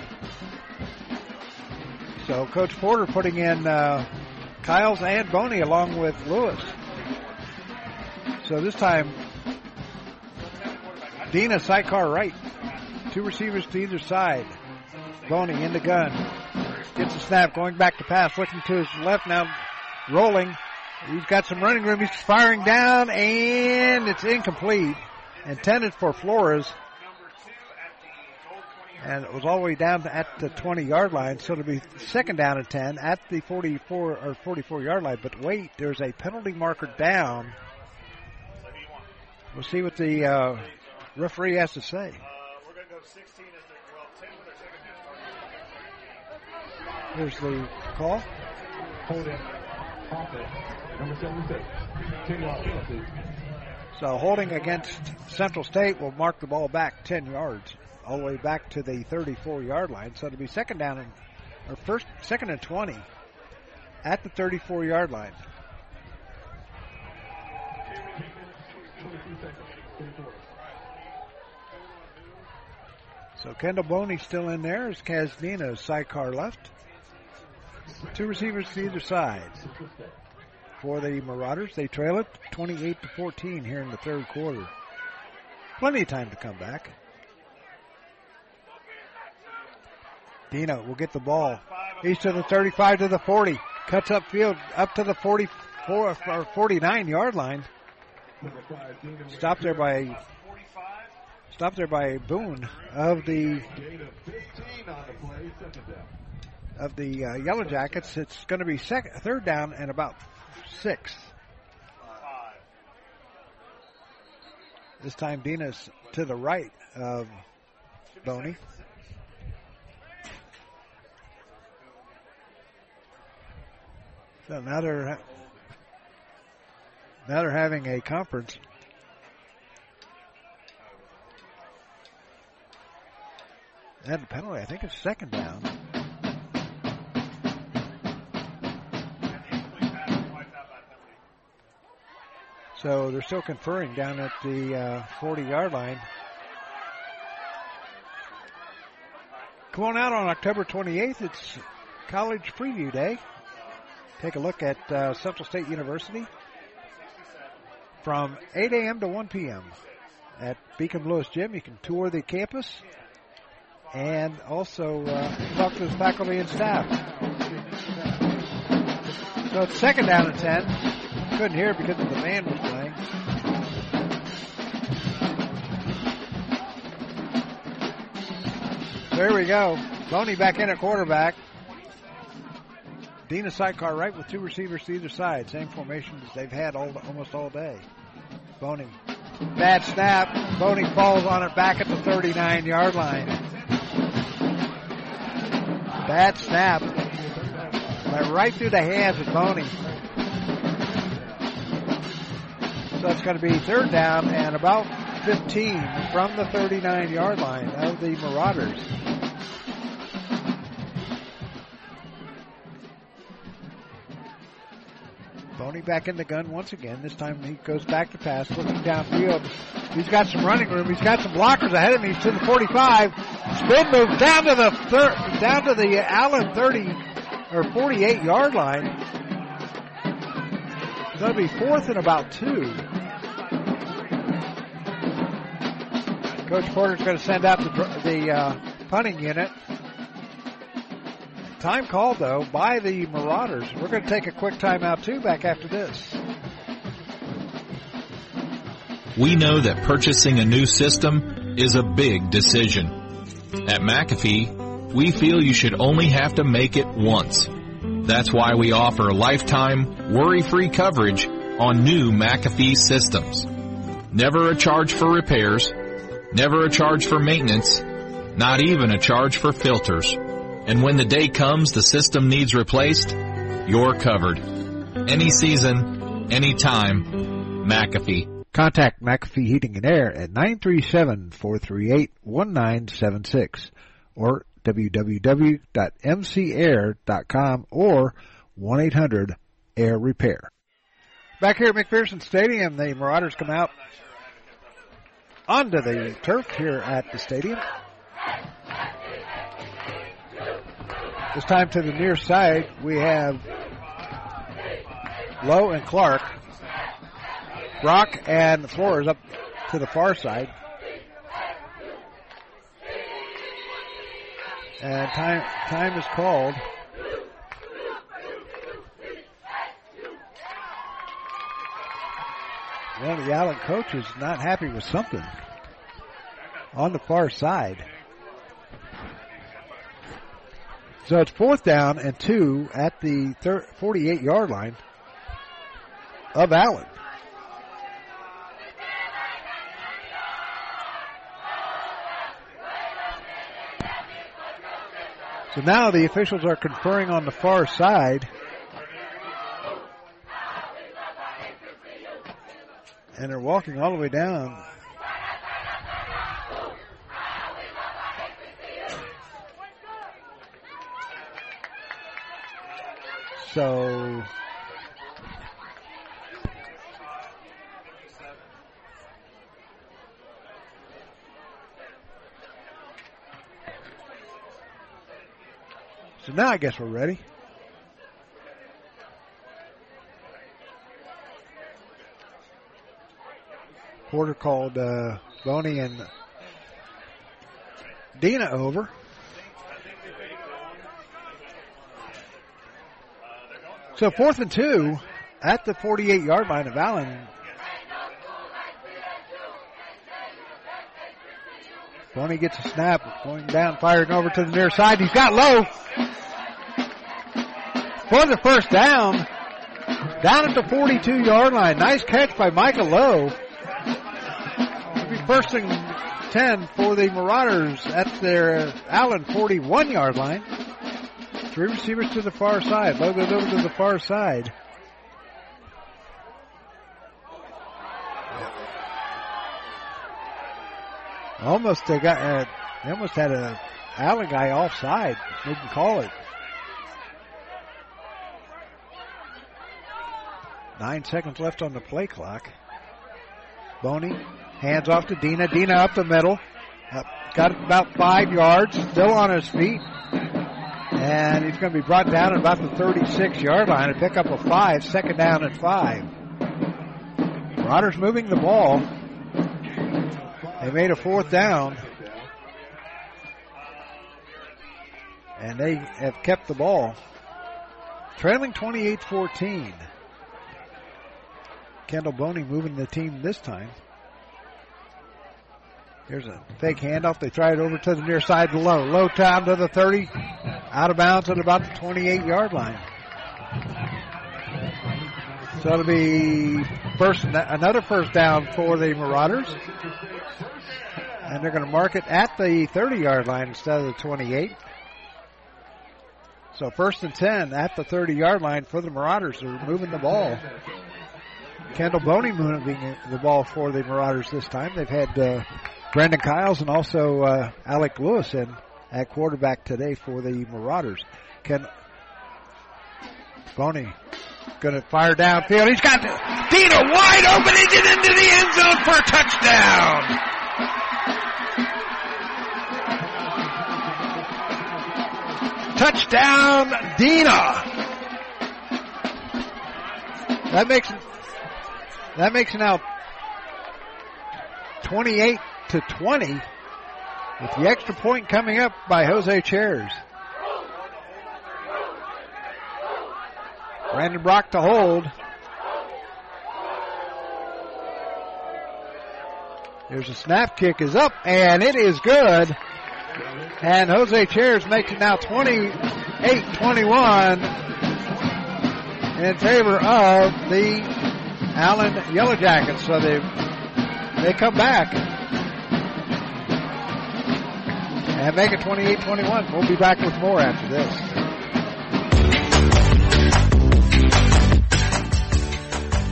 So Coach Porter putting in uh, Kyles and Boney along with Lewis. So this time, Dina sidecar right. Two receivers to either side. Boney in the gun. Gets the snap, going back to pass, looking to his left now, rolling. He's got some running room. He's firing down, and it's incomplete. Intended for Flores. And it was all the way down at the 20 yard line, so it'll be second down and 10 at the 44 or 44 yard line. But wait, there's a penalty marker down. We'll see what the uh, referee has to say. Here's the call.
Holding number 76. 10 yard penalty.
So holding against Central State will mark the ball back 10 yards, all the way back to the 34 yard line. So it'll be second down and, or first, second and 20 at the 34 yard line. So Kendall Boney still in there as Kaznina sidecar left. Two receivers to either side. For the Marauders, they trail it 28 to 14 here in the third quarter. Plenty of time to come back. Dino will get the ball. He's to the 35 to the 40. Cuts up field up to the 44 or 49 yard line. Stopped there by stopped there by Boone of the of the uh, Yellow Jackets. It's going to be second, third down and about six. This time Dina's to the right of Boney. So now they're now they're having a conference. And a penalty, I think it's second down. So they're still conferring down at the uh, 40 yard line. Come on out on October 28th. It's college preview day. Take a look at uh, Central State University from 8 a.m. to 1 p.m. at Beacom Lewis Gym. You can tour the campus and also uh, talk to the faculty and staff. So it's second down and 10 couldn't hear because the man was There we go. Boney back in at quarterback. Dina sidecar right with two receivers to either side. Same formation as they've had all almost all day. Boney. Bad snap. Boney falls on it back at the 39 yard line. Bad snap. Went right through the hands of Boney. So it's going to be third down and about 15 from the 39 yard line of the Marauders. Boney back in the gun once again. This time he goes back to pass, looking downfield. He's got some running room. He's got some blockers ahead of him. He's to the 45. Spin move down to the thir- down to the Allen 30 or 48 yard line. That'll be fourth and about two. Coach Porter's going to send out the, the uh, punting unit. Time called though by the Marauders. We're going to take a quick timeout too. Back after this.
We know that purchasing a new system is a big decision. At McAfee, we feel you should only have to make it once. That's why we offer lifetime, worry-free coverage on new McAfee systems. Never a charge for repairs, never a charge for maintenance, not even a charge for filters. And when the day comes the system needs replaced, you're covered. Any season, any time, McAfee.
Contact McAfee Heating and Air at 937-438-1976 or www.mcair.com or 1-800-AIR Repair. Back here at McPherson Stadium, the Marauders come out onto the turf here at the stadium. This time to the near side, we have Lowe and Clark. Brock and Flores up to the far side. And time time is called. Of the Allen coaches is not happy with something on the far side. So it's fourth down and two at the 48 yard line of Allen. So now the officials are conferring on the far side. And they're walking all the way down. So So now I guess we're ready. Porter called uh, Boney and Dina over. So fourth and two at the 48 yard line of Allen. Boney gets a snap, going down, firing over to the near side. He's got Lowe for the first down. Down at the 42 yard line. Nice catch by Micah Lowe. First and 10 for the Marauders at their Allen 41 yard line. Three receivers to the far side. Lowe goes over to the far side. Almost they got uh, they almost had a Allen guy offside. Didn't call it. Nine seconds left on the play clock. Boney hands off to Dina. Dina up the middle. Uh, got about five yards. Still on his feet. And he's going to be brought down at about the 36 yard line and pick up a five. Second down at five. Marauders moving the ball. They made a fourth down. And they have kept the ball. Trailing 28 14. Kendall Boney moving the team this time. Here's a fake handoff. They try it over to the near side Lowe. Lowe time to the 30. Out of bounds at about the 28 yard line. So it'll be first another first down for the Marauders. And they're going to mark it at the 30 yard line instead of the 28. So first and 10 at the 30 yard line for the Marauders. They're moving the ball. Kendall Boney moving the ball for the Marauders this time. They've had uh, Brandon Kiles and also uh, Alec Lewis in at quarterback today for the Marauders. Ken Boney going to fire downfield. He's got Dina wide open. He's into the end zone for a touchdown. Touchdown, Dina. That makes that makes it now 28 to 20 with the extra point coming up by Jose Chairs. Brandon Brock to hold. There's a snap kick is up and it is good. And Jose Chairs makes it now 28-21 in favor of the Allen Yellow Jackets. So they they come back and make it 28-21. We'll be back with more after this.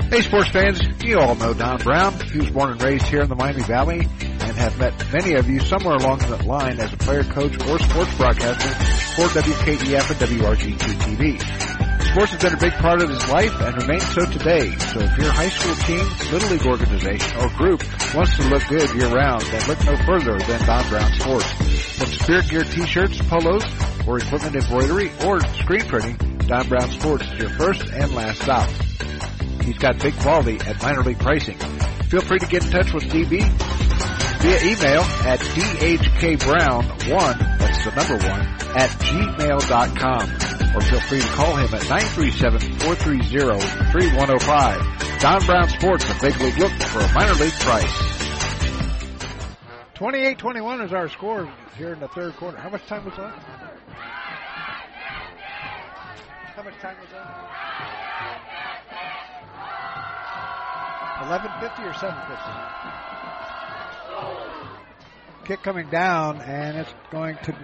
Hey sports fans, you all know Don Brown. He was born and raised here in the Miami Valley and have met many of you somewhere along that line as a player, coach, or sports broadcaster for WKEF and WRGT TV. Sports has been a big part of his life and remains so today. So if your high school team, little league organization, or group wants to look good year round, then look no further than Don Brown Sports. From spirit gear t-shirts, polos, or equipment embroidery, or screen printing, Don Brown Sports is your first and last stop. He's got big quality at minor league pricing. Feel free to get in touch with DB via email at dhkbrown1, that's the number one, at gmail.com. Or feel free to call him at 937-430-3105. Don Brown Sports, a big league look for a minor league price. 28-21 is our score here in the third quarter. How much time was left? How much time was left? 1150 or 750? Kick coming down and it's going to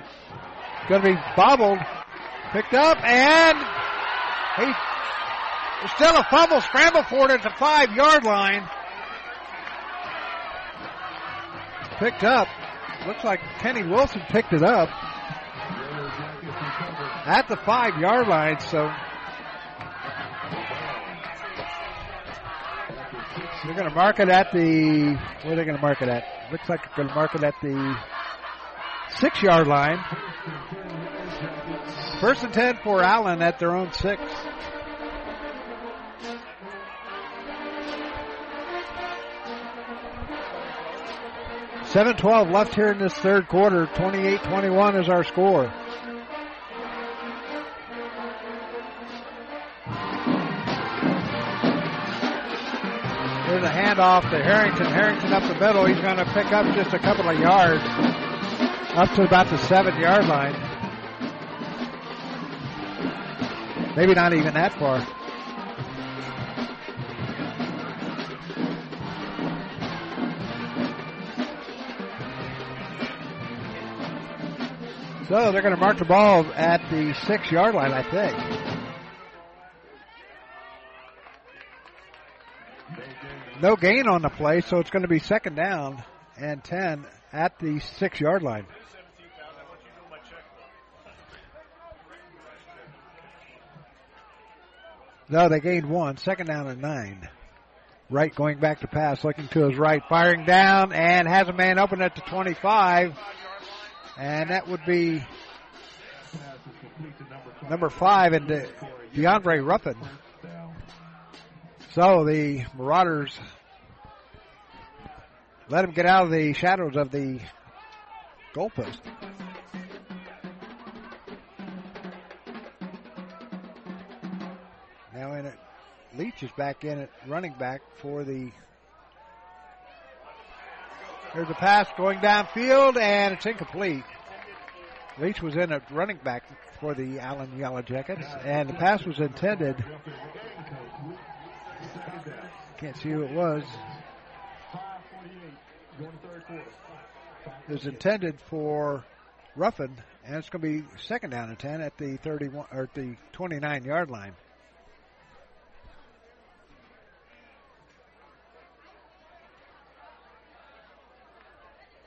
going to be bobbled, picked up, and he there's still a fumble scramble for it at the five yard line. Picked up. Looks like Kenny Wilson picked it up at the five yard line. So they're going to mark it at the. Where are they going to mark it at? Looks like they're going to mark it at the six yard line. First and 10 for Allen at their own six. Seven twelve left here in this third quarter. 28-21 is our score. There's a handoff to Harrington. Harrington up the middle. He's going to pick up just a couple of yards up to about the seven yard line. Maybe not even that far. So they're going to mark the ball at the six yard line, I think. No gain on the play, so it's going to be second down and 10 at the six yard line. No, they gained one. Second down and nine. Wright going back to pass, looking to his right, firing down, and has a man open at the 25. And that would be number five, and De- DeAndre Ruffin. So the Marauders let him get out of the shadows of the goalpost. Leach is back in at running back for the. There's a pass going downfield and it's incomplete. Leach was in at running back for the Allen Yellow Jackets, and the pass was intended. Can't see who it was. It was intended for Ruffin, and it's going to be second down and ten at the thirty-one or at the twenty-nine yard line.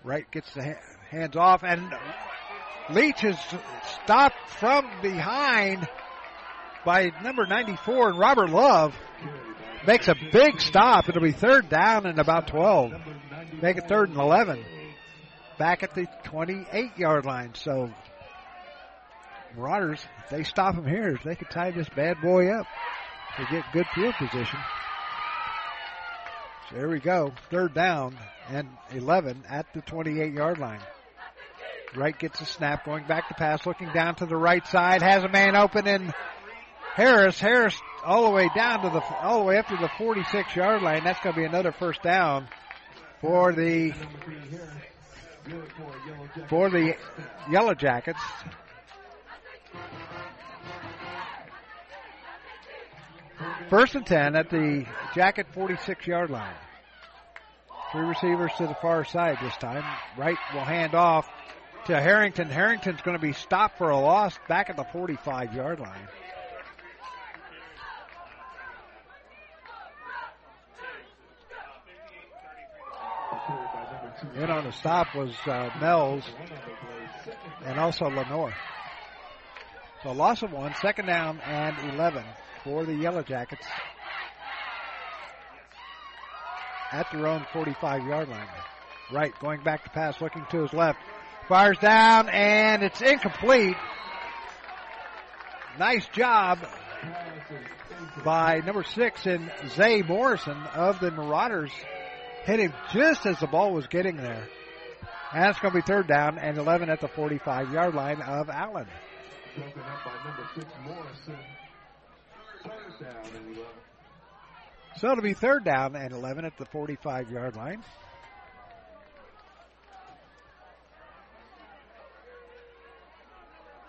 Wright gets the ha- hands off, and Leach is stopped from behind by number 94, and Robert Love makes a big stop. It'll be third down and about 12. Make it third and 11. Back at the 28 yard line. So, Marauders, if they stop him here, they could tie this bad boy up to get good field position. So there we go. Third down and 11 at the 28 yard line. Wright gets a snap, going back to pass, looking down to the right side, has a man open in Harris. Harris all the way down to the, all the way up to the 46 yard line. That's going to be another first down for the, for the Yellow Jackets. First and 10 at the Jacket 46 yard line. Three receivers to the far side this time. Wright will hand off to Harrington. Harrington's going to be stopped for a loss back at the 45 yard line. In on the stop was uh, Mells and also Lenore. So loss of one, second down and 11 for the Yellow Jackets at their own 45 yard line. Wright going back to pass, looking to his left. Fires down and it's incomplete. Nice job by number six and Zay Morrison of the Marauders. Hit him just as the ball was getting there. And it's going to be third down and 11 at the 45 yard line of Allen.
Broken up by number six, Morrison. Third down and 11.
So it'll be third down and 11 at the 45 yard line.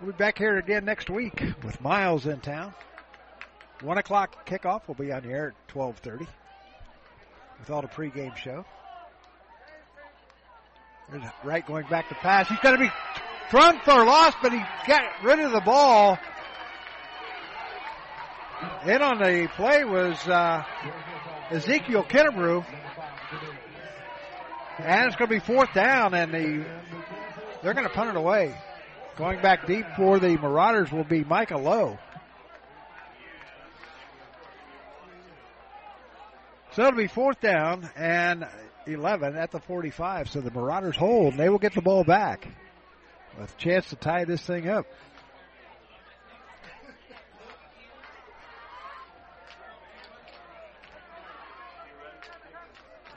We'll be back here again next week with Miles in town. One o'clock kickoff. We'll be on the air at 12:30 with all the pregame show. There's Wright going back to pass. He's going to be thrown for a loss, but he got rid of the ball. In on the play was uh, Ezekiel Kennebrew. And it's going to be fourth down, and the they're going to punt it away. Going back deep for the Marauders will be Micah Lowe. So it'll be fourth down and 11 at the 45. So the Marauders hold, and they will get the ball back. with a chance to tie this thing up.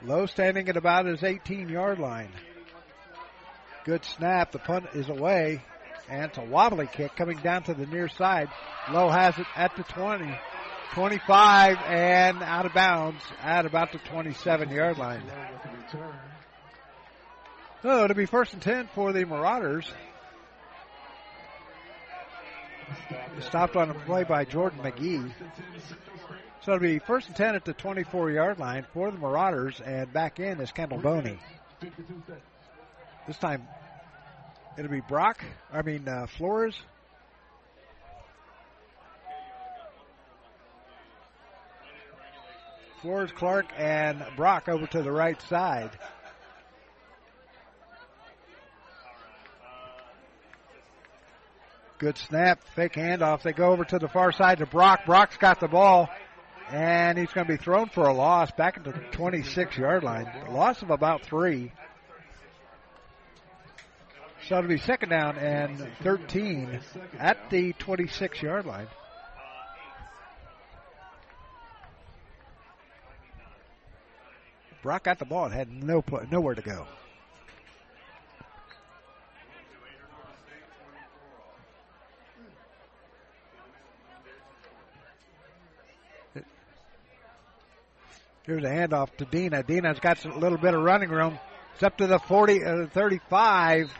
Lowe standing at about his 18 yard line. Good snap. The punt is away. And it's a wobbly kick coming down to the near side. Lowe has it at the 20. 25 and out of bounds at about the 27 yard line. So it'll be first and 10 for the Marauders. Stopped on a play by Jordan McGee. So it'll be first and 10 at the 24 yard line for the Marauders, and back in is Kendall Boney. This time it'll be Brock, I mean uh, Flores. Flores, Clark, and Brock over to the right side. Good snap, fake handoff. They go over to the far side to Brock. Brock's got the ball, and he's going to be thrown for a loss back into the 26 yard line. Loss of about three. So it'll be second down and 13 at the 26 yard line. Brock got the ball and had no nowhere to go. Here's a handoff to Dina. Dina's got a little bit of running room. It's up to the 40, uh, 35.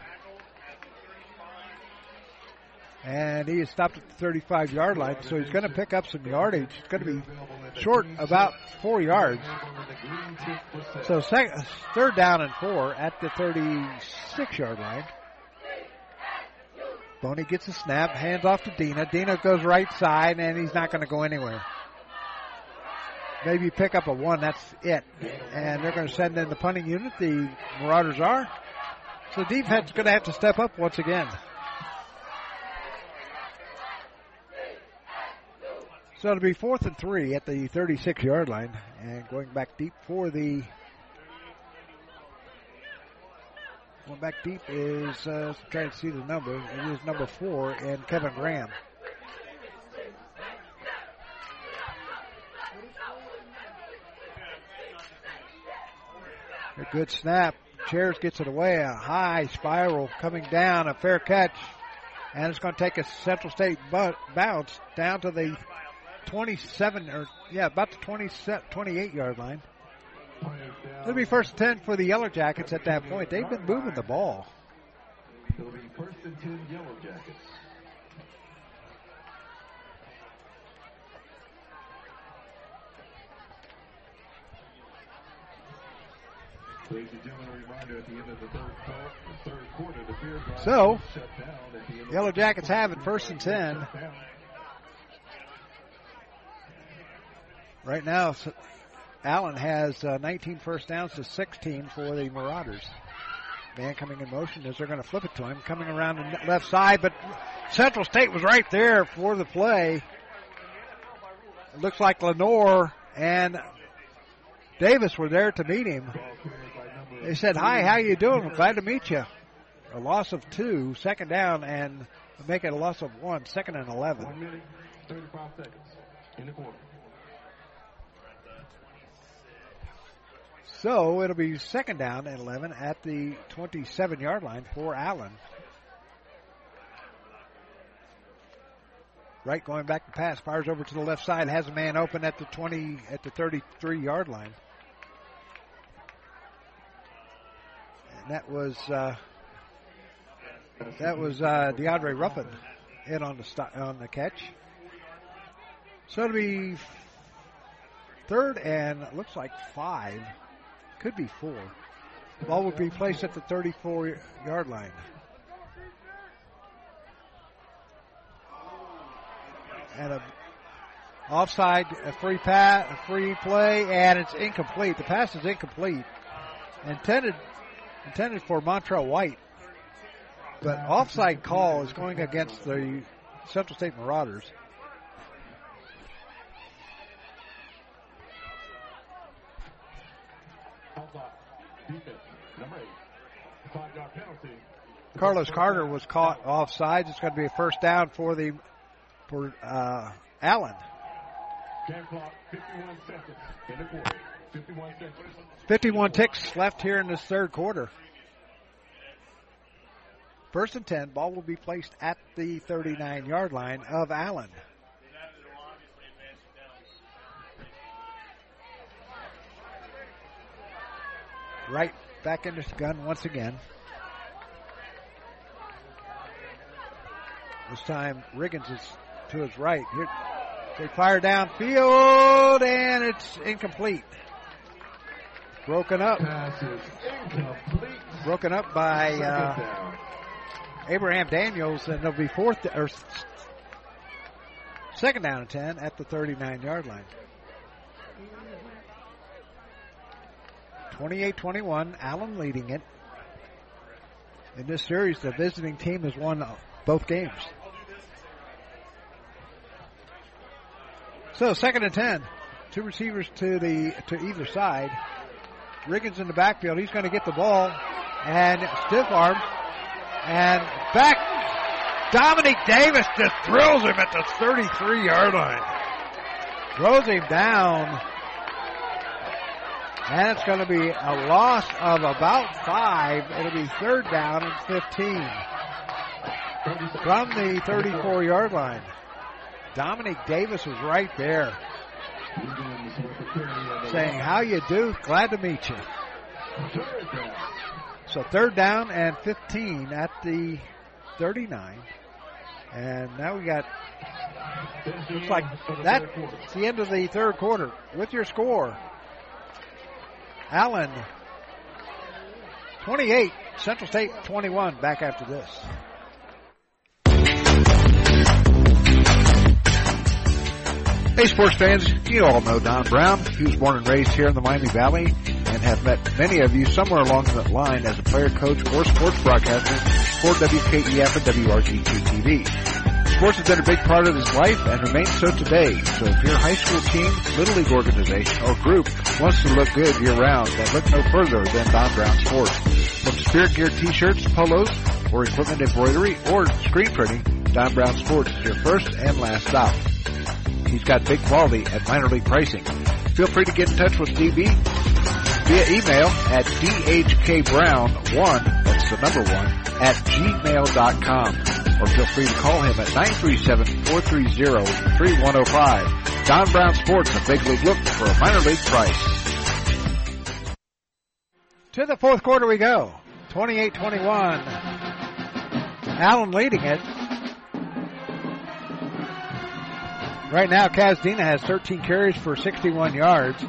And he is stopped at the 35 yard line, so he's going to pick up some yardage. It's going to be short about four yards. So second, third down and four at the 36 yard line. Boney gets a snap, hands off to Dina. Dina goes right side, and he's not going to go anywhere. Maybe pick up a one, that's it. And they're going to send in the punting unit. The Marauders are. So defense is going to have to step up once again. So it'll be fourth and three at the 36 yard line and going back deep for the. Going back deep is, uh, trying to see the number, it is number four and Kevin Graham. A good snap. Chairs gets it away. A high spiral coming down. A fair catch. And it's going to take a Central State bounce down to the 27 or yeah, about the 20, 28 yard line. It'll be first 10 for the Yellow Jackets at that point. They've been moving the ball.
It'll be first and 10 Yellow Jackets. Ladies and gentlemen, a reminder at the end of the third, part, the third quarter, the beer drive
So,
shut down at the end of
Yellow Jackets have it first and 10. Right now, Allen has uh, 19 first downs to 16 for the Marauders. Man coming in motion as they're going to flip it to him, coming around the left side, but Central State was right there for the play. It looks like Lenore and Davis were there to meet him. They said, "Hi, how you doing? Glad to meet you." A loss of two, second down, and make it a loss of one, second and eleven.
One minute, 35 seconds in the quarter.
So it'll be second down and 11 at the 27 yard line for Allen. Wright going back to pass, fires over to the left side, has a man open at the 20, at the 33 yard line. That was, uh, that was, uh, DeAndre Ruffin in on the, st- on the catch. So it'll be third and looks like five. Could be four. Ball would be placed at the 34 yard line. And a offside, a free pass, a free play, and it's incomplete. The pass is incomplete. Intended, intended for Montrell White. But offside call is going against the Central State Marauders. Carlos Carter was caught offside. It's going to be a first down for the for uh, Allen.
Game clock, 51 seconds in the quarter. 51 seconds.
51 ticks left here in this third quarter. First and 10, ball will be placed at the 39 yard line of Allen. Wright back into the gun once again. This time Riggins is to his right. Here, they fire downfield and it's incomplete. Broken up.
Pass is incomplete.
Broken up by uh. Abraham Daniels, and it'll be fourth or second down and ten at the 39 yard line. 28-21, Allen leading it. In this series, the visiting team has won both games. So second and ten, two receivers to the to either side. Riggins in the backfield. He's going to get the ball and stiff arms and back. Dominic Davis just thrills him at the 33 yard line. Throws him down. And it's going to be a loss of about five. It'll be third down and 15 from the 34 yard line. Dominic Davis was right there saying, how you do? Glad to meet you. So third down and 15 at the 39. And now we got, looks like that's the end of the third quarter. With your score, Allen 28, Central State 21 back after this. Hey, sports fans, you all know Don Brown. He was born and raised here in the Miami Valley and have met many of you somewhere along that line as a player, coach, or sports broadcaster for WKEF and WRGT TV. Sports has been a big part of his life and remains so today. So if your high school team, little league organization, or group wants to look good year round, then look no further than Don Brown Sports. From spirit gear t-shirts, polos, or equipment embroidery, or screen printing, Don Brown Sports is your first and last stop. He's got big quality at minor league pricing. Feel free to get in touch with DB via email at dhkbrown1, that's the number one, at gmail.com. Or feel free to call him at 937-430-3105. Don Brown Sports, a big league look for a minor league price. To the fourth quarter we go. 28-21. Allen leading it. Right now, Kazdina has 13 carries for 61 yards.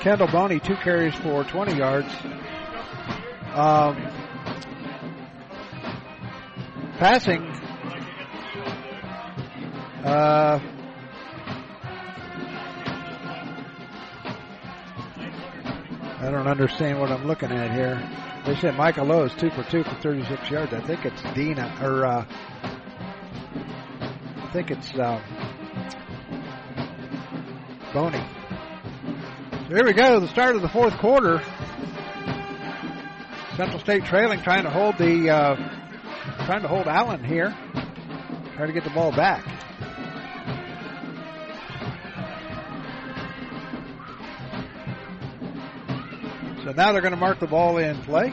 Kendall Boney, two carries for 20 yards. Um, passing, uh, I don't understand what I'm looking at here. They said Micah Lowe is two for two for 36 yards. I think it's Dina, or, uh, I think it's, um, Boney. So here we go, the start of the fourth quarter. Central State trailing, trying to hold the, uh, trying to hold Allen here. Trying to get the ball back. So now they're going to mark the ball in play.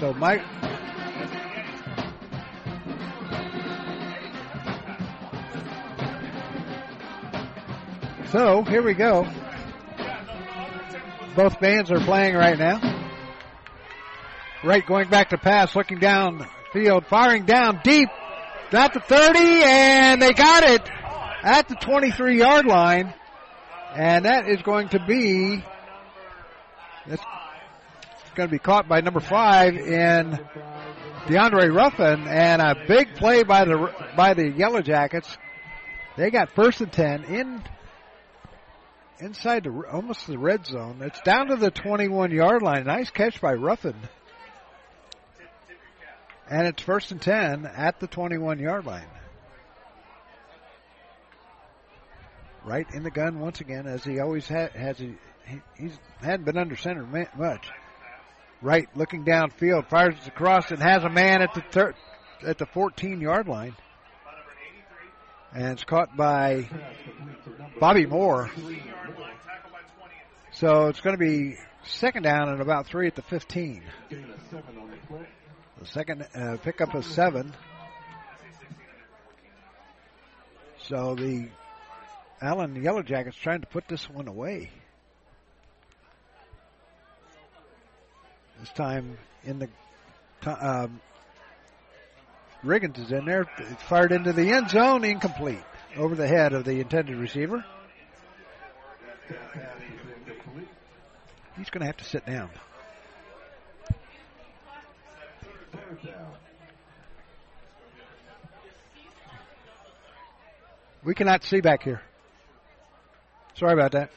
So Mike. So here we go. Both bands are playing right now. Wright going back to pass, looking down field, firing down deep. At the 30 and they got it at the 23 yard line. And that is going to be, that's going to be caught by number five in DeAndre Ruffin and a big play by the, by the Yellow Jackets. They got first and 10 in, inside the, almost the red zone. It's down to the 21 yard line. Nice catch by Ruffin. And it's first and 10 at the 21 yard line. Wright in the gun once again, as he always ha- has. He, he he's hadn't been under center much. Wright, looking downfield, fires it across and has a man at the thir- at the 14 yard line, and it's caught by Bobby Moore. So it's going to be second down and about three at the 15. The second uh, pickup of seven. So the Allen Yellow Jackets trying to put this one away. This time in the um, Riggins is in there. It's fired into the end zone, incomplete over the head of the intended receiver. He's going to have to sit down. We cannot see back here. Sorry about that.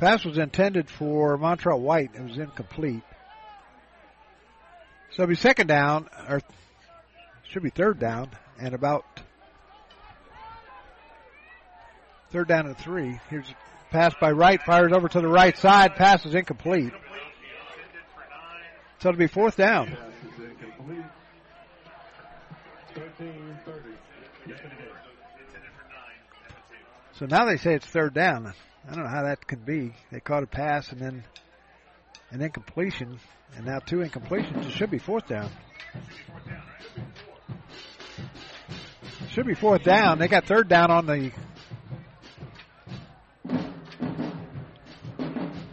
Pass was intended for Montrell White. It was incomplete. So it'll be second down, or should be third down, and about third down and three. Here's a pass by Wright, fires over to the right side. Pass is incomplete. So it'll be fourth down. So now they say it's third down. I don't know how that could be. They caught a pass and then an incompletion, and now two incompletions. It should be fourth down. Should be fourth down. They got third down on the.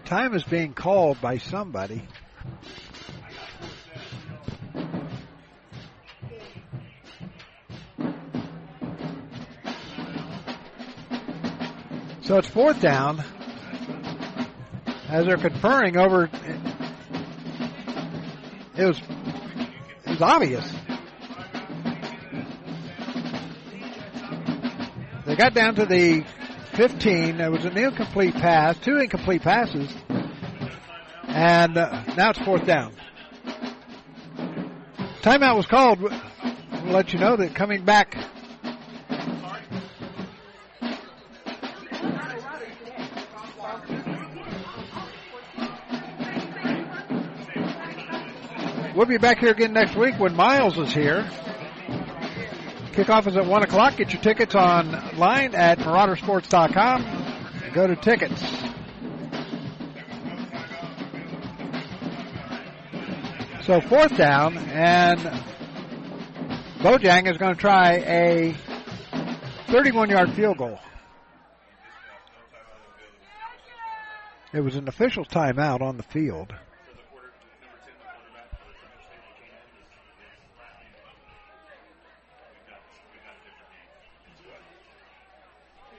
Time is being called by somebody. So it's fourth down as they're conferring over. It was it was obvious. They got down to the 15. There was an incomplete pass, two incomplete passes, and uh, now it's fourth down. Timeout was called. We'll let you know that coming back Be back here again next week when Miles is here. Kickoff is at 1 o'clock. Get your tickets online at maraudersports.com. Go to tickets. So fourth down, and Bojang is going to try a 31 yard field goal. It was an official timeout on the field.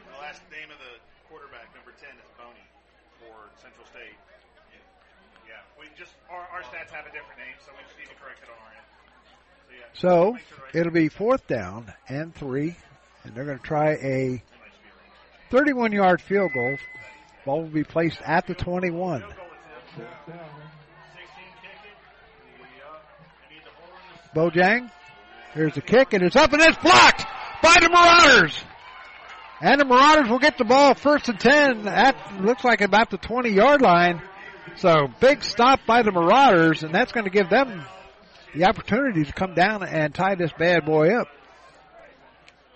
The last name of the quarterback, number 10, is Boney for Central State. Yeah, we just, our, our stats have a different name, so we just need to correct it on our end. So,
it'll be fourth down and three, and they're going to try a 31 yard field goal. Ball will be placed at the 21. Bojang, here's the kick, and it's up and it's blocked by the Marauders. And the Marauders will get the ball first and 10 at, looks like about the 20 yard line. So big stop by the Marauders, and that's going to give them the opportunity to come down and tie this bad boy up.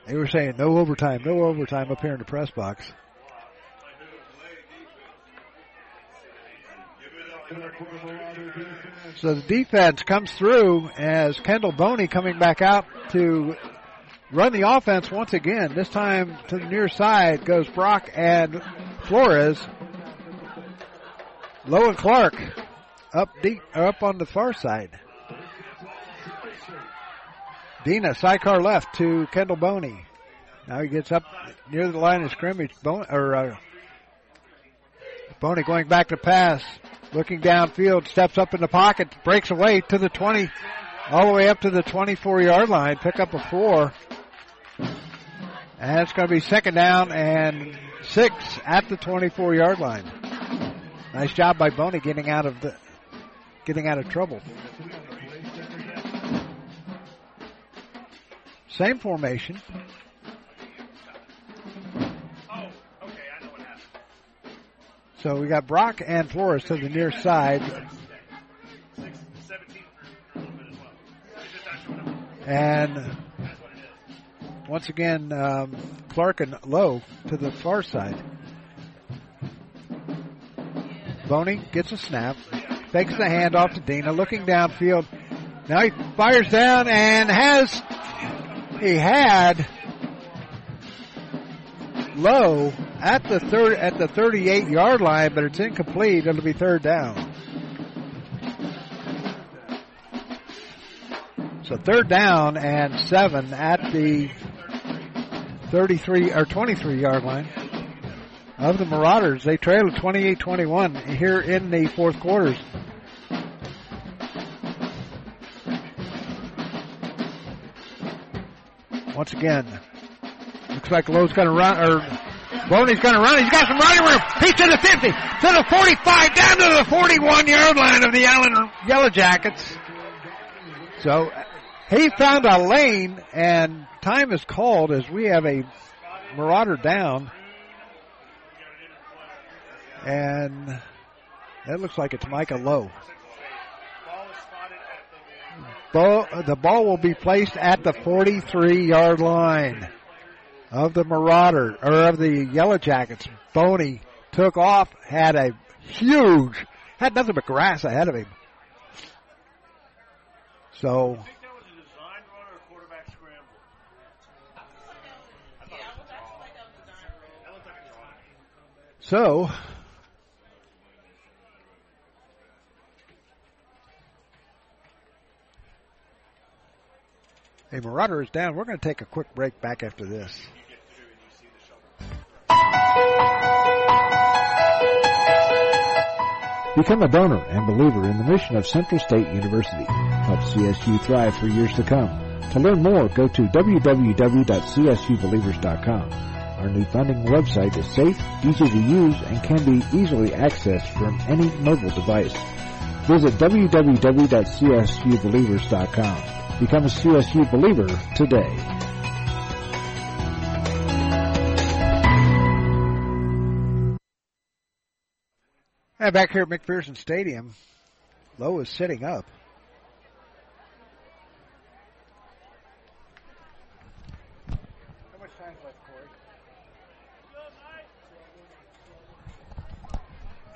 They were saying no overtime, no overtime up here in the press box. So the defense comes through as Kendall Boney coming back out to run the offense once again. This time to the near side goes Brock and Flores. Lowe and Clark up deep, up on the far side. Dina, sidecar left to Kendall Boney. Now he gets up near the line of scrimmage. Bon- or uh, Boney going back to pass, looking downfield, steps up in the pocket, breaks away to the 20, all the way up to the 24 yard line. Pick up a four. And it's going to be second down and six at the 24 yard line. Nice job by Boney getting out of the, getting out of trouble. Same formation. So we got Brock and Flores to the near side. And once again, um, Clark and Lowe to the far side. Boney gets a snap, takes the handoff to Dina, looking downfield. Now he fires down and has, he had Lowe at the third, at the 38 yard line, but it's incomplete. It'll be third down. So third down and seven at the 33 or 23 yard line of the Marauders. They trail 28-21 here in the fourth quarters. Once again, looks like Lowe's going to run, or Boney's going to run. He's got some running room. He's to the 50, to the 45, down to the 41 yard line of the Allen Yellow Jackets. So he found a lane and time is called as we have a Marauder down. And that looks like it's Micah Lowe. The ball will be placed at the 43 yard line of the Marauder, or of the Yellow Jackets. Boney took off, had a huge, had nothing but grass ahead of him. So, so, a Marauder is down. We're going to take a quick break back after this. Become a donor and believer in the mission of Central State University. Help CSU thrive for years to come. To learn more, go to www.csubelievers.com. Our new funding website is safe, easy to use, and can be easily accessed from any mobile device. Visit www.csubelievers.com. Become a CSU believer today. And back here at McPherson Stadium, Lowe is sitting up. How much time's left,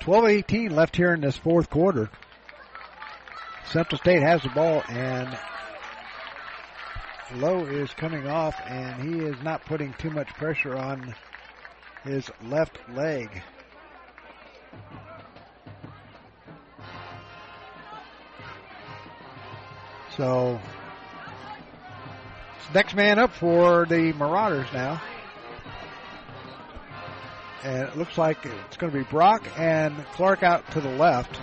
Corey? 12-18 left here in this fourth quarter. Central State has the ball and Lowe is coming off and he is not putting too much pressure on his left leg. So, next man up for the Marauders now. And it looks like it's going to be Brock and Clark out to the left.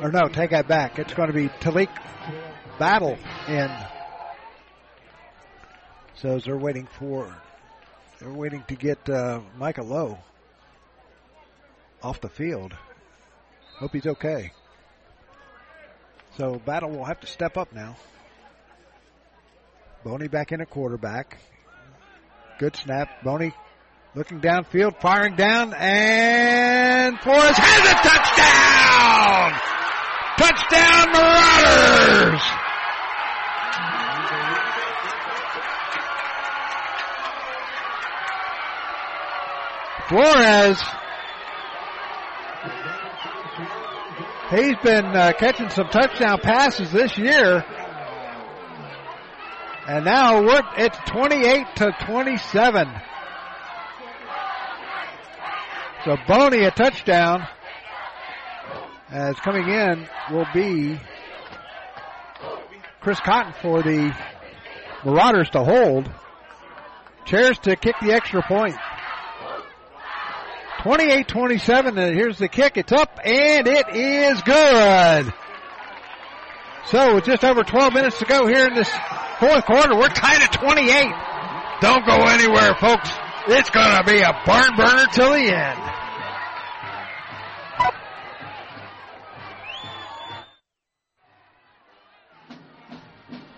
Or no, take that back. It's going to be Talik Battle in. So they're waiting for, they're waiting to get uh, Micah Lowe off the field. Hope he's okay. So Battle will have to step up now. Boney back in at quarterback. Good snap. Boney looking downfield, firing down, and Flores has a touchdown! Touchdown Marauders! Flores, he's been uh, catching some touchdown passes this year. And now it's 28 to 27. So Boney a touchdown. As coming in will be Chris Cotton for the Marauders to hold. Chairs to kick the extra point. 28-27, and uh, here's the kick. It's up, and it is good. So with just over 12 minutes to go here in this fourth quarter, we're tied at 28. Don't go anywhere, folks. It's gonna be a barn burner till the end.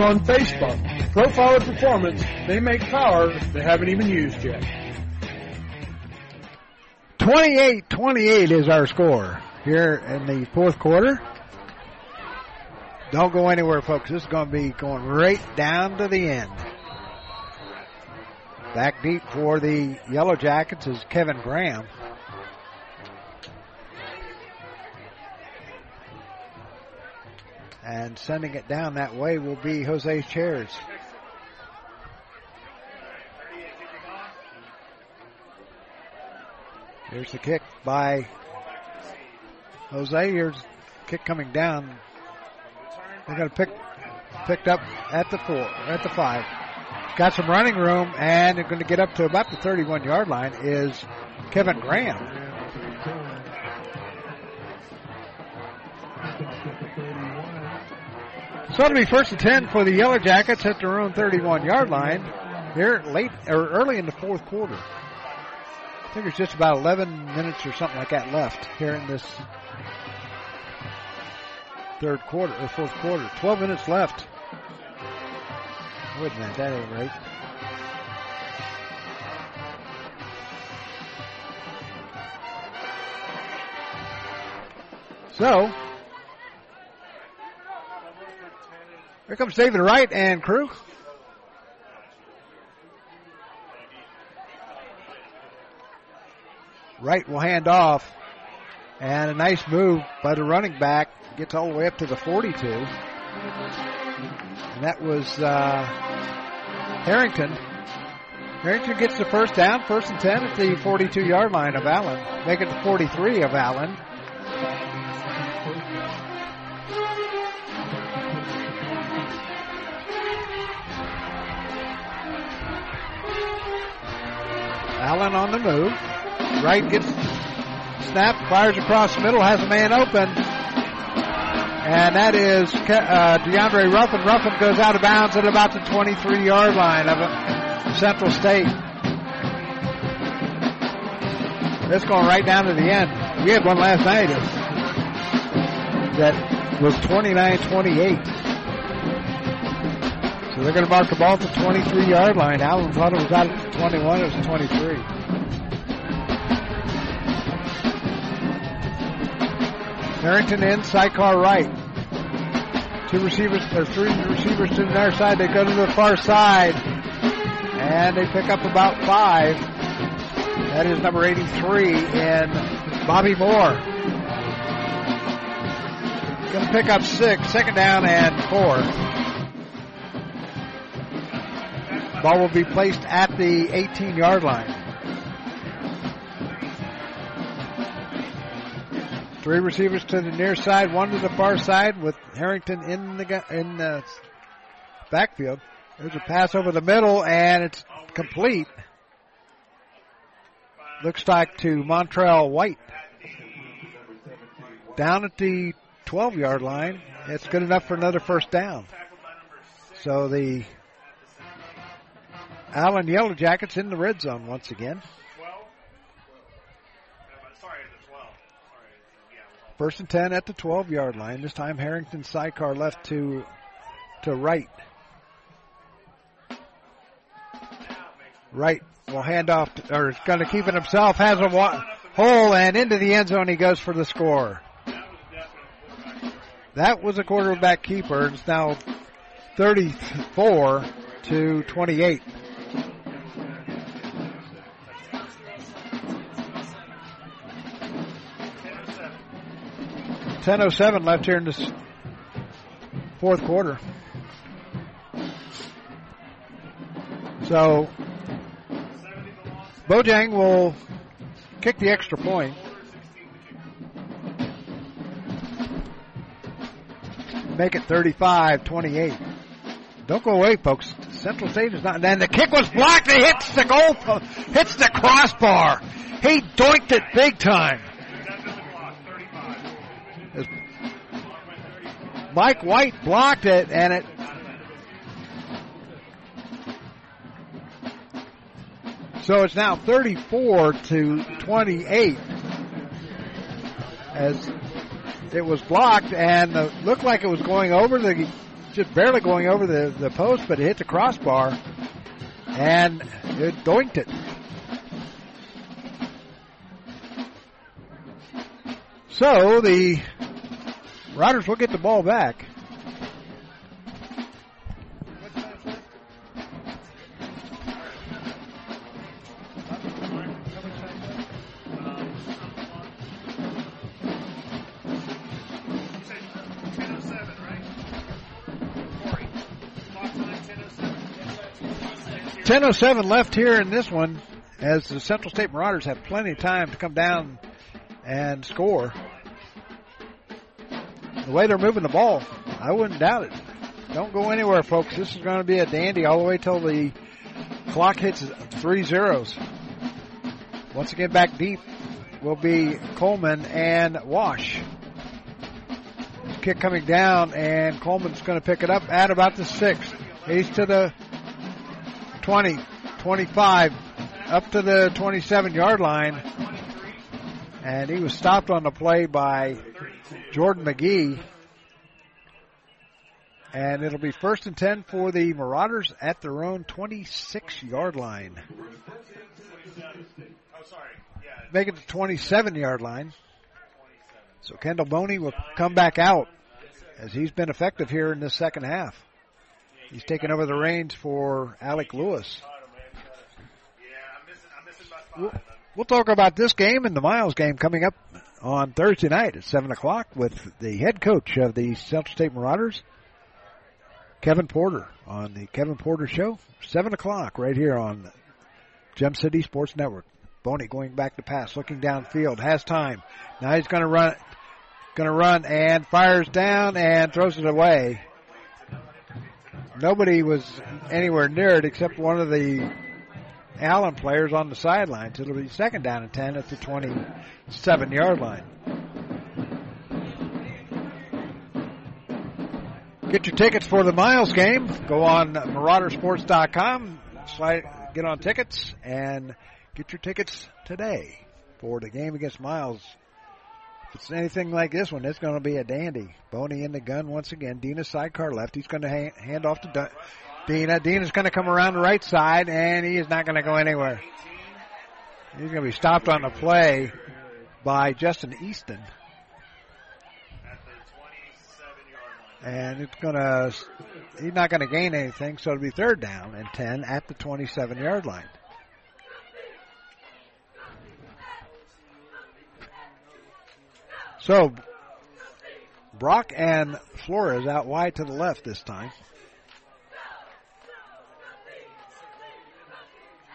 on Facebook. Profiler Performance, they make power they haven't even used yet.
28-28 is our score here in the fourth quarter. Don't go anywhere, folks. This is going to be going right down to the end. Back deep for the Yellow Jackets is Kevin Graham. And sending it down that way will be Jose Chairs. Here's the kick by Jose. Here's kick coming down. They're going to pick picked up at the four, at the five. Got some running room, and they're going to get up to about the 31 yard line. Is Kevin Graham. So it'll be first and 10 for the Yellow Jackets at their own 31 yard line here late or early in the fourth quarter. I think it's just about 11 minutes or something like that left here in this third quarter or fourth quarter. 12 minutes left. Wait a minute, that ain't right. So, here comes David Wright and crew. Wright will hand off. And a nice move by the running back. Gets all the way up to the 42. And that was uh, Harrington. Harrington gets the first down, first and 10 at the 42 yard line of Allen. Make it the 43 of Allen. Allen on the move. Wright gets snap, fires across the middle, has a man open. And that is uh, DeAndre Ruffin. Ruffin goes out of bounds at about the 23 yard line of Central State. It's going right down to the end. We had one last night that was 29-28. So they're going to mark the ball at the 23 yard line. Allen thought it was out at 21. It was 23. Harrington in, sidecar right. Two receivers, or three receivers to their side. They go to the far side. And they pick up about five. That is number 83 in Bobby Moore. To pick up six, second down and four. Ball will be placed at the 18 yard line. Three receivers to the near side, one to the far side with Harrington in the in the backfield. There's a pass over the middle and it's complete. Looks like to Montrell White. Down at the 12 yard line. It's good enough for another first down. So the Allen Yellow Jackets in the red zone once again. First and 10 at the 12 yard line. This time Harrington sidecar left to, to right. Wright will hand off, to, or is going to keep it himself, has a wa- hole and into the end zone he goes for the score. That was a quarterback keeper. It's now 34 to 28. Ten oh seven left here in this fourth quarter. So Bojang will kick the extra point. Make it 35-28. Don't go away, folks. Central State is not. And the kick was blocked. It hits the goal, hits the crossbar. He doinked it big time. As Mike White blocked it, and it. So it's now 34 to 28 as it was blocked and looked like it was going over the just barely going over the, the post, but it hit the crossbar and it doinked it. So the Riders will get the ball back. Ten oh seven left here in this one, as the Central State Marauders have plenty of time to come down and score. The way they're moving the ball, I wouldn't doubt it. Don't go anywhere, folks. This is going to be a dandy all the way till the clock hits three zeros. Once again, back deep will be Coleman and Wash. Kick coming down, and Coleman's going to pick it up at about the six. He's to the 20, 25, up to the 27 yard line. And he was stopped on the play by Jordan McGee. And it'll be first and 10 for the Marauders at their own 26 yard line. Make it the 27 yard line. So Kendall Boney will come back out as he's been effective here in the second half. He's taken over the reins for Alec Lewis. We'll talk about this game and the Miles game coming up on Thursday night at 7 o'clock with the head coach of the Central State Marauders, Kevin Porter, on the Kevin Porter Show, 7 o'clock right here on Gem City Sports Network. Boney going back to pass, looking downfield, has time. Now he's going to run, going to run and fires down and throws it away. Nobody was anywhere near it except one of the Allen players on the sidelines. It'll be second down and 10 at the 27 yard line. Get your tickets for the Miles game. Go on maraudersports.com, slide, get on tickets, and get your tickets today for the game against Miles. If it's anything like this one, it's going to be a dandy. Boney in the gun once again. Dina's sidecar left. He's going to ha- hand off to Dun- Dina. Dina's going to come around the right side, and he is not going to go anywhere. He's going to be stopped on the play by Justin Easton. And it's going to, he's not going to gain anything, so it'll be third down and 10 at the 27 yard line. So, Brock and Flores out wide to the left this time.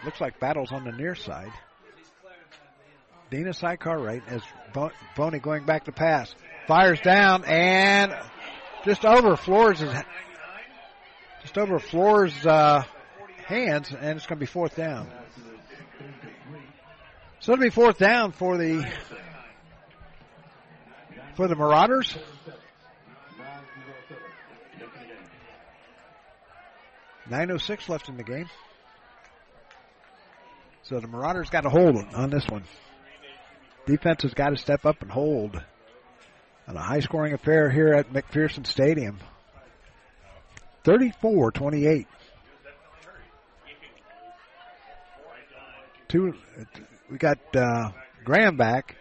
Looks like battles on the near side. Dina sidecar right as Boney going back to pass. Fires down and just over Flores' just over Flores' uh, hands, and it's going to be fourth down. So it'll be fourth down for the for the Marauders. Nine oh six left in the game. So the Marauders got to hold on this one. Defense has got to step up and hold on a high scoring affair here at McPherson Stadium. 34-28. Two, we got uh, Graham back.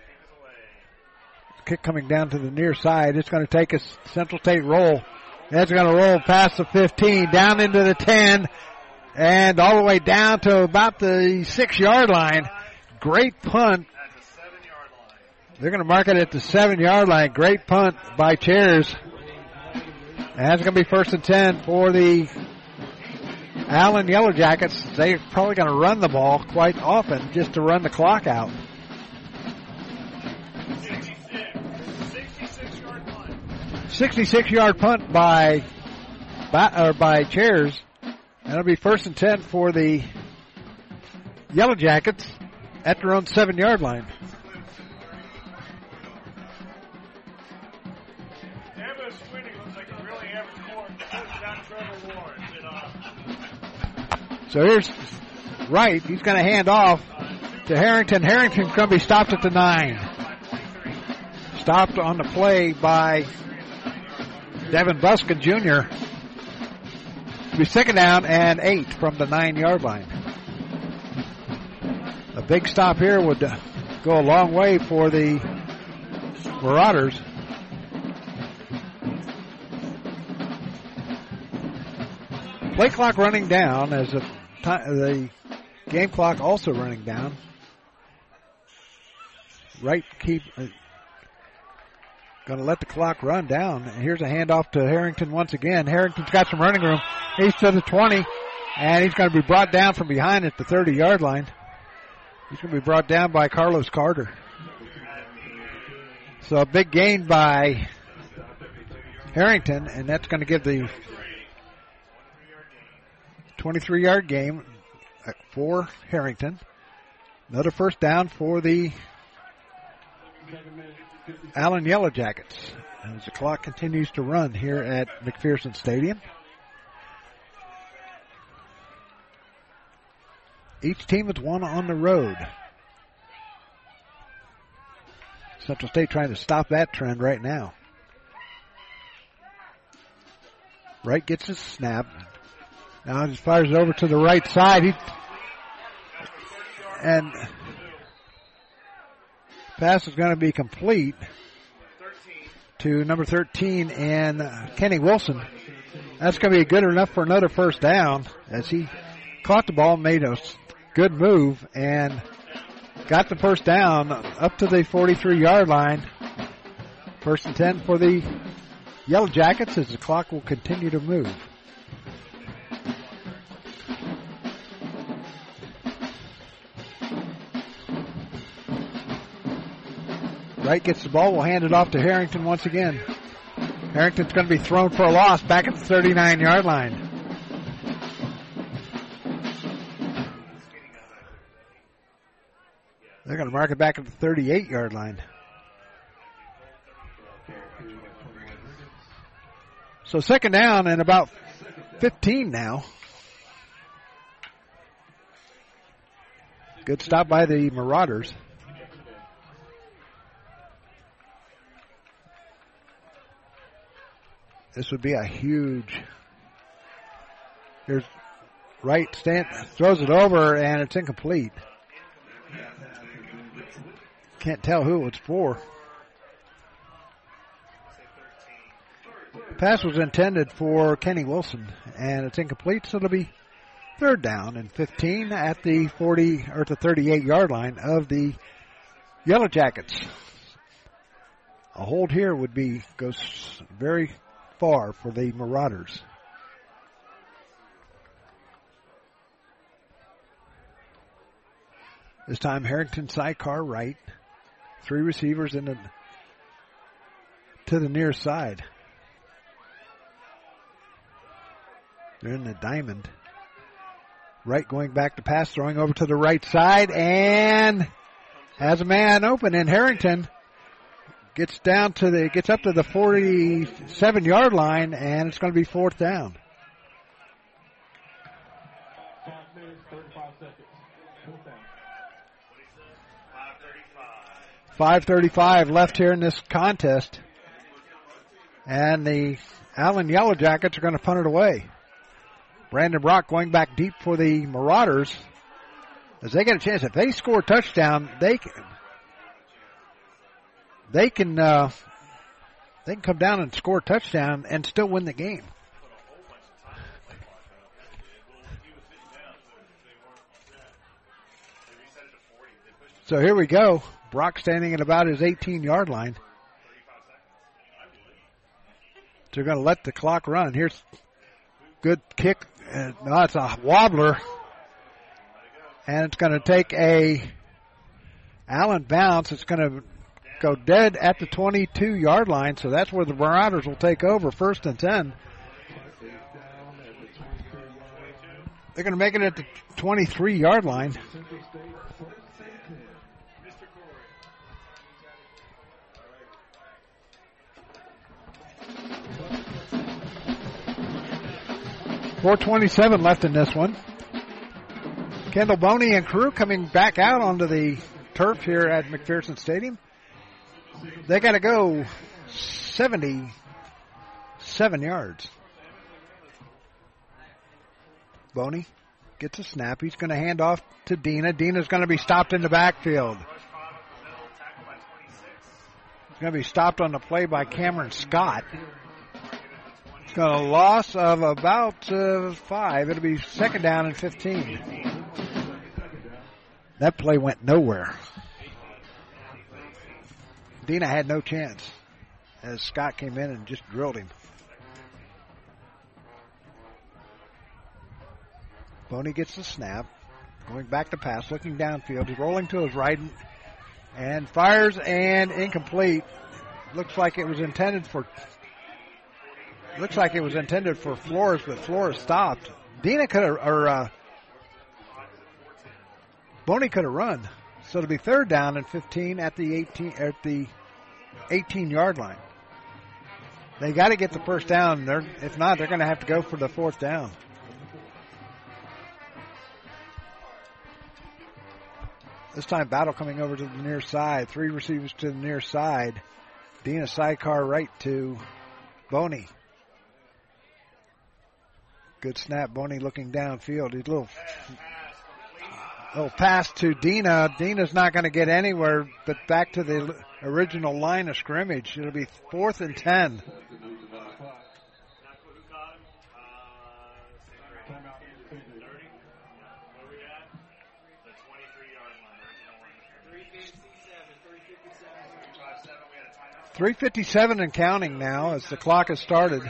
Kick coming down to the near side. It's going to take a Central State roll. That's going to roll past the 15, down into the 10, and all the way down to about the six yard line. Great punt. They're going to mark it at the seven yard line. Great punt by Chairs. And that's going to be first and 10 for the Allen Yellow Jackets. They're probably going to run the ball quite often just to run the clock out. 66 yard punt by by, or by chairs. And it'll be first and 10 for the Yellow Jackets at their own seven yard line.
Emma Sweeney looks like a really average court. Down Trevor Warren. You know.
So here's Wright. He's going to hand off to Harrington. Harrington going to be stopped at the nine. Stopped on the play by Devin Buskin Jr. Be second down and eight from the nine yard line. A big stop here would go a long way for the Marauders. Play clock running down as the, the game clock also running down. Wright keep uh, going to let the clock run down. Here's a handoff to Harrington once again. Harrington's got some running room. He's to the 20 and he's going to be brought down from behind at the 30 yard line. He's going to be brought down by Carlos Carter. So a big gain by Harrington, and that's going to give the 23 yard game for Harrington. Another first down for the Allen Yellow Jackets as the clock continues to run here at McPherson Stadium. Each team has won on the road. Central State trying to stop that trend right now. Wright gets his snap. Now just fires it over to the right side. He and pass is going to be complete to number 13 and uh, Kenny Wilson. That's going to be good enough for another first down as he caught the ball, made a good move, and got the first down up to the 43 yard line. First and 10 for the Yellow Jackets as the clock will continue to move. Wright gets the ball. We'll hand it off to Harrington once again. Harrington's going to be thrown for a loss back at the 39 yard line. They're going to mark it back at the 38 yard line. So second down and about 15 now. Good stop by the Marauders. This would be a huge. Here's Wright stand throws it over and it's incomplete. Can't tell who it's for. Pass was intended for Kenny Wilson and it's incomplete, so it'll be third down and 15 at the 40 or the 38 yard line of the Yellow Jackets. A hold here would be goes very far for the Marauders. This time Harrington sidecar right. Three receivers in the to the near side. They're in the diamond. Wright going back to pass, throwing over to the right side and has a man open in Harrington gets down to the gets up to the 47 yard line and it's going to be fourth down.
Five minutes, 35 seconds. Fourth
5:35 left here in this contest, and the Allen Yellow Jackets are going to punt it away. Brandon Brock going back deep for the Marauders as they get a chance. If they score a touchdown, they they can uh, they can come down and score a touchdown and still win the game. So here we go. Brock standing at about his 18 yard line. They're going to let the clock run. Here's good kick. No, it's a wobbler. And it's going to take a Allen bounce. It's going to go dead at the 22 yard line. So that's where the Marauders will take over first and 10. They're going to make it at the 23 yard line. Four twenty-seven left in this one. Kendall Boney and crew coming back out onto the turf here at McPherson Stadium. They got to go 77 yards. Boney gets a snap. He's going to hand off to Dina. Dina's going to be stopped in the backfield. He's going to be stopped on the play by Cameron Scott. It's got a loss of about uh, five. It'll be second down and 15. That play went nowhere. Dina had no chance as Scott came in and just drilled him. Boney gets the snap, going back to pass, looking downfield. He's rolling to his right and fires and incomplete. Looks like it was intended for. Looks like it was intended for Flores, but Flores stopped. Dina could have, or uh, Boney could have run. So it'll be third down and 15 at the 18 at the 18 yard line. They got to get the first down. They're, if not, they're going to have to go for the fourth down. This time, Battle coming over to the near side. Three receivers to the near side. Dina sidecar right to Boney. Good snap. Boney looking downfield. He's a little Oh, pass to Dina. Dina's not going to get anywhere but back to the original line of scrimmage. It'll be fourth and ten. Three fifty-seven and counting now as the clock has started.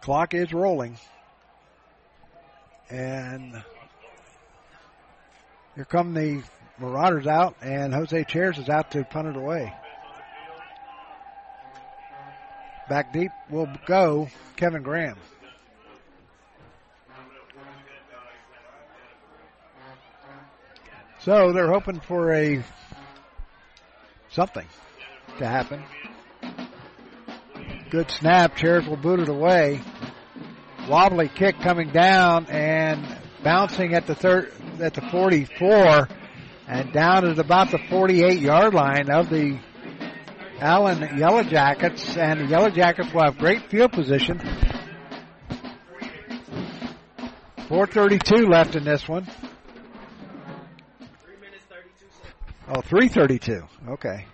Clock is rolling. And here come the Marauders out, and Jose Chairs is out to punt it away. Back deep will go Kevin Graham. So they're hoping for a something to happen. Good snap. Chairs will boot it away wobbly kick coming down and bouncing at the third at the 44 and down at about the 48 yard line of the Allen Yellow Jackets and the Yellow Jackets will have great field position. 432 left in this one. Oh, 332. Okay.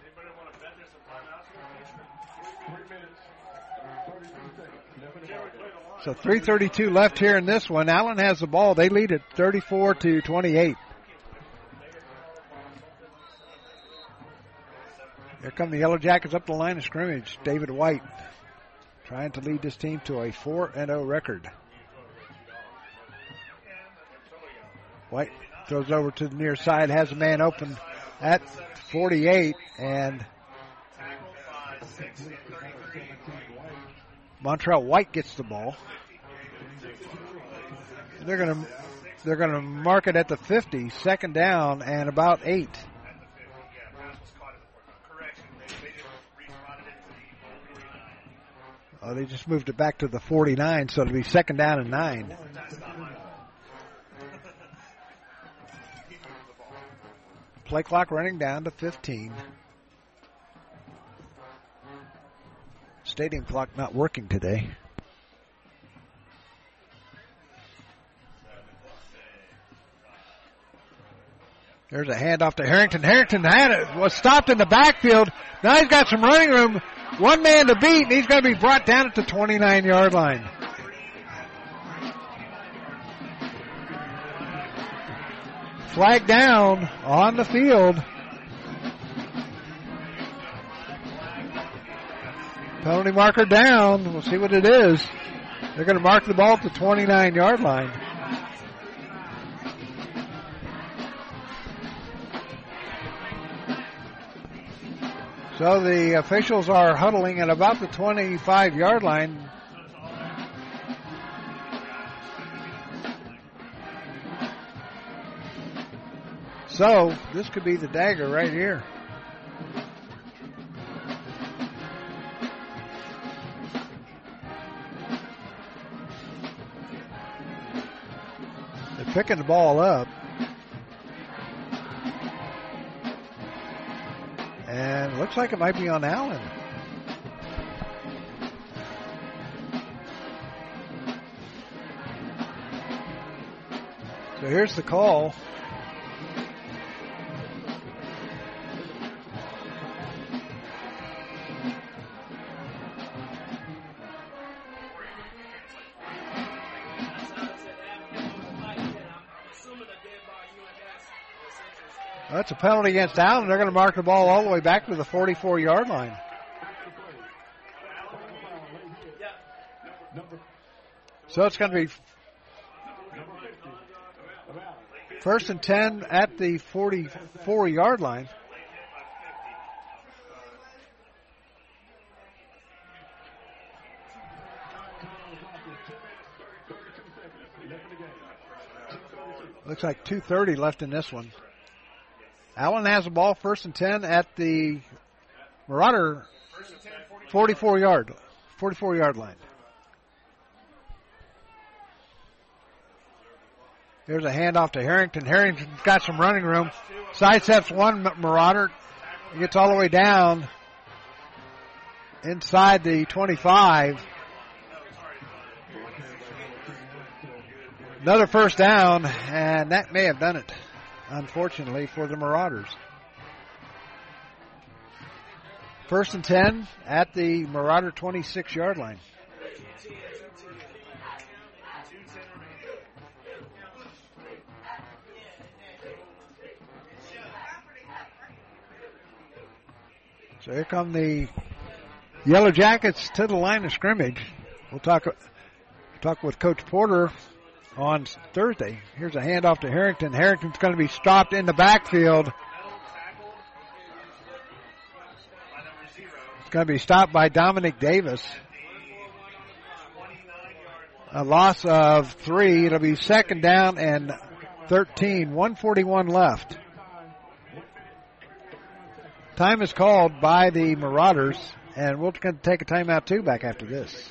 So 332 left here in this one. Allen has the ball. They lead it 34 to 28. Here come the Yellow Jackets up the line of scrimmage. David White trying to lead this team to a 4 0 record. White throws over to the near side, has a man open at 48, and Montrell White gets the ball. They're going to they're going to mark it at the 50, second down and about eight. Oh, they just moved it back to the 49, so it'll be second down and nine. Play clock running down to 15. Stadium clock not working today. There's a handoff to Harrington. Harrington had it, was stopped in the backfield. Now he's got some running room. One man to beat, and he's going to be brought down at the 29 yard line. Flag down on the field. Penalty marker down. We'll see what it is. They're going to mark the ball at the 29 yard line. So the officials are huddling at about the 25 yard line. So this could be the dagger right here. Picking the ball up. And looks like it might be on Allen. So here's the call. That's a penalty against Allen. They're going to mark the ball all the way back to the 44 yard line. So it's going to be first and 10 at the 44 yard line. Looks like 2.30 left in this one. Allen has the ball first and 10 at the Marauder 44 yard, 44 yard line. Here's a handoff to Harrington. Harrington's got some running room. Sidesteps one Marauder. He gets all the way down inside the 25. Another first down, and that may have done it unfortunately, for the Marauders. First and 10 at the Marauder 26 yard line. So here come the Yellow Jackets to the line of scrimmage. We'll talk talk with Coach Porter on Thursday. Here's a handoff to Harrington. Harrington's going to be stopped in the backfield. It's going to be stopped by Dominic Davis. A loss of three. It'll be second down and 13. 141 left. Time is called by the Marauders, and we'll take a timeout too back after this.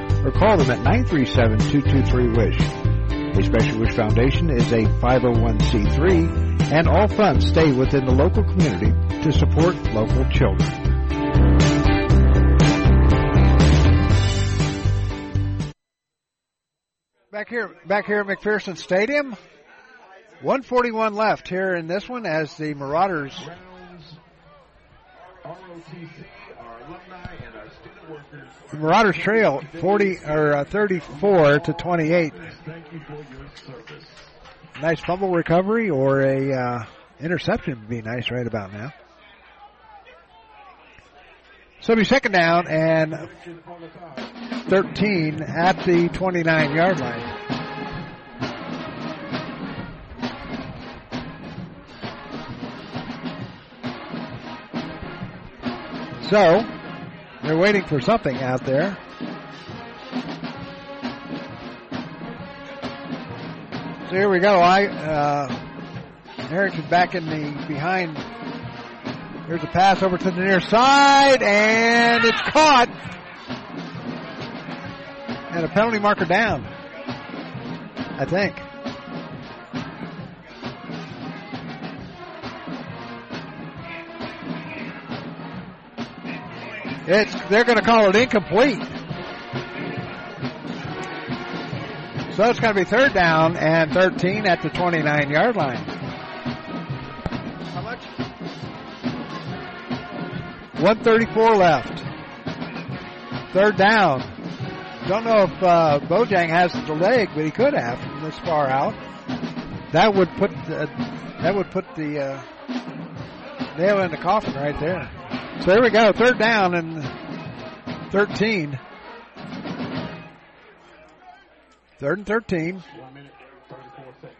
or call them at 937-223-WISH. A Special Wish Foundation is a 501c3 and all funds stay within the local community to support local children. Back here, back here at McPherson Stadium, 141 left here in this one as the Marauders the Marauders trail 40 or uh, 34 to 28. Nice fumble recovery or a uh, interception would be nice right about now. So it'll be second down and 13 at the 29 yard line. So, they're waiting for something out there. So here we go. I uh, Harrington back in the behind. Here's a pass over to the near side, and it's caught. And a penalty marker down. I think. It's they're going to call it incomplete. So it's going to be third down and 13 at the 29 yard line. How much? 134 left. Third down. Don't know if uh, Bojang has the leg, but he could have. this far out. That would put the, that would put the uh, nail in the coffin right there. So here we go, third down and 13. Third and 13.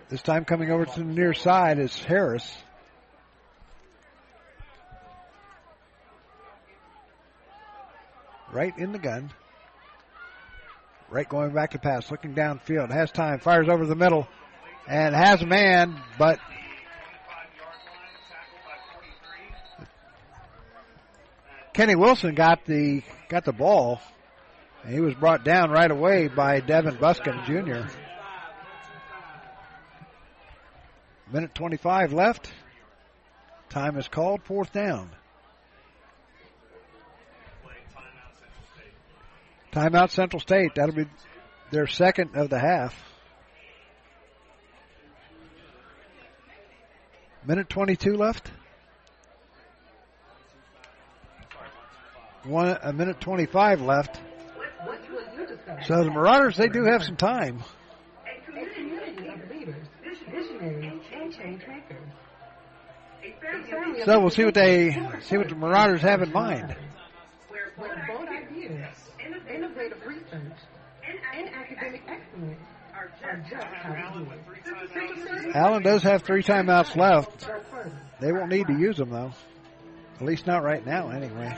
This time coming over to the near side is Harris. Wright in the gun. Wright going back to pass, looking downfield. Has time, fires over the middle, and has a man, but Kenny Wilson got the got the ball. And he was brought down right away by Devin Buskin Jr. Minute 25 left. Time is called. Fourth down. Timeout Central State. That'll be their second of the half. Minute 22 left. One a minute 25 left. So the Marauders, they do have some time. So we'll see what they see what the Marauders have in mind.
bold ideas, innovative research, and academic excellence.
Allen does have three timeouts left. They won't need to use them though. At least not right now, anyway.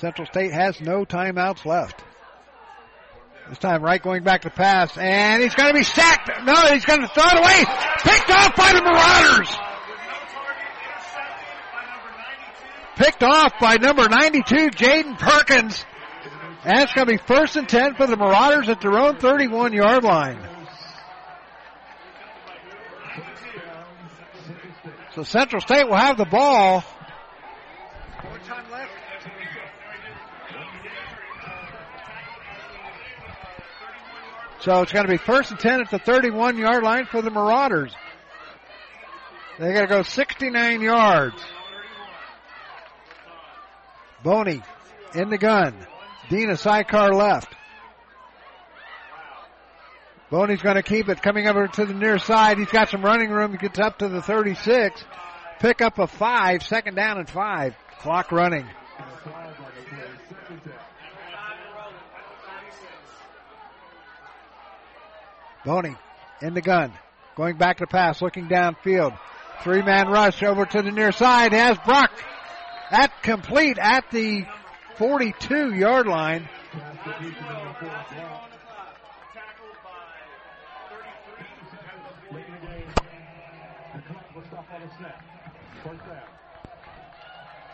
Central State has no timeouts left. This time, Wright going back to pass, and he's going to be sacked. No, he's going to throw it away. Picked off by the Marauders. Picked off by number 92, Jaden Perkins. And it's going to be first and 10 for the Marauders at their own 31 yard line. So Central State will have the ball. More time left. So it's going to be first and 10 at the 31 yard line for the Marauders. They got to go 69 yards. Boney in the gun. Dina sidecar left. Boney's going to keep it coming over to the near side. He's got some running room. He gets up to the 36. Pick up a five, second down and five. Clock running. Boney in the gun. Going back to pass, looking downfield. Three man rush over to the near side. Has Brock at complete at the 42 yard line.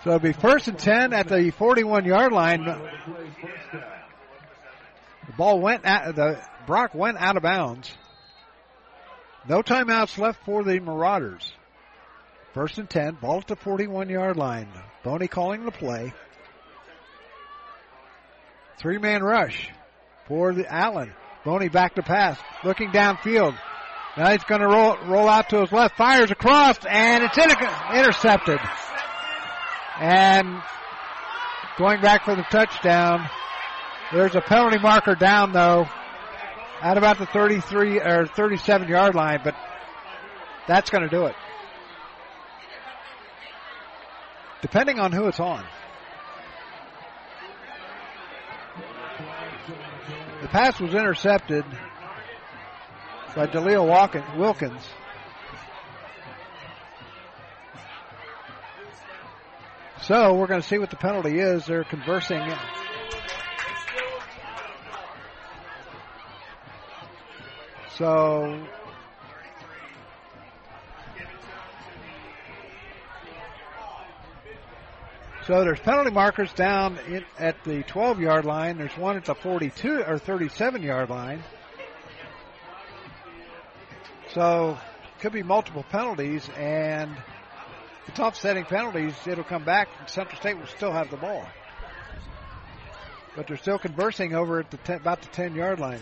So it'll be first and 10 at the 41 yard line. The ball went at the Brock went out of bounds. No timeouts left for the Marauders. First and 10, ball at the 41 yard line. Boney calling the play. Three man rush for the Allen. Boney back to pass, looking downfield. Now he's going to roll, roll out to his left, fires across, and it's inter- intercepted. And going back for the touchdown. There's a penalty marker down though at about the 33 or 37 yard line, but that's going to do it. Depending on who it's on. The pass was intercepted by Dalil Wilkins. So we're going to see what the penalty is. They're conversing So So there's penalty markers down in, at the 12 yard line. There's one at the 42 or 37 yard line. So could be multiple penalties and it's offsetting penalties. It'll come back and Central State will still have the ball. But they're still conversing over at the ten, about the 10 yard line.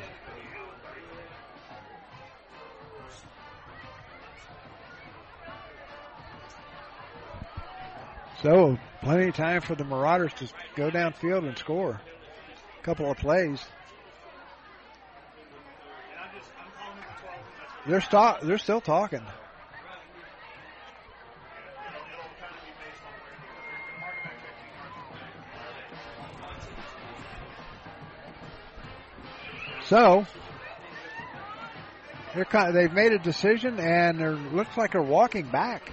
So plenty of time for the Marauders to go downfield and score a couple of plays. They're st- they're still talking. So they're kind of, they've made a decision, and it looks like they're walking back.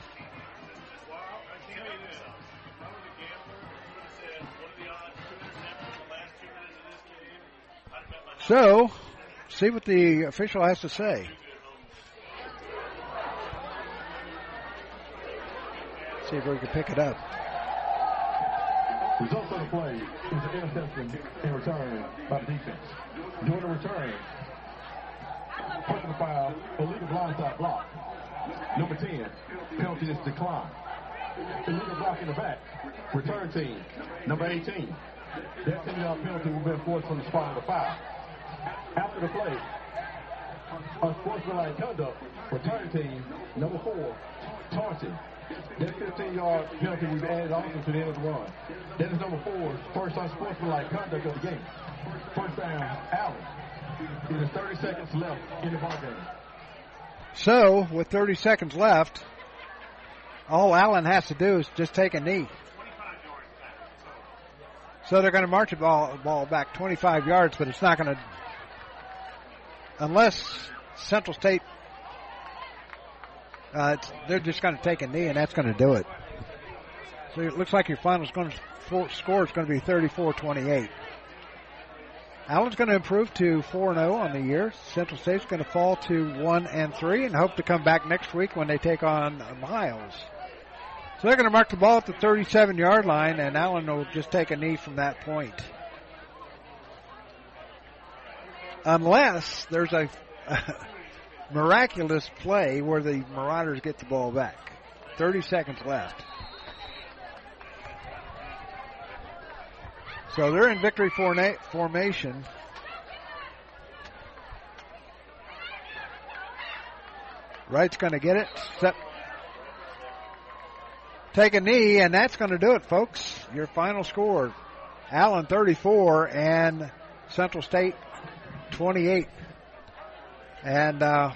So, see what the official has to say. See if we can pick it up.
Results of the play is an interception in return by the defense. During the return, personal foul, illegal blindside block. Number 10, penalty is declined. Illegal block in the back. Return team, number 18. That 10 yard penalty will be enforced from the spot of the foul. After the play, unsportsmanlike conduct, for return team, number 4, taunting. That 15 yard penalty we've added also to the end of the run. That is number four, first unsportsmanlike conduct of the game. First down, Allen. It is 30 seconds left in the ball game.
So, with 30 seconds left, all Allen has to do is just take a knee. So they're going to march the ball, ball back 25 yards, but it's not going to, unless Central State uh, they're just going to take a knee, and that's going to do it. So it looks like your final score is going to be 34-28. Allen's going to improve to 4-0 on the year. Central State's going to fall to 1 and 3 and hope to come back next week when they take on Miles. So they're going to mark the ball at the 37 yard line and Allen will just take a knee from that point. Unless there's a <laughs> miraculous play where the Marauders get the ball back. 30 seconds left. So they're in victory formation. Wright's going to get it. Set. Take a knee, and that's going to do it, folks. Your final score Allen 34 and Central State 28. And uh,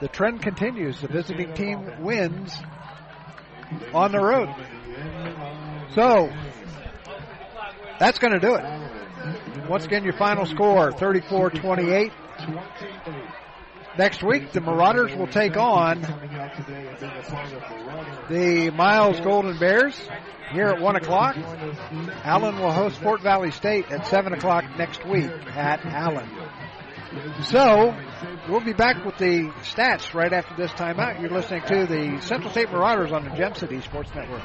the trend continues. The visiting team wins on the road. So that's going to do it. Once again, your final score 34 28. Next week, the Marauders will take on the Miles Golden Bears here at 1 o'clock. Allen will host Fort Valley State at 7 o'clock next week at Allen. So, we'll be back with the stats right after this timeout. You're listening to the Central State Marauders on the Gem City Sports Network.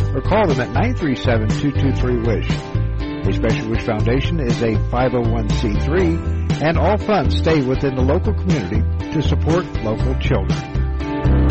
or call them at 937-223-WISH. The Special Wish Foundation is a 501c3 and all funds stay within the local community to support local children.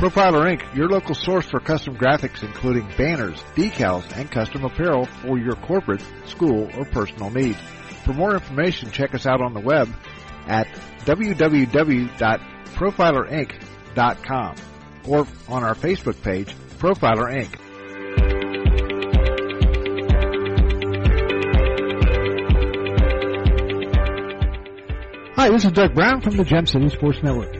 Profiler Inc., your local source for custom graphics including banners, decals, and custom apparel for your corporate, school, or personal needs. For more information, check us out on the web at www.profilerinc.com or on our Facebook page, Profiler Inc. Hi, this is Doug Brown from the Gem City Sports Network.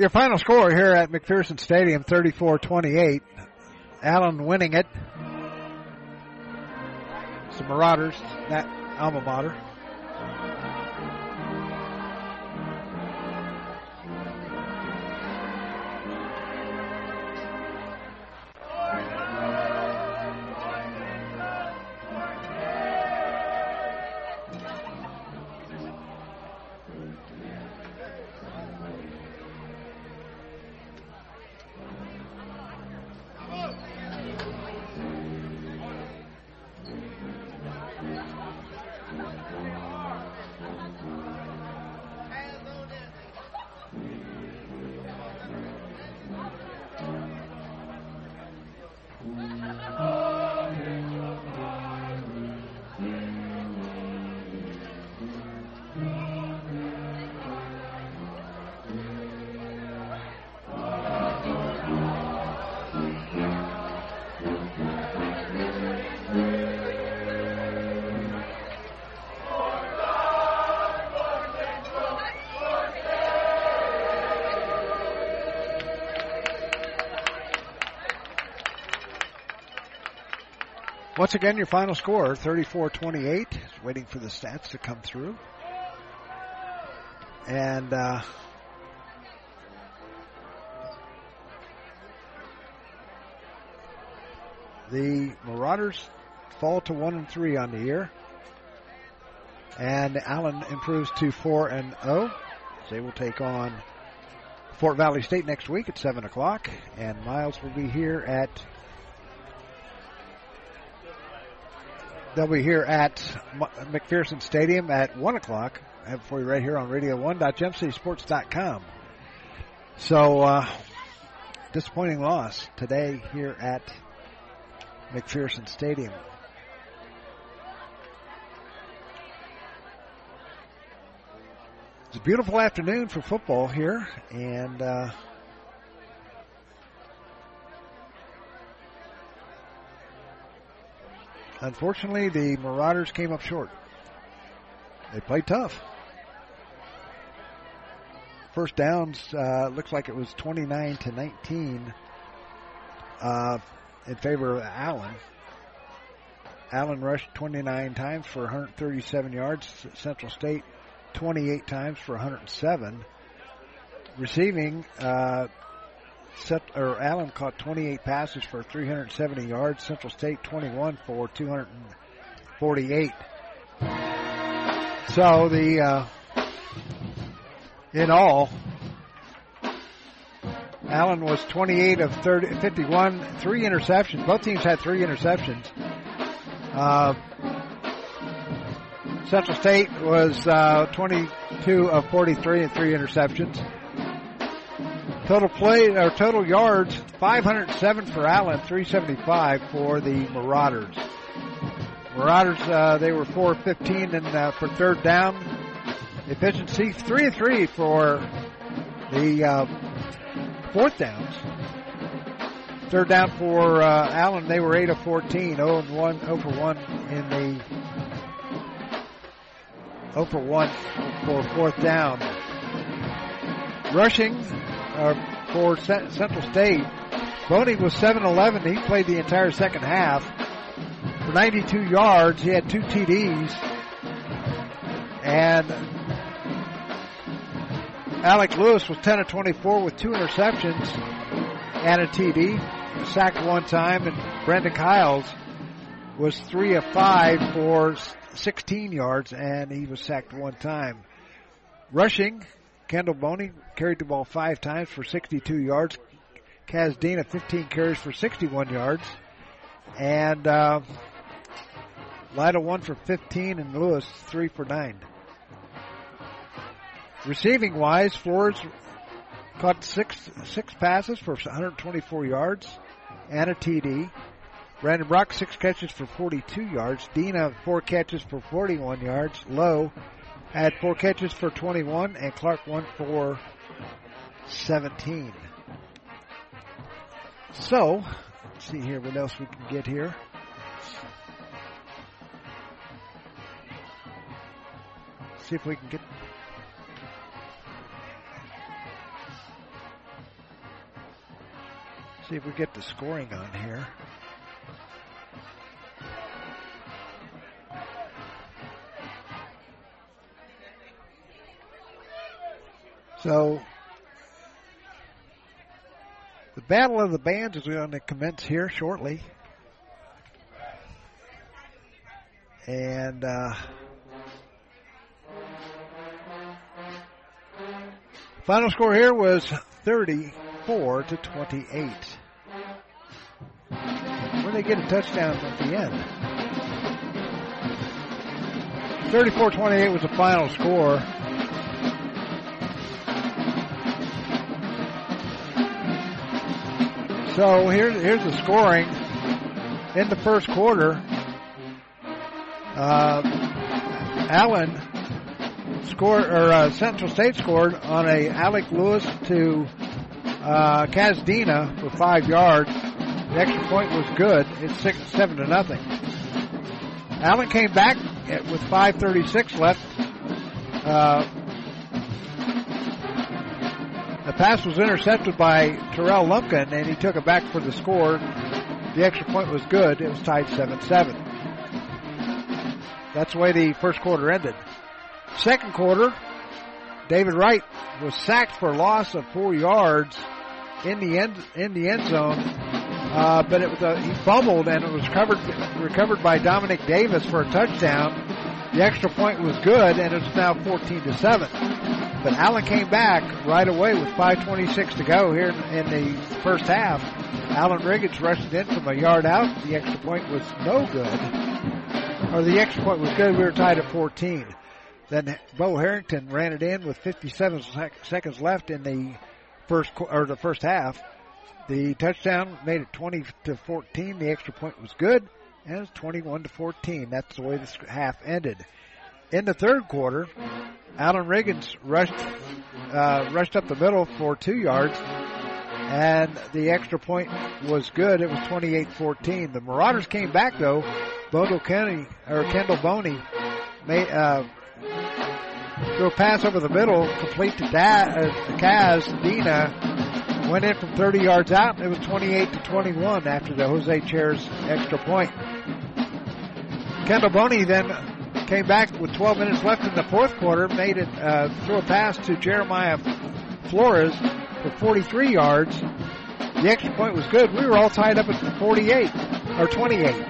Your final score here at McPherson Stadium, 34-28. Allen winning it. It's the Marauders, that alma mater. Once again, your final score, 34-28. Waiting for the stats to come through. And, uh, the Marauders fall to 1 and 3 on the year. And Allen improves to 4 and 0. They will take on Fort Valley State next week at 7 o'clock. And Miles will be here at They'll be here at McPherson Stadium at 1 o'clock. For you right here on radio1.gemcitysports.com. So, uh, disappointing loss today here at McPherson Stadium. It's a beautiful afternoon for football here, and uh, unfortunately, the Marauders came up short. They played tough. First downs uh, looks like it was 29 to 19 uh, in favor of Allen. Allen rushed 29 times for 137 yards. Central State 28 times for 107. Receiving, uh, set, or Allen caught 28 passes for 370 yards. Central State 21 for 248. So the uh, in all, Allen was 28 of 30, 51, three interceptions. Both teams had three interceptions. Uh, Central State was uh, 22 of 43 and three interceptions. Total play or total yards 507 for Allen, 375 for the Marauders. Marauders uh, they were 415 and uh, for third down. Efficiency three and three for the uh, fourth downs. Third down for uh, Allen, they were 8 of 14, 0 and 1, 0 for 1 in the 0 for 1 for fourth down. Rushing uh, for Central State, Boney was 7-11. He played the entire second half for 92 yards. He had two TDs. And Alec Lewis was 10 of 24 with two interceptions and a TD. Sacked one time. And Brendan Kiles was 3 of 5 for 16 yards and he was sacked one time. Rushing, Kendall Boney carried the ball five times for 62 yards. Kaz Dina 15 carries for 61 yards. And uh, Lyda 1 for 15 and Lewis 3 for 9. Receiving wise, Flores caught six six passes for 124 yards and a TD. Brandon Brock six catches for 42 yards. Dina four catches for 41 yards. Lowe had four catches for 21, and Clark one for 17. So, see here what else we can get here. See if we can get. See if we get the scoring on here. So the Battle of the Bands is going to commence here shortly. And uh, final score here was 34 to 28. When they get a touchdown at the end. 34-28 was the final score. So here's here's the scoring in the first quarter. Uh, Allen scored, or uh, Central State scored on a Alec Lewis to uh, Kazdina for five yards. The extra point was good. It's six, seven to nothing. Allen came back with 5:36 left. Uh, the pass was intercepted by Terrell Lumpkin, and he took it back for the score. The extra point was good. It was tied 7-7. That's the way the first quarter ended. Second quarter, David Wright was sacked for loss of four yards in the end in the end zone, uh, but it was a, he fumbled and it was covered recovered by Dominic Davis for a touchdown. The extra point was good, and it's now 14 to seven. But Allen came back right away with 5.26 to go here in the first half. Allen Riggins rushed it in from a yard out. The extra point was no good. Or the extra point was good. We were tied at 14. Then Bo Harrington ran it in with 57 sec- seconds left in the first or the first half. The touchdown made it 20 to 14. The extra point was good, and it's 21 to 14. That's the way this half ended. In the third quarter, Allen Riggins rushed uh, rushed up the middle for two yards, and the extra point was good. It was 28-14. The Marauders came back though. Bodo Kenny or Kendall Boney made uh, threw a pass over the middle, complete to da- uh, Kaz Dina. Went in from 30 yards out. And it was 28 to 21 after the Jose Chairs extra point. Kendall Boney then came back with 12 minutes left in the fourth quarter, made it, uh, threw a pass to Jeremiah Flores for 43 yards. The extra point was good. We were all tied up at 48 or 28.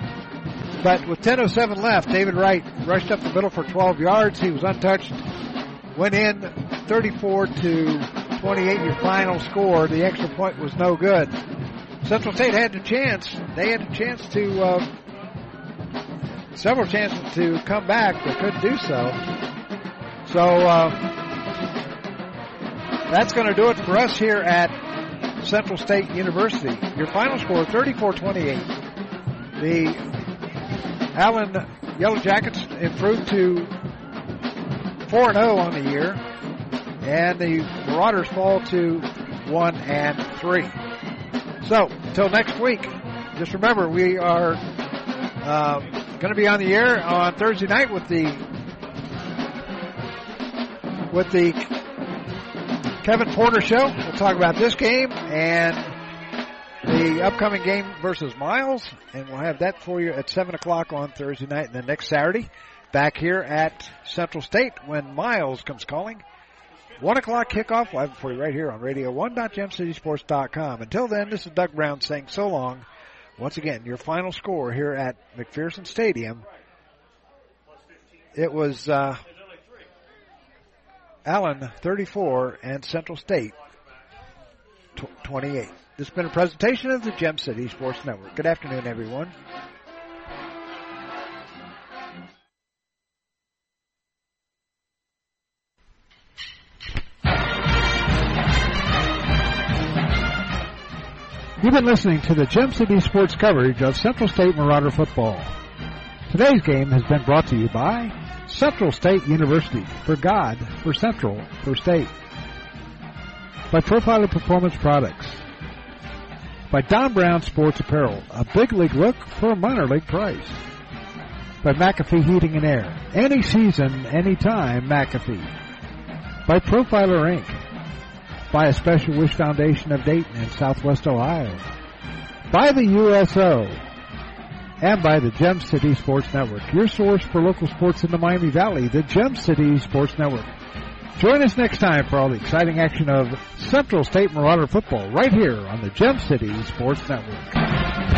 But with 10.07 left, David Wright rushed up the middle for 12 yards. He was untouched. Went in 34 to 28, your final score. The extra point was no good. Central State had a chance. They had a chance to, uh, several chances to come back, but couldn't do so. So, uh, that's going to do it for us here at Central State University. Your final score 34-28. The Allen Yellow Jackets improved to 4-0 on the year, and the Marauders fall to 1 and 3. So, until next week, just remember we are uh, going to be on the air on Thursday night with the with the Kevin Porter Show. We'll talk about this game and the upcoming game versus Miles, and we'll have that for you at 7 o'clock on Thursday night and then next Saturday back here at Central State when Miles comes calling. 1 o'clock kickoff. It for you right here on radio1.gemcitysports.com. Until then, this is Doug Brown saying so long. Once again, your final score here at McPherson Stadium. It was uh, Allen 34 and Central State 28. This has been a presentation of the Gem City Sports Network. Good afternoon, everyone. You've been listening to the Gem City Sports coverage of Central State Marauder football. Today's game has been brought to you by Central State University. For God, for Central, for State. By Profiler Performance Products. By Don Brown Sports Apparel, a big league look for a minor league price. By McAfee Heating and Air, any season, anytime, McAfee. By Profiler Inc by a Special Wish Foundation of Dayton in Southwest Ohio, by the USO, and by the Gem City Sports Network, your source for local sports in the Miami Valley, the Gem City Sports Network. Join us next time for all the exciting action of Central State Marauder football right here on the Gem City Sports Network.